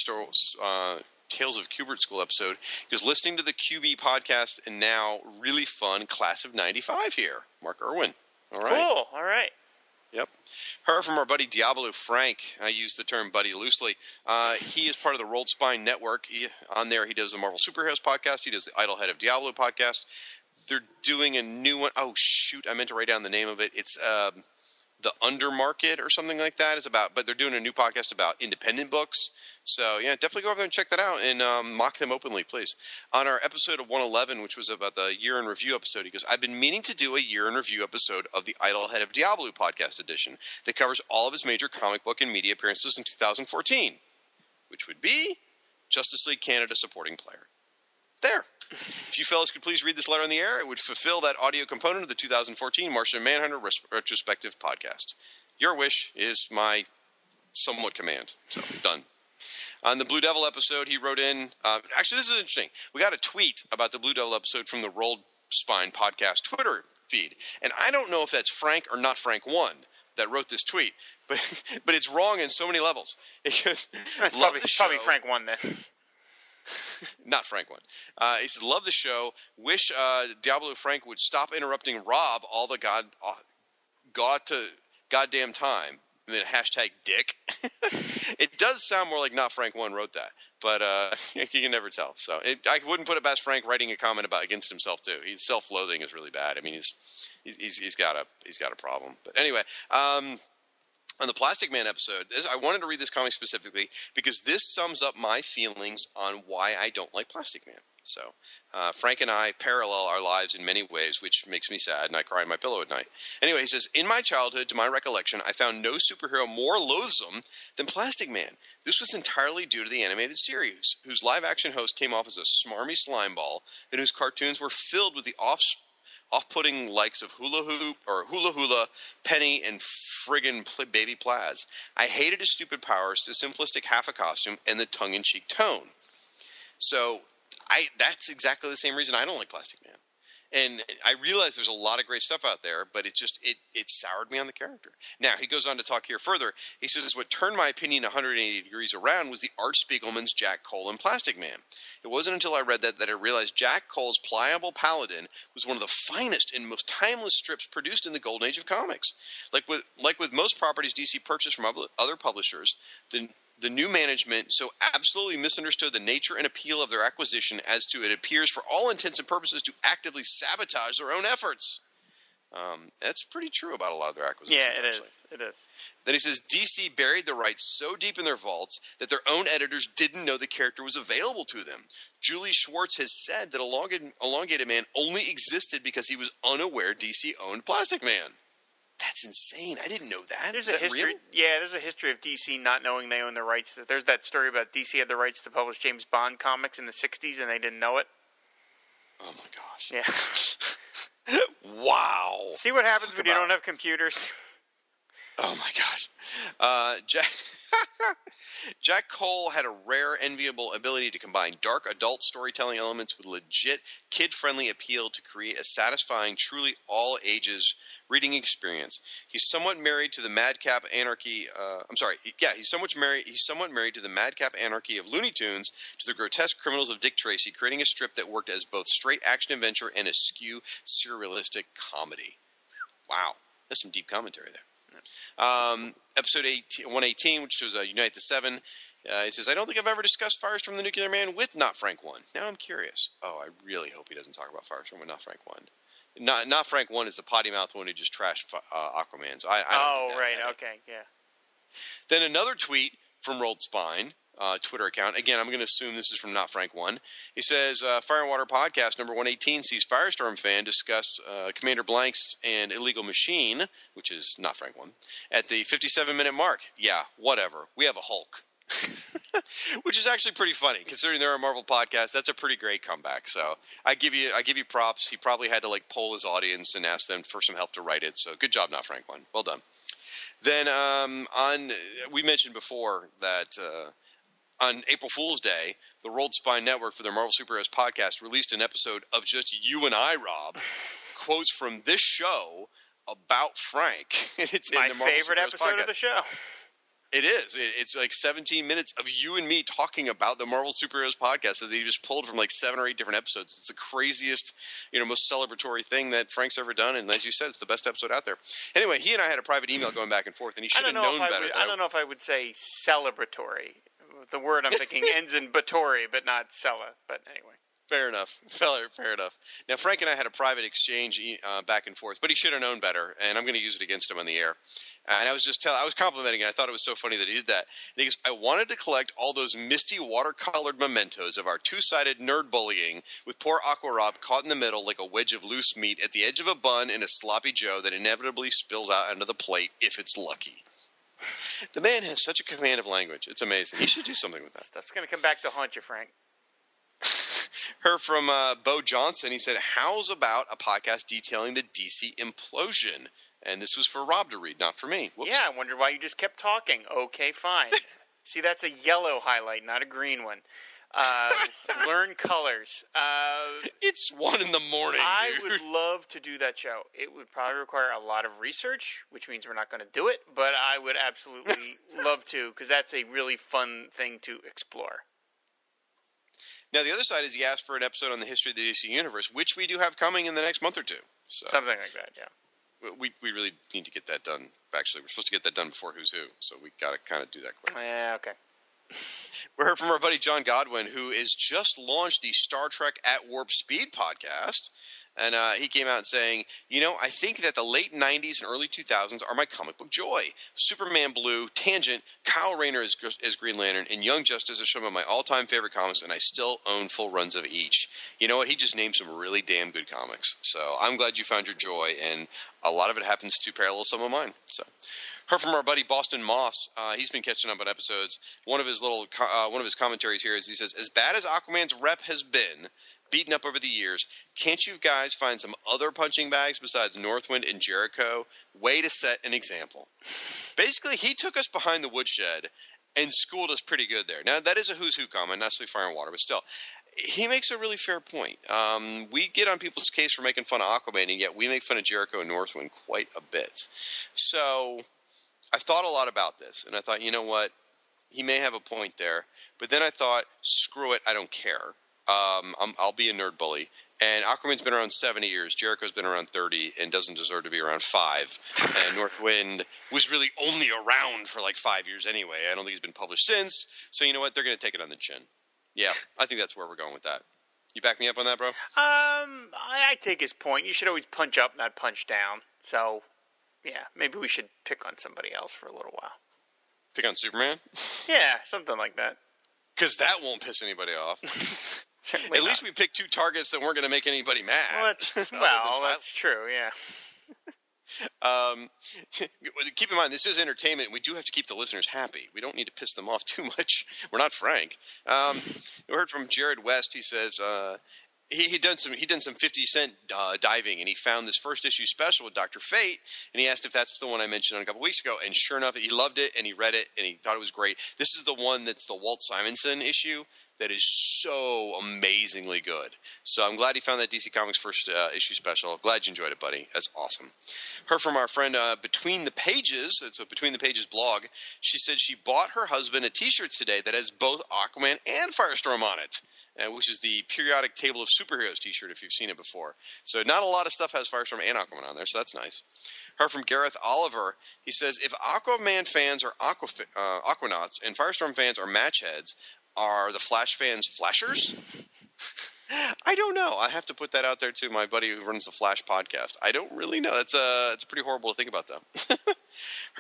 uh, Tales of Kubert School episode. He was listening to the QB podcast and now really fun class of '95 here. Mark Irwin. All right. Cool. All right. Yep. Heard from our buddy Diabolu Frank. I use the term buddy loosely. Uh, he is part of the Rolled Spine Network. He, on there, he does the Marvel Superheroes podcast. He does the Idol-Head of Diabolu podcast. They're doing a new one. Oh, shoot. I meant to write down the name of it. It's um, The Undermarket or something like that is about, but they're doing a new podcast about independent books. So, yeah, definitely go over there and check that out and um, mock them openly, please. On our episode of 111, which was about the year in review episode, he goes, I've been meaning to do a year in review episode of the Idol-Head of Diabolu podcast edition that covers all of his major comic book and media appearances in 2014, which would be Justice League Canada supporting player. There. If you fellas could please read this letter on the air, it would fulfill that audio component of the 2014 Martian Manhunter retrospective podcast. Your wish is my somewhat command. So, done. On the Blue Devil episode, he wrote in. Uh, actually, this is interesting. We got a tweet about the Blue Devil episode from the Rolled Spine podcast Twitter feed, and I don't know if that's Frank or not Frank one that wrote this tweet, but but it's wrong in so many levels. Because That's probably, probably. Frank one then. not Frank one. Uh, he says, "Love the show. Wish uh, Diabolu Frank would stop interrupting Rob all the god, uh, god to goddamn time." And then hashtag Dick. it does sound more like not Frank one wrote that, but uh, you can never tell. So it, I wouldn't put it past Frank writing a comment about against himself too. He's self-loathing is really bad. I mean, he's he's he's, he's got a he's got a problem. But anyway. Um, on the Plastic Man episode, this, I wanted to read this comic specifically because this sums up my feelings on why I don't like Plastic Man. So, uh, Frank and I parallel our lives in many ways, which makes me sad, and I cry in my pillow at night. Anyway, he says, In my childhood, to my recollection, I found no superhero more loathsome than Plastic Man. This was entirely due to the animated series, whose live action host came off as a smarmy slimeball, and whose cartoons were filled with the off off-putting likes of hula hoop or hula hula, penny, and friggin' pl- baby Plas. I hated his stupid powers, the simplistic half a costume, and the tongue-in-cheek tone. So, I that's exactly the same reason I don't like Plastic Man. And I realize there's a lot of great stuff out there, but it just it it soured me on the character. Now he goes on to talk here further. He says what turned my opinion 180 degrees around was the Art Spiegelman's Jack Cole and Plastic Man. It wasn't until I read that that I realized Jack Cole's Pliable Paladin was one of the finest and most timeless strips produced in the golden age of comics. Like with like with most properties DC purchased from other- publishers, the the new management so absolutely misunderstood the nature and appeal of their acquisition as to it appears for all intents and purposes to actively sabotage their own efforts. Um, that's pretty true about a lot of their acquisitions. Yeah, it is. actually. It is. Then he says DC buried the rights so deep in their vaults that their own editors didn't know the character was available to them. Julie Schwartz has said that Elongated, Elongated Man only existed because he was unaware DC owned Plastic Man. That's insane. I didn't know that. There's Is a that history. real? Yeah, there's a history of DC not knowing they own the rights. There's that story about DC had the rights to publish James Bond comics in the '60s and they didn't know it. Oh my gosh. Yeah. Wow. See what happens when you don't have computers. Oh my gosh. Uh, Jack, Jack Cole had a rare, enviable ability to combine dark adult storytelling elements with legit, kid friendly appeal to create a satisfying, truly all ages reading experience. He's somewhat married to the madcap anarchy. Uh, I'm sorry. Yeah, he's somewhat married. He's somewhat married to the madcap anarchy of Looney Tunes, to the grotesque criminals of Dick Tracy, creating a strip that worked as both straight action adventure and a skew surrealistic comedy. Wow, that's some deep commentary there. Um, episode 18, 118, which was uh, Unite the Seven. Uh, he says, I don't think I've ever discussed Firestorm the Nuclear Man with Not Frank 1. Now I'm curious. Oh, I really hope he doesn't talk about Firestorm with Not Frank 1. Not, not Frank 1 is the potty mouth one who just trashed uh, Aquaman. So I, I don't oh, that. right. Okay. Yeah. then another tweet from Rolled Spine, uh, Twitter account. Again, I'm going to assume this is from Not Frank One. He says, uh, "Fire and Water Podcast number 118 sees Firestorm fan discuss uh, Commander Blanks and Illegal Machine, which is Not Frank One, at the 57 minute mark. Yeah, whatever. We have a Hulk." Which is actually pretty funny, considering they're a Marvel podcast. That's a pretty great comeback. So I give you, I give you props. He probably had to like poll his audience and ask them for some help to write it. So good job, not Frank one. Well done. Then um, on, we mentioned before that uh, on April Fool's Day, the Rolled Spine Network for their Marvel Superheroes podcast released an episode of just you and I, Rob, quotes from this show about Frank. And it's My in the favorite Superheroes episode podcast. of the show. It is. It's like 17 minutes of you and me talking about the Marvel Superheroes podcast that they just pulled from like seven or eight different episodes. It's the craziest, you know, most celebratory thing that Frank's ever done. And as you said, it's the best episode out there. Anyway, he and I had a private email going back and forth, and he should have know known better. would. I don't know if I would say celebratory. The word I'm thinking ends in batori, but not cella. But anyway. Fair enough. Fair, fair enough. Now, Frank and I had a private exchange uh, back and forth, but he should have known better, and I'm going to use it against him on the air. And I was just telling, I was complimenting it. I thought it was so funny that he did that. And he goes, I wanted to collect all those misty watercolored mementos of our two-sided nerd bullying with poor Aqua Rob caught in the middle like a wedge of loose meat at the edge of a bun in a sloppy Joe that inevitably spills out onto the plate if it's lucky. The man has such a command of language. It's amazing. He should do something with that. That's going to come back to haunt you, Frank. Her from uh, Bo Johnson. He said, "How's about a podcast detailing the DC implosion?" And this was for Rob to read, not for me. Whoops. Yeah, I wonder why you just kept talking. Okay, fine. See, that's a yellow highlight, not a green one. Uh, learn colors. Uh, it's one in the morning. I dude. would love to do that show. It would probably require a lot of research, which means we're not going to do it. But I would absolutely love to because that's a really fun thing to explore. Now the other side is he asked for an episode on the history of the DC universe, which we do have coming in the next month or two. So Something like that. Yeah. we we really need to get that done. Actually, we're supposed to get that done before Who's Who, so we got to kind of do that quick. Yeah. Okay. We heard from our buddy John Godwin, who has just launched the Star Trek at Warp Speed podcast. And uh, he came out saying, You know, I think that the late 90s and early 2000s are my comic book joy. Superman Blue, Tangent, Kyle Rayner as, as Green Lantern, and Young Justice are some of my all time favorite comics, and I still own full runs of each. You know what? He just named some really damn good comics. So I'm glad you found your joy, and a lot of it happens to parallel some of mine. So heard from our buddy Boston Moss. Uh, he's been catching up on episodes. One of his little uh, one of his commentaries here is he says, "As bad as Aquaman's rep has been." Beaten up over the years, can't you guys find some other punching bags besides Northwind and Jericho? Way to set an example. Basically, he took us behind the woodshed and schooled us pretty good there. Now, that is a who's who comment, not necessarily fire and water, but still, he makes a really fair point. Um, we get on people's case for making fun of Aquaman, and yet we make fun of Jericho and Northwind quite a bit. So, I thought a lot about this, and I thought, you know what? He may have a point there. But then I thought, screw it, I don't care. Um, I'm, I'll be a nerd bully. And Aquaman's been around 70 years. Jericho's been around 30 and doesn't deserve to be around five. And Northwind was really only around for like five years anyway. I don't think he's been published since. So you know what? They're going to take it on the chin. Yeah, I think that's where we're going with that. You back me up on that, bro? Um, I, I take his point. You should always punch up, not punch down. So, yeah, maybe we should pick on somebody else for a little while. Pick on Superman? Yeah, something like that. Because that won't piss anybody off. Certainly At not. least we picked two targets that weren't going to make anybody mad. Well, that's, well, that's true. Yeah. Um, keep in mind, this is entertainment. We do have to keep the listeners happy. We don't need to piss them off too much. We're not Frank. Um, we heard from Jared West. He says uh, he he done some he done some Fifty Cent uh, diving, and he found this first issue special with Doctor Fate, and he asked if that's the one I mentioned a couple weeks ago. And sure enough, he loved it, and he read it, and he thought it was great. This is the one that's the Walt Simonson issue that is so amazingly good. So I'm glad you found that DC Comics first uh, issue special. Glad you enjoyed it, buddy. That's awesome. Heard from our friend uh, Between the Pages. It's a Between the Pages blog. She said she bought her husband a T-shirt today that has both Aquaman and Firestorm on it. Uh, which is the periodic table of superheroes T-shirt if you've seen it before. So not a lot of stuff has Firestorm and Aquaman on there, so that's nice. Heard from Gareth Oliver. He says if Aquaman fans are aqua, uh, Aquanauts and Firestorm fans are match heads, are the Flash fans Flashers? I don't know. I have to put that out there to my buddy who runs the Flash podcast. I don't really know. That's uh, it's pretty horrible to think about, though.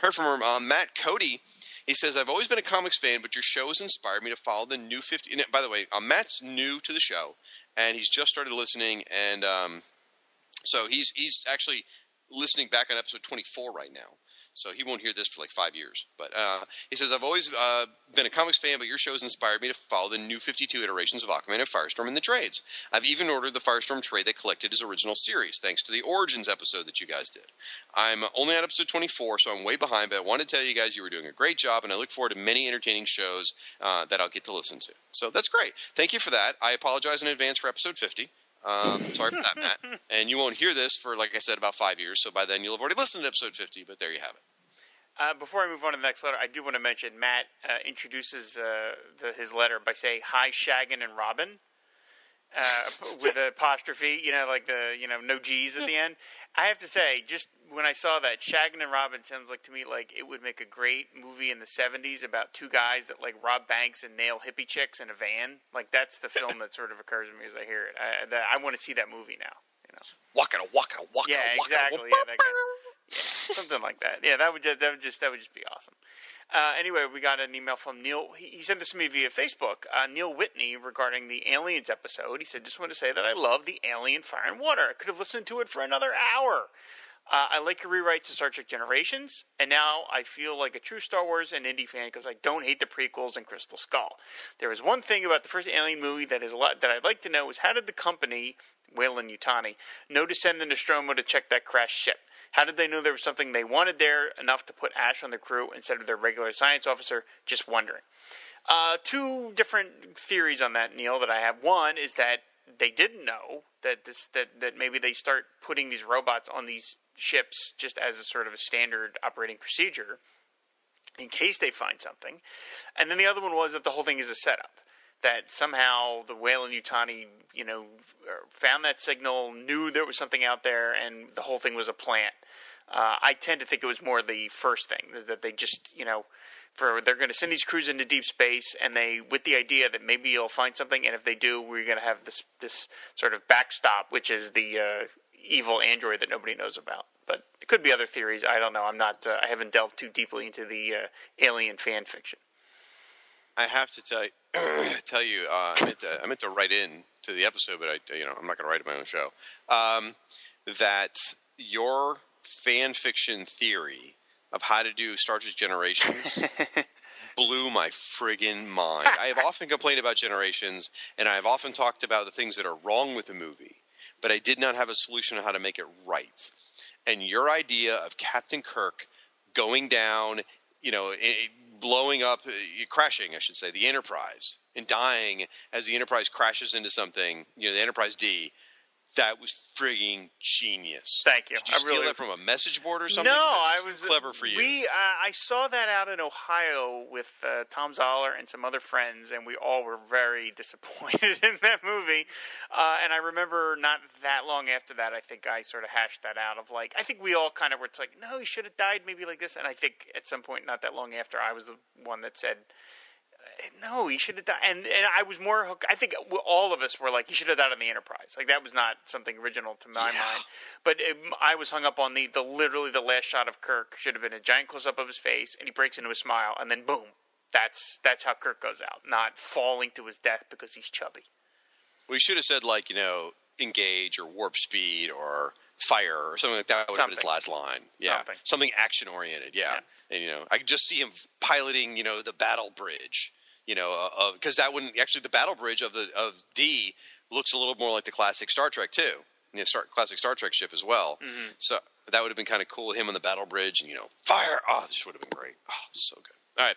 Heard from uh, Matt Cody. He says, I've always been a comics fan, but your show has inspired me to follow the new 50. And by the way, uh, Matt's new to the show, and he's just started listening, and um, so he's he's actually listening back on episode 24 right now. So he won't hear this for like five years. But uh, he says, I've always uh, been a comics fan, but your shows inspired me to follow the new 52 iterations of Aquaman and Firestorm in the trades. I've even ordered the Firestorm trade that collected his original series, thanks to the Origins episode that you guys did. I'm only on episode 24, so I'm way behind, but I want to tell you guys you were doing a great job, and I look forward to many entertaining shows uh, that I'll get to listen to. So that's great. Thank you for that. I apologize in advance for episode 50. Um, sorry for that, Matt. And you won't hear this for, like I said, about five years. So by then you'll have already listened to episode 50, but there you have it. Uh, before I move on to the next letter, I do want to mention Matt uh, introduces uh, the, his letter by saying "Hi, Shaggin and Robin," uh, with an apostrophe. You know, like the you know no G's at the end. I have to say, just when I saw that, Shaggin and Robin sounds like to me like it would make a great movie in the '70s about two guys that like rob banks and nail hippie chicks in a van. Like that's the film that sort of occurs to me as I hear it. I, that, I want to see that movie now. You know. Walking, walking, walking, Yeah, walking. exactly. Yeah, that kind yeah, something like that. Yeah, that would just, that would just that would just be awesome. Uh, anyway, we got an email from Neil. He, he sent this to me via Facebook. Uh, Neil Whitney regarding the Aliens episode. He said, "Just want to say that I love the Alien Fire and Water. I could have listened to it for another hour. Uh, I like your rewrites of Star Trek Generations, and now I feel like a true Star Wars and Indy fan because I don't hate the prequels and Crystal Skull. There is one thing about the first Alien movie that is a lot that I'd like to know is how did the company Weyland-Yutani know to send the Nostromo to check that crashed ship? How did they know there was something they wanted there enough to put Ash on the crew instead of their regular science officer? Just wondering. Uh, two different theories on that, Neil, that I have. One is that they didn't know that this that, that maybe they start putting these robots on these ships just as a sort of a standard operating procedure in case they find something. And then the other one was that the whole thing is a setup. That somehow the Weyland-Yutani, you know, found that signal, knew there was something out there, and the whole thing was a plant. Uh, I tend to think it was more the first thing that they just, you know, for they're going to send these crews into deep space, and they with the idea that maybe you'll find something, and if they do, we're going to have this this sort of backstop, which is the uh, evil android that nobody knows about. But it could be other theories. I don't know. I'm not. Uh, I haven't delved too deeply into the uh, alien fan fiction. I have to tell tell you uh, I, meant to, I meant to write in to the episode, but I, you know, I'm not going to write my own show. Um, that your fan fiction theory of how to do Star Trek Generations blew my friggin' mind. I have often complained about Generations, and I have often talked about the things that are wrong with the movie, but I did not have a solution on how to make it right. And your idea of Captain Kirk going down, you know, blowing up, uh, crashing, I should say, the Enterprise and dying as the Enterprise crashes into something, you know, the Enterprise D. That was frigging genius. Thank you. Did you I steal really- that from a message board or something? No, I was clever for you. We uh, I saw that out in Ohio with uh, Tom Zoller and some other friends, and we all were very disappointed in that movie. Uh, and I remember not that long after that, I think I sort of hashed that out of like I think we all kind of were like, no, he should have died maybe like this. And I think at some point, not that long after, I was the one that said. No, he should have died, and and I was more. hook- I think all of us were like, he should have died on the Enterprise. Like that was not something original to my mind. But it, I was hung up on the the literally the last shot of Kirk should have been a giant close up of his face, and he breaks into a smile, and then boom, that's that's how Kirk goes out, not falling to his death because he's chubby. We should have said like you know engage or warp speed or fire or something like that. Would have been his last line. Yeah, Something. action oriented. Yeah. and you know I could just see him piloting you know the battle bridge. You know, because that wouldn't actually the battle bridge of the of D looks a little more like the classic Star Trek too. You know, Star, classic Star Trek ship as well. Mm-hmm. So that would have been kind of cool. With him on the battle bridge and you know fire. Oh, this would have been great. Oh, so good. All right,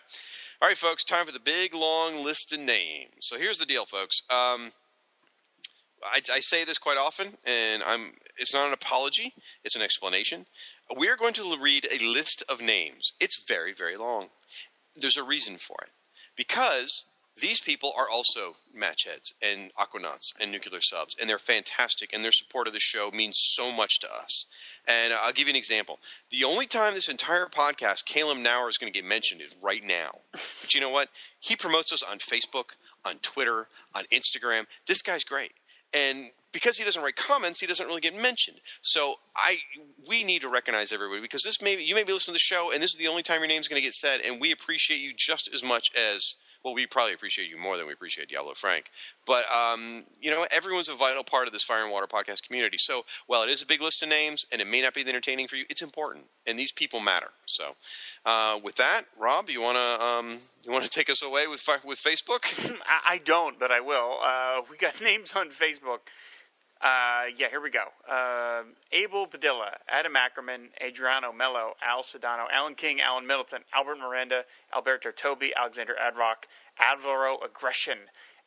all right, folks. Time for the big long list of names. So here's the deal, folks. Um, I, I say this quite often, and I'm. It's not an apology; it's an explanation. We are going to read a list of names. It's very, very long. There's a reason for it, because these people are also match heads and aquanauts and nuclear subs, and they're fantastic, and their support of the show means so much to us. And uh, I'll give you an example. The only time this entire podcast, Caleb Nauer, is going to get mentioned is right now. But you know what? He promotes us on Facebook, on Twitter, on Instagram. This guy's great. And because he doesn't write comments, he doesn't really get mentioned. So I, we need to recognize everybody because this may you may be listening to the show, and this is the only time your name's going to get said, and we appreciate you just as much as well, we probably appreciate you more than we appreciate Diabolu Frank. But um, you know, everyone's a vital part of this Fire and Water podcast community. So while it is a big list of names and it may not be entertaining for you, it's important, and these people matter. So uh, with that, Rob, you wanna um, you wanna take us away with with Facebook? I, don't, but I will. Uh, we got names on Facebook. Uh, yeah, here we go. Uh, Abel Padilla, Adam Ackerman, Adriano Mello, Al Sedano, Alan King, Alan Middleton, Albert Miranda, Alberto Toby, Alexander Adrock, Alvaro Aggression,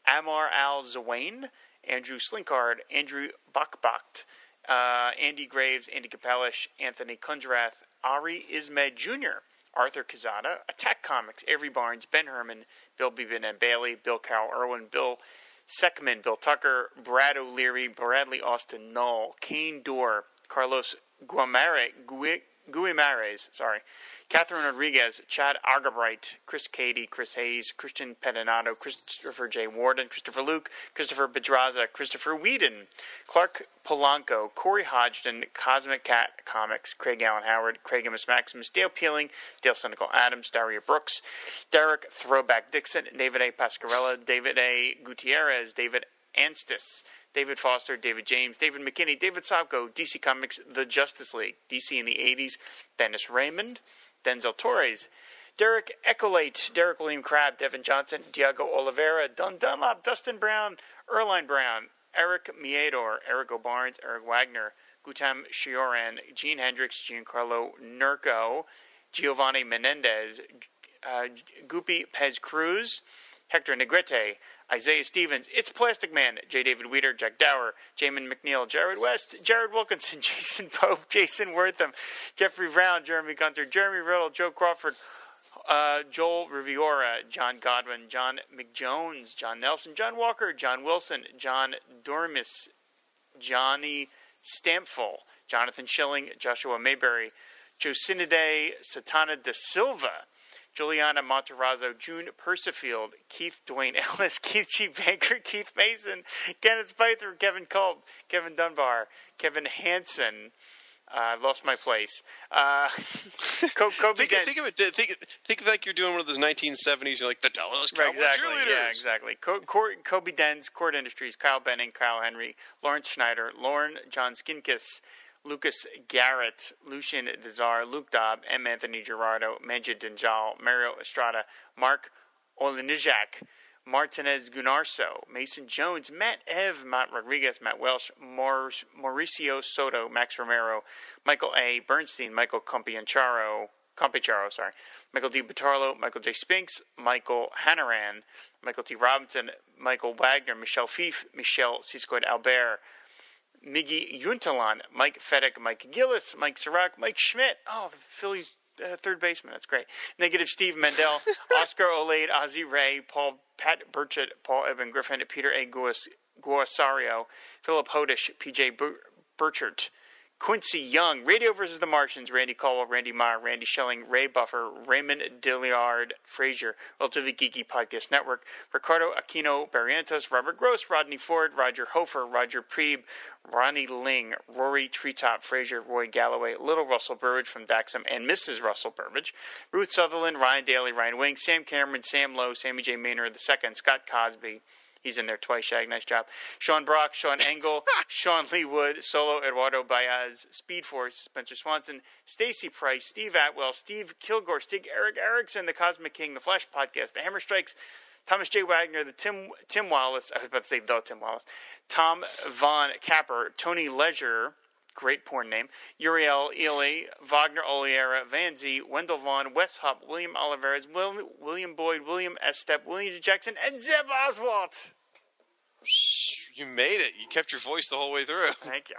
Amar Al Zawain, Andrew Slinkard, Andrew Bachbacht, uh, Andy Graves, Andy Capellish, Anthony Kundrath, Ari Ismed Jr., Arthur Kazada, Attack Comics, Avery Barnes, Ben Herman, Bill Beeben and Bailey, Bill Carl Irwin, Bill Seckman, Bill Tucker, Brad O'Leary, Bradley Austin Null, Kane Dorr, Carlos Guimares, sorry, Catherine Rodriguez, Chad Argabright, Chris Cady, Chris Hayes, Christian Pedinato, Christopher J. Warden, Christopher Luke, Christopher Pedraza, Christopher Whedon, Clark Polanco, Corey Hodgson, Cosmic Cat Comics, Craig Allen Howard, Craig Amos Maximus, Dale Peeling, Dale Cynical Adams, Daria Brooks, Derek Throwback Dixon, David A. Pascarella, David A. Gutierrez, David Anstis, David Foster, David James, David McKinney, David Sapko, DC Comics, The Justice League, DC in the 80s, Dennis Raymond, Denzel Torres, Derek Ecolate, Derek William Crabb, Devin Johnson, Diego Oliveira, Dun Dunlop, Dustin Brown, Erline Brown, Eric Miedor, Eric O'Barnes, Eric Wagner, Gutam Shioran, Gene Hendricks, Giancarlo Nurko, Giovanni Menendez, uh, Guppy Pez Cruz, Hector Negrete, Isaiah Stevens, It's Plastic Man, J. David Weter, Jack Dower, Jamin McNeil, Jared West, Jared Wilkinson, Jason Pope, Jason Wortham, Jeffrey Brown, Jeremy Gunther, Jeremy Riddle, Joe Crawford, uh, Joel Riviera, John Godwin, John McJones, John Nelson, John Walker, John Wilson, John Dormis, Johnny Stampful, Jonathan Schilling, Joshua Mayberry, Jocinide Satana da Silva, Juliana Monterrazzo, June Persifield, Keith Dwayne Ellis, Keith G. Banker, Keith Mason, Kenneth Spither, Kevin Culp, Kevin Dunbar, Kevin Hansen. I uh, lost my place. Uh, Kobe think, think of it. Think, think like you're doing one of those 1970s. You're like the Dallas Cowboy right, exactly, cheerleaders. Yeah, exactly. Co- Cor- Kobe Dens, Cord Industries, Kyle Benning, Kyle Henry, Lawrence Schneider, Lauren John Skinkis, Lucas Garrett, Lucian Desar, Luke Dobb, M. Anthony Gerardo, Majid Dinjal, Mario Estrada, Mark Olenizak, Martinez Gunarso, Mason Jones, Matt Ev, Matt Rodriguez, Matt Welsh, Mauricio Soto, Max Romero, Michael A. Bernstein, Michael Compiancharo, Compicharo, sorry, Michael D. Batarlo, Michael J. Spinks, Michael Hanaran, Michael T. Robinson, Michael Wagner, Michel Fiffe, Michelle Siskoid Albert, Miggy Yuntalan, Mike Fedek, Mike Gillis, Mike Sirac, Mike Schmidt. Oh, the Phillies uh, third baseman. That's great. Negative Steve Mendel, Oscar Olade, Ozzy Ray, Paul Pat Burchett, Paul Evan Griffin, Peter A. Guasario, Philip Hodish, PJ Bur- Burchert, Quincy Young, Radio versus the Martians, Randy Caldwell, Randy Meyer, Randy Schelling, Ray Buffer, Raymond Dilliard, Frazier, Relatively Geeky Podcast Network, Ricardo Aquino Barrientos, Robert Gross, Rodney Ford, Roger Hofer, Roger Preeb, Ronnie Ling, Rory Treetop Frazier, Roy Galloway, Little Russell Burbage from Daxam, and Mrs. Russell Burbage, Ruth Sutherland, Ryan Daly, Ryan Wing, Sam Cameron, Sam Lowe, Sammy J. Maynard II, Scott Cosby, He's in there twice, Shag. Nice job. Sean Brock, Sean Engel, Sean Lee Wood, Solo Eduardo Baez, Speed Force, Spencer Swanson, Stacy Price, Steve Atwell, Steve Kilgore, Stig Eric Erickson, The Cosmic King, The Flash Podcast, The Hammer Strikes, Thomas J. Wagner, the Tim Tim Wallace, I was about to say the Tim Wallace, Tom Von Capper, Tony Leisure, great porn name, Uriel Ely, Wagner Oliera, Van Z, Wendell Vaughn, Wes Hupp, William Oliveras, Will, William Boyd, William S. Step, William Jackson, and Zeb Oswalt. You made it. You kept your voice the whole way through. Thank you.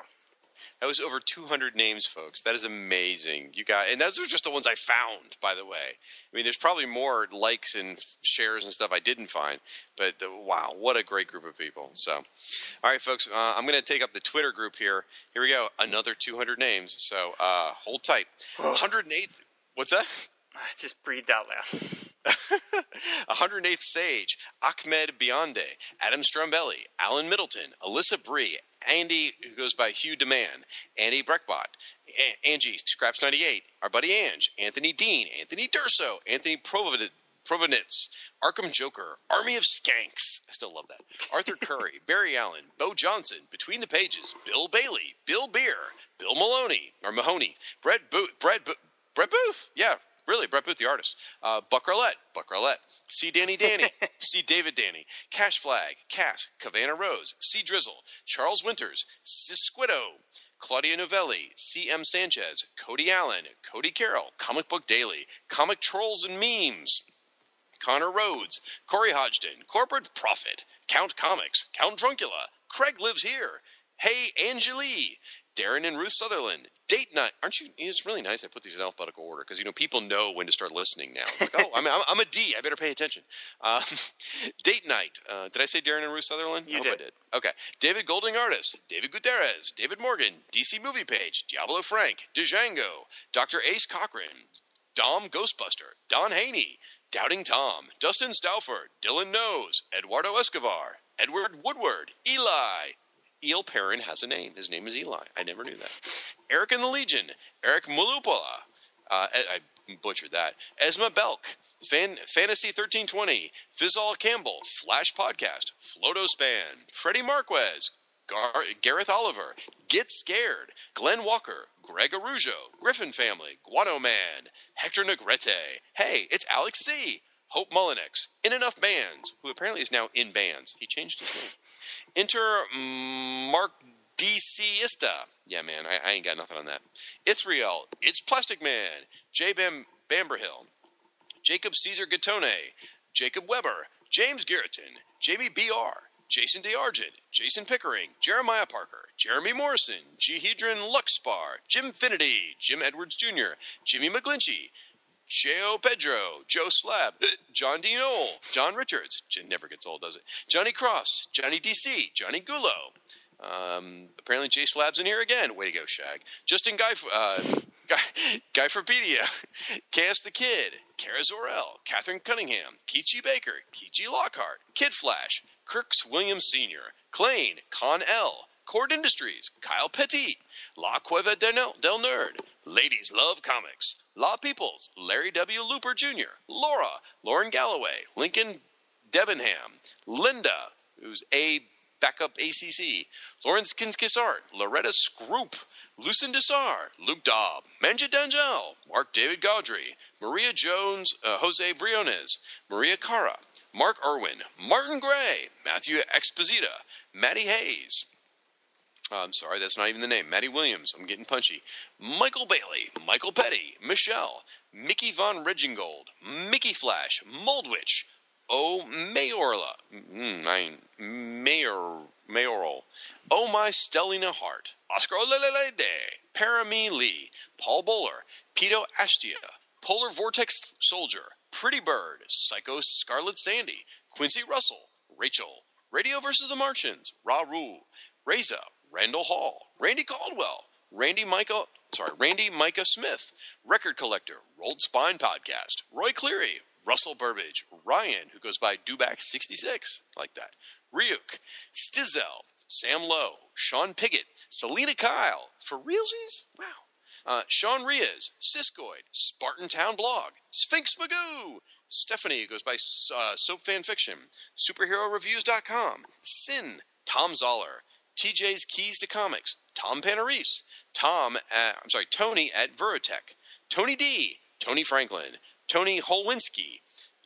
That was over 200 names, folks. That is amazing. You got, and those were just the ones I found, by the way. I mean, there's probably more likes and shares and stuff I didn't find, but uh, wow, what a great group of people. So, all right, folks, uh, I'm going to take up the Twitter group here. Here we go. Another 200 names. So, uh, hold tight. 108th. What's that? I just breathed out loud. 108th Sage, Ahmed Bionde, Adam Strombelli, Alan Middleton, Alyssa Bree, Andy, who goes by Hugh Demand, Andy Breckbot, a- Angie Scraps98, our buddy Ange, Anthony Dean, Anthony Durso, Anthony Provid- Provenitz, Arkham Joker, Army of Skanks. I still love that. Arthur Curry, Barry Allen, Bo Johnson, Between the Pages, Bill Bailey, Bill Beer, Bill Maloney, or Mahoney, Brett Booth, Brett, Bo- Brett Booth, yeah, really, Brett Booth, the artist, uh, Buck Rowlett, Buck Rowlett, See Danny Danny, see David Danny, Cash Flag, Cass, Cavanna Rose, see Drizzle, Charles Winters, Sisquito, Claudia Novelli, C.M. Sanchez, Cody Allen, Cody Carroll, Comic Book Daily, Comic Trolls and Memes, Connor Rhodes, Corey Hodgson, Corporate Profit, Count Comics, Count Druncula, Craig Lives Here, Hey Angelie, Darren and Ruth Sutherland, Date Night. Aren't you? It's really nice I put these in alphabetical order because, you know, people know when to start listening now. It's like, oh, I'm, I'm, I'm a D. I better pay attention. Um, Date Night. Uh, did I say Darren and Ruth Sutherland? You I hope did. I did. Okay. David Golding Artist, David Gutierrez, David Morgan, DC Movie Page, Diabolu Frank, Django, Dr. Ace Cochran, Dom Ghostbuster, Don Haney, Doubting Tom, Dustin Stauffer, Dylan Knows, Eduardo Escobar, Edward Woodward, Eli. Eel Perrin has a name. His name is Eli. I never knew that. Eric and the Legion, Eric Mulupola. Uh, I, I butchered that. Esma Belk, Fan, Fantasy 1320, Fizzall Campbell, Flash Podcast, Floto Span, Freddie Marquez, Gar- Gareth Oliver, Get Scared, Glenn Walker, Greg Arujo, Griffin Family, Guano Man, Hector Negrete. Hey, it's Alex C. Hope Mullinex, In Enough Bands, who apparently is now in bands. He changed his name. Enter Mark DCista. Yeah, man, I, I ain't got nothing on that. Ithriel, It's Plastic Man, J. Bam Bamberhill, Jacob Caesar Gattone, Jacob Weber, James Garreton, Jamie B.R., Jason DeArgent, Jason Pickering, Jeremiah Parker, Jeremy Morrison, Jehedron Luxpar, Jim Finity, Jim Edwards Jr., Jimmy McGlinchey, Joe Pedro, Joe Slab, John D. Knoll, John Richards, never gets old, does it? Johnny Cross, Johnny DC, Johnny Gulo. Um, apparently, Jay Slab's in here again. Way to go, Shag. Justin Guy, uh, Guy, Guyforpedia, KS the Kid, Kara Zorel, Catherine Cunningham, Kichi Baker, Kichi Lockhart, Kid Flash, Kirks Williams Sr., Klein, Con L, Cord Industries, Kyle Petit, La Cueva del Nerd, Ladies Love Comics, La Peoples, Larry W. Looper Jr., Laura, Lauren Galloway, Lincoln Debenham, Linda, who's a backup ACC, Lawrence Kinskisart, Loretta Scroop, Lucien Dessar, Luke Dobb, Manja Dangel, Mark David Gaudry, Maria Jones, uh, Jose Briones, Maria Cara, Mark Irwin, Martin Gray, Matthew Exposita, Maddie Hayes, uh, I'm sorry, that's not even the name. Maddie Williams. I'm getting punchy. Michael Bailey, Michael Petty, Michelle, Mickey Von Regingold, Mickey Flash, Moldwich, O Mayorla, mm, I Mayor Mayoral, Oh My Stellina Hart, Oscar Olelelede, Parami Lee, Paul Bowler, Pito Astia, Polar Vortex Soldier, Pretty Bird, Psycho Scarlet Sandy, Quincy Russell, Rachel, Radio versus the Martians, Ra Rule, Reza, Randall Hall, Randy Caldwell, Randy Micah, sorry, Randy Micah Smith, Record Collector, Rolled Spine Podcast, Roy Cleary, Russell Burbage, Ryan, who goes by Duback66, like that, Ryuk, Stizel, Sam Lowe, Sean Piggott, Selina Kyle, for realsies? Wow. Uh, Sean Riaz, Siskoid, Spartan Town Blog, Sphinx Magoo, Stephanie, who goes by uh, Soap Fan Fiction, SuperheroReviews.com, Sin, Tom Zoller, TJ's Keys to Comics, Tom Panarese, Tom, at, I'm sorry, Tony at Verotech, Tony D, Tony Franklin, Tony Holwinski,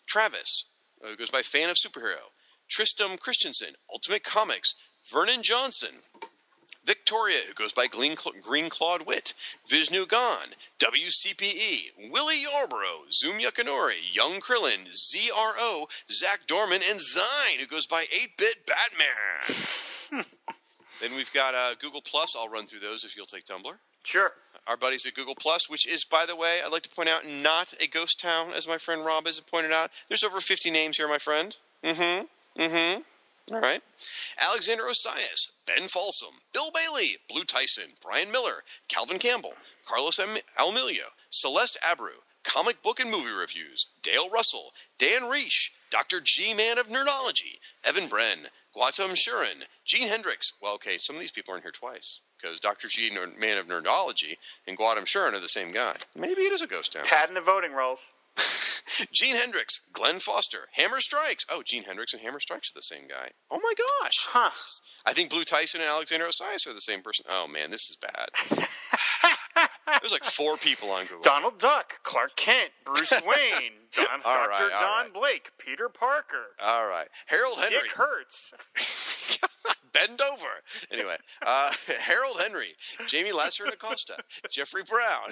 Travis, uh, who goes by Fan of Superhero, Tristam Christensen, Ultimate Comics, Vernon Johnson, Victoria, who goes by Green, Green Clawed Wit, Vishnu Gan, WCPE, Willie Yarborough, Zoom Yukinori, Young Krillin, ZRO, Zach Dorman, and Zine, who goes by 8 Bit Batman. then we've got uh, Google Plus. I'll run through those if you'll take Tumblr. Sure. Our buddies at Google Plus, which is, by the way, I'd like to point out, not a ghost town, as my friend Rob has pointed out. There's over 50 names here, my friend. Mm hmm. Mm hmm. All right. Alexander Osias, Ben Folsom, Bill Bailey, Blue Tyson, Brian Miller, Calvin Campbell, Carlos M- Almilio, Celeste Abreu, Comic Book and Movie Reviews, Dale Russell, Dan Reish, Dr. G Man of Nerdology, Evan Bren, Guatam Shurin, Gene Hendricks. Well, okay, some of these people are in here twice because Dr. G Nerd- Man of Nerdology and Guatam Shurin are the same guy. Maybe it is a ghost town. In the voting rolls. Gene Hendricks, Glenn Foster, Hammer Strikes. Oh, Gene Hendricks and Hammer Strikes are the same guy. Oh my gosh. Huh. I think Blue Tyson and Alexander Osias are the same person. Oh man, this is bad. There's like four people on Google. Donald Duck, Clark Kent, Bruce Wayne, Don, Dr. right, John right. Blake, Peter Parker, All right, Harold Henry. Dick Hertz. Bend over. Anyway, uh, Harold Henry, Jamie Lasser Acosta, Jeffrey Brown.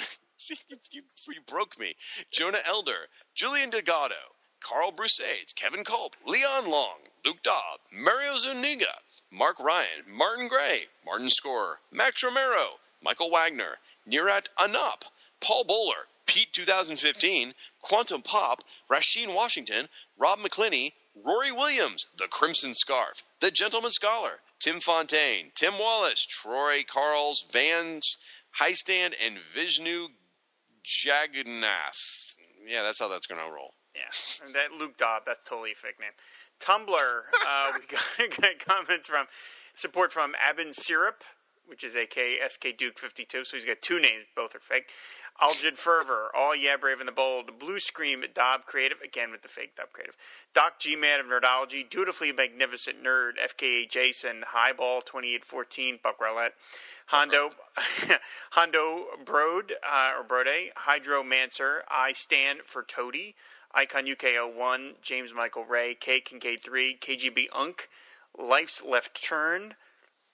You, you, you broke me. Jonah Elder, Julian Delgado, Carl Brusades, Kevin Culp, Leon Long, Luke Dobb, Mario Zuniga, Mark Ryan, Martin Gray, Martin Scorer, Max Romero, Michael Wagner, Nirat Anop, Paul Bowler, Pete 2015, Quantum Pop, Rasheen Washington, Rob McClinney, Rory Williams, The Crimson Scarf, The Gentleman Scholar, Tim Fontaine, Tim Wallace, Troy Carls, Vans Highstand, and Vishnu Jagannath. Yeah, that's how that's going to roll. Yeah, and that Luke Dobb, that's totally a fake name. Tumblr, uh, we got, got comments from support from Abin Syrup, which is AK SK Duke 52. So he's got two names, both are fake. Aljid Fervor, All Yeah Brave and the Bold, Blue Scream, Dob Creative, again with the fake Dob Creative. Doc G Man of Nerdology, Dutifully Magnificent Nerd, FKA Jason, Highball 2814, Buck Rowlett, Hondo, Hondo Brode, uh, or Brode, Hydro Mancer, I Stand for Toady, Icon UK01, James Michael Ray, K Kincaid 3, KGB Unk, Life's Left Turn,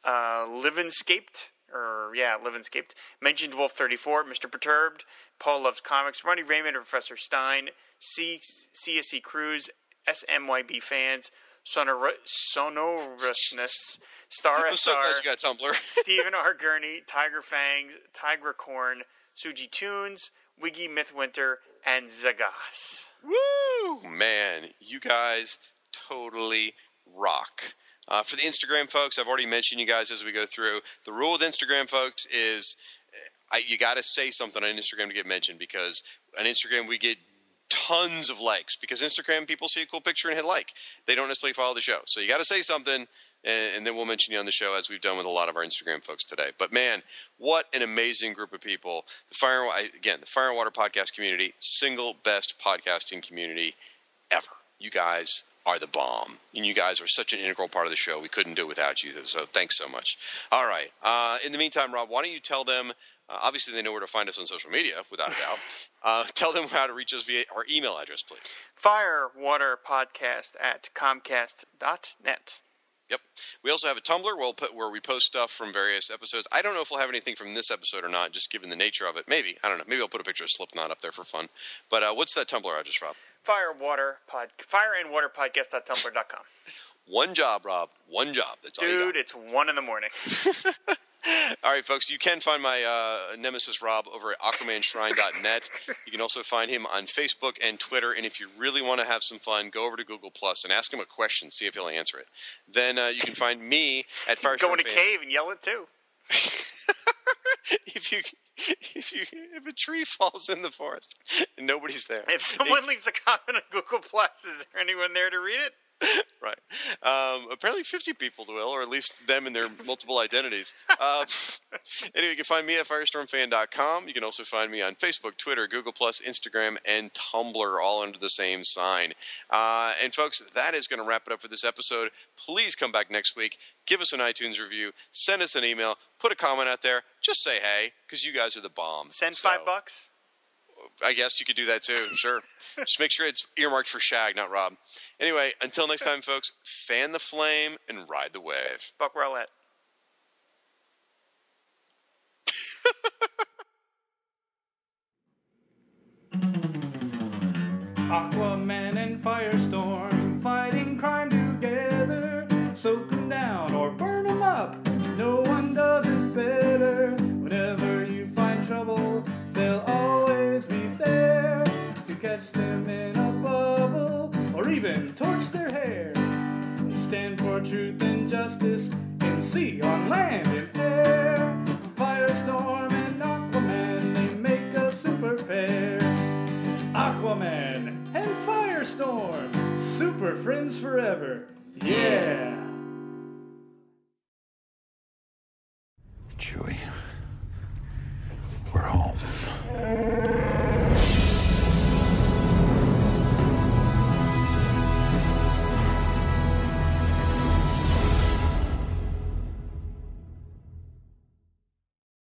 uh, Livenscaped, or yeah, Livenscaped, Mentioned Wolf 34, Mr. Perturbed, Paul Loves Comics, Ronnie Raymond and Professor Stein, C- CSC Cruz, SMYB fans, Sonor- Sonorousness, Star I'm so SR, glad you got Tumblr. Stephen R. Gurney, Tiger Fangs, Tiger Corn, Suji Tunes, Wiggy Mythwinter, and Zagas. Woo! Man, you guys totally rock. Uh, for the Instagram folks, I've already mentioned you guys as we go through. The rule with Instagram folks is uh, I, you got to say something on Instagram to get mentioned because on Instagram we get tons of likes because Instagram people see a cool picture and hit like. They don't necessarily follow the show. So you got to say something and, and then we'll mention you on the show as we've done with a lot of our Instagram folks today. But man, what an amazing group of people! The Fire again, the Fire and Water podcast community, single best podcasting community ever. You guys are the bomb, and you guys are such an integral part of the show. We couldn't do it without you. So thanks so much. All right. Uh, in the meantime, Rob, why don't you tell them? Uh, obviously, they know where to find us on social media, without a doubt. Uh, tell them how to reach us via our email address, please. Firewaterpodcast at comcast.net. Yep. We also have a Tumblr where, we'll put, where we post stuff from various episodes. I don't know if we'll have anything from this episode or not, just given the nature of it. Maybe. I don't know. Maybe I'll put a picture of Slipknot up there for fun. But uh, what's that Tumblr address, Rob? Firewater pod, fire and water podcast.tumblr.com. One job, Rob. One job. That's all you got. Dude, it's one in the morning. All right, folks, you can find my uh, nemesis Rob over at AquamanShrine.net. You can also find him on Facebook and Twitter. And if you really want to have some fun, go over to Google Plus and ask him a question, see if he'll answer it. Then uh, you can find me at Fire. Go in a cave and yell it too. If you if you if a tree falls in the forest and nobody's there, If someone leaves a comment on Google Plus, is there anyone there to read it? right? Um, apparently, fifty people will, or at least them and their multiple identities. Uh, anyway, you can find me at firestormfan.com. You can also find me on Facebook, Twitter, Google Plus, Instagram, and Tumblr, all under the same sign. Uh, and folks, that is going to wrap it up for this episode. Please come back next week. Give us an iTunes review. Send us an email. Put a comment out there. Just say hey, because you guys are the bomb. Send So- five bucks. I guess you could do that too. Sure. Just make sure it's earmarked for Shag, not Rob. Anyway, until next time, folks, fan the flame and ride the wave. Buck Rowlett. Aquaman truth and justice in sea, on land, in air. Firestorm and Aquaman, they make a super fair. Aquaman and Firestorm, super friends forever. Yeah! Chewie, we're home.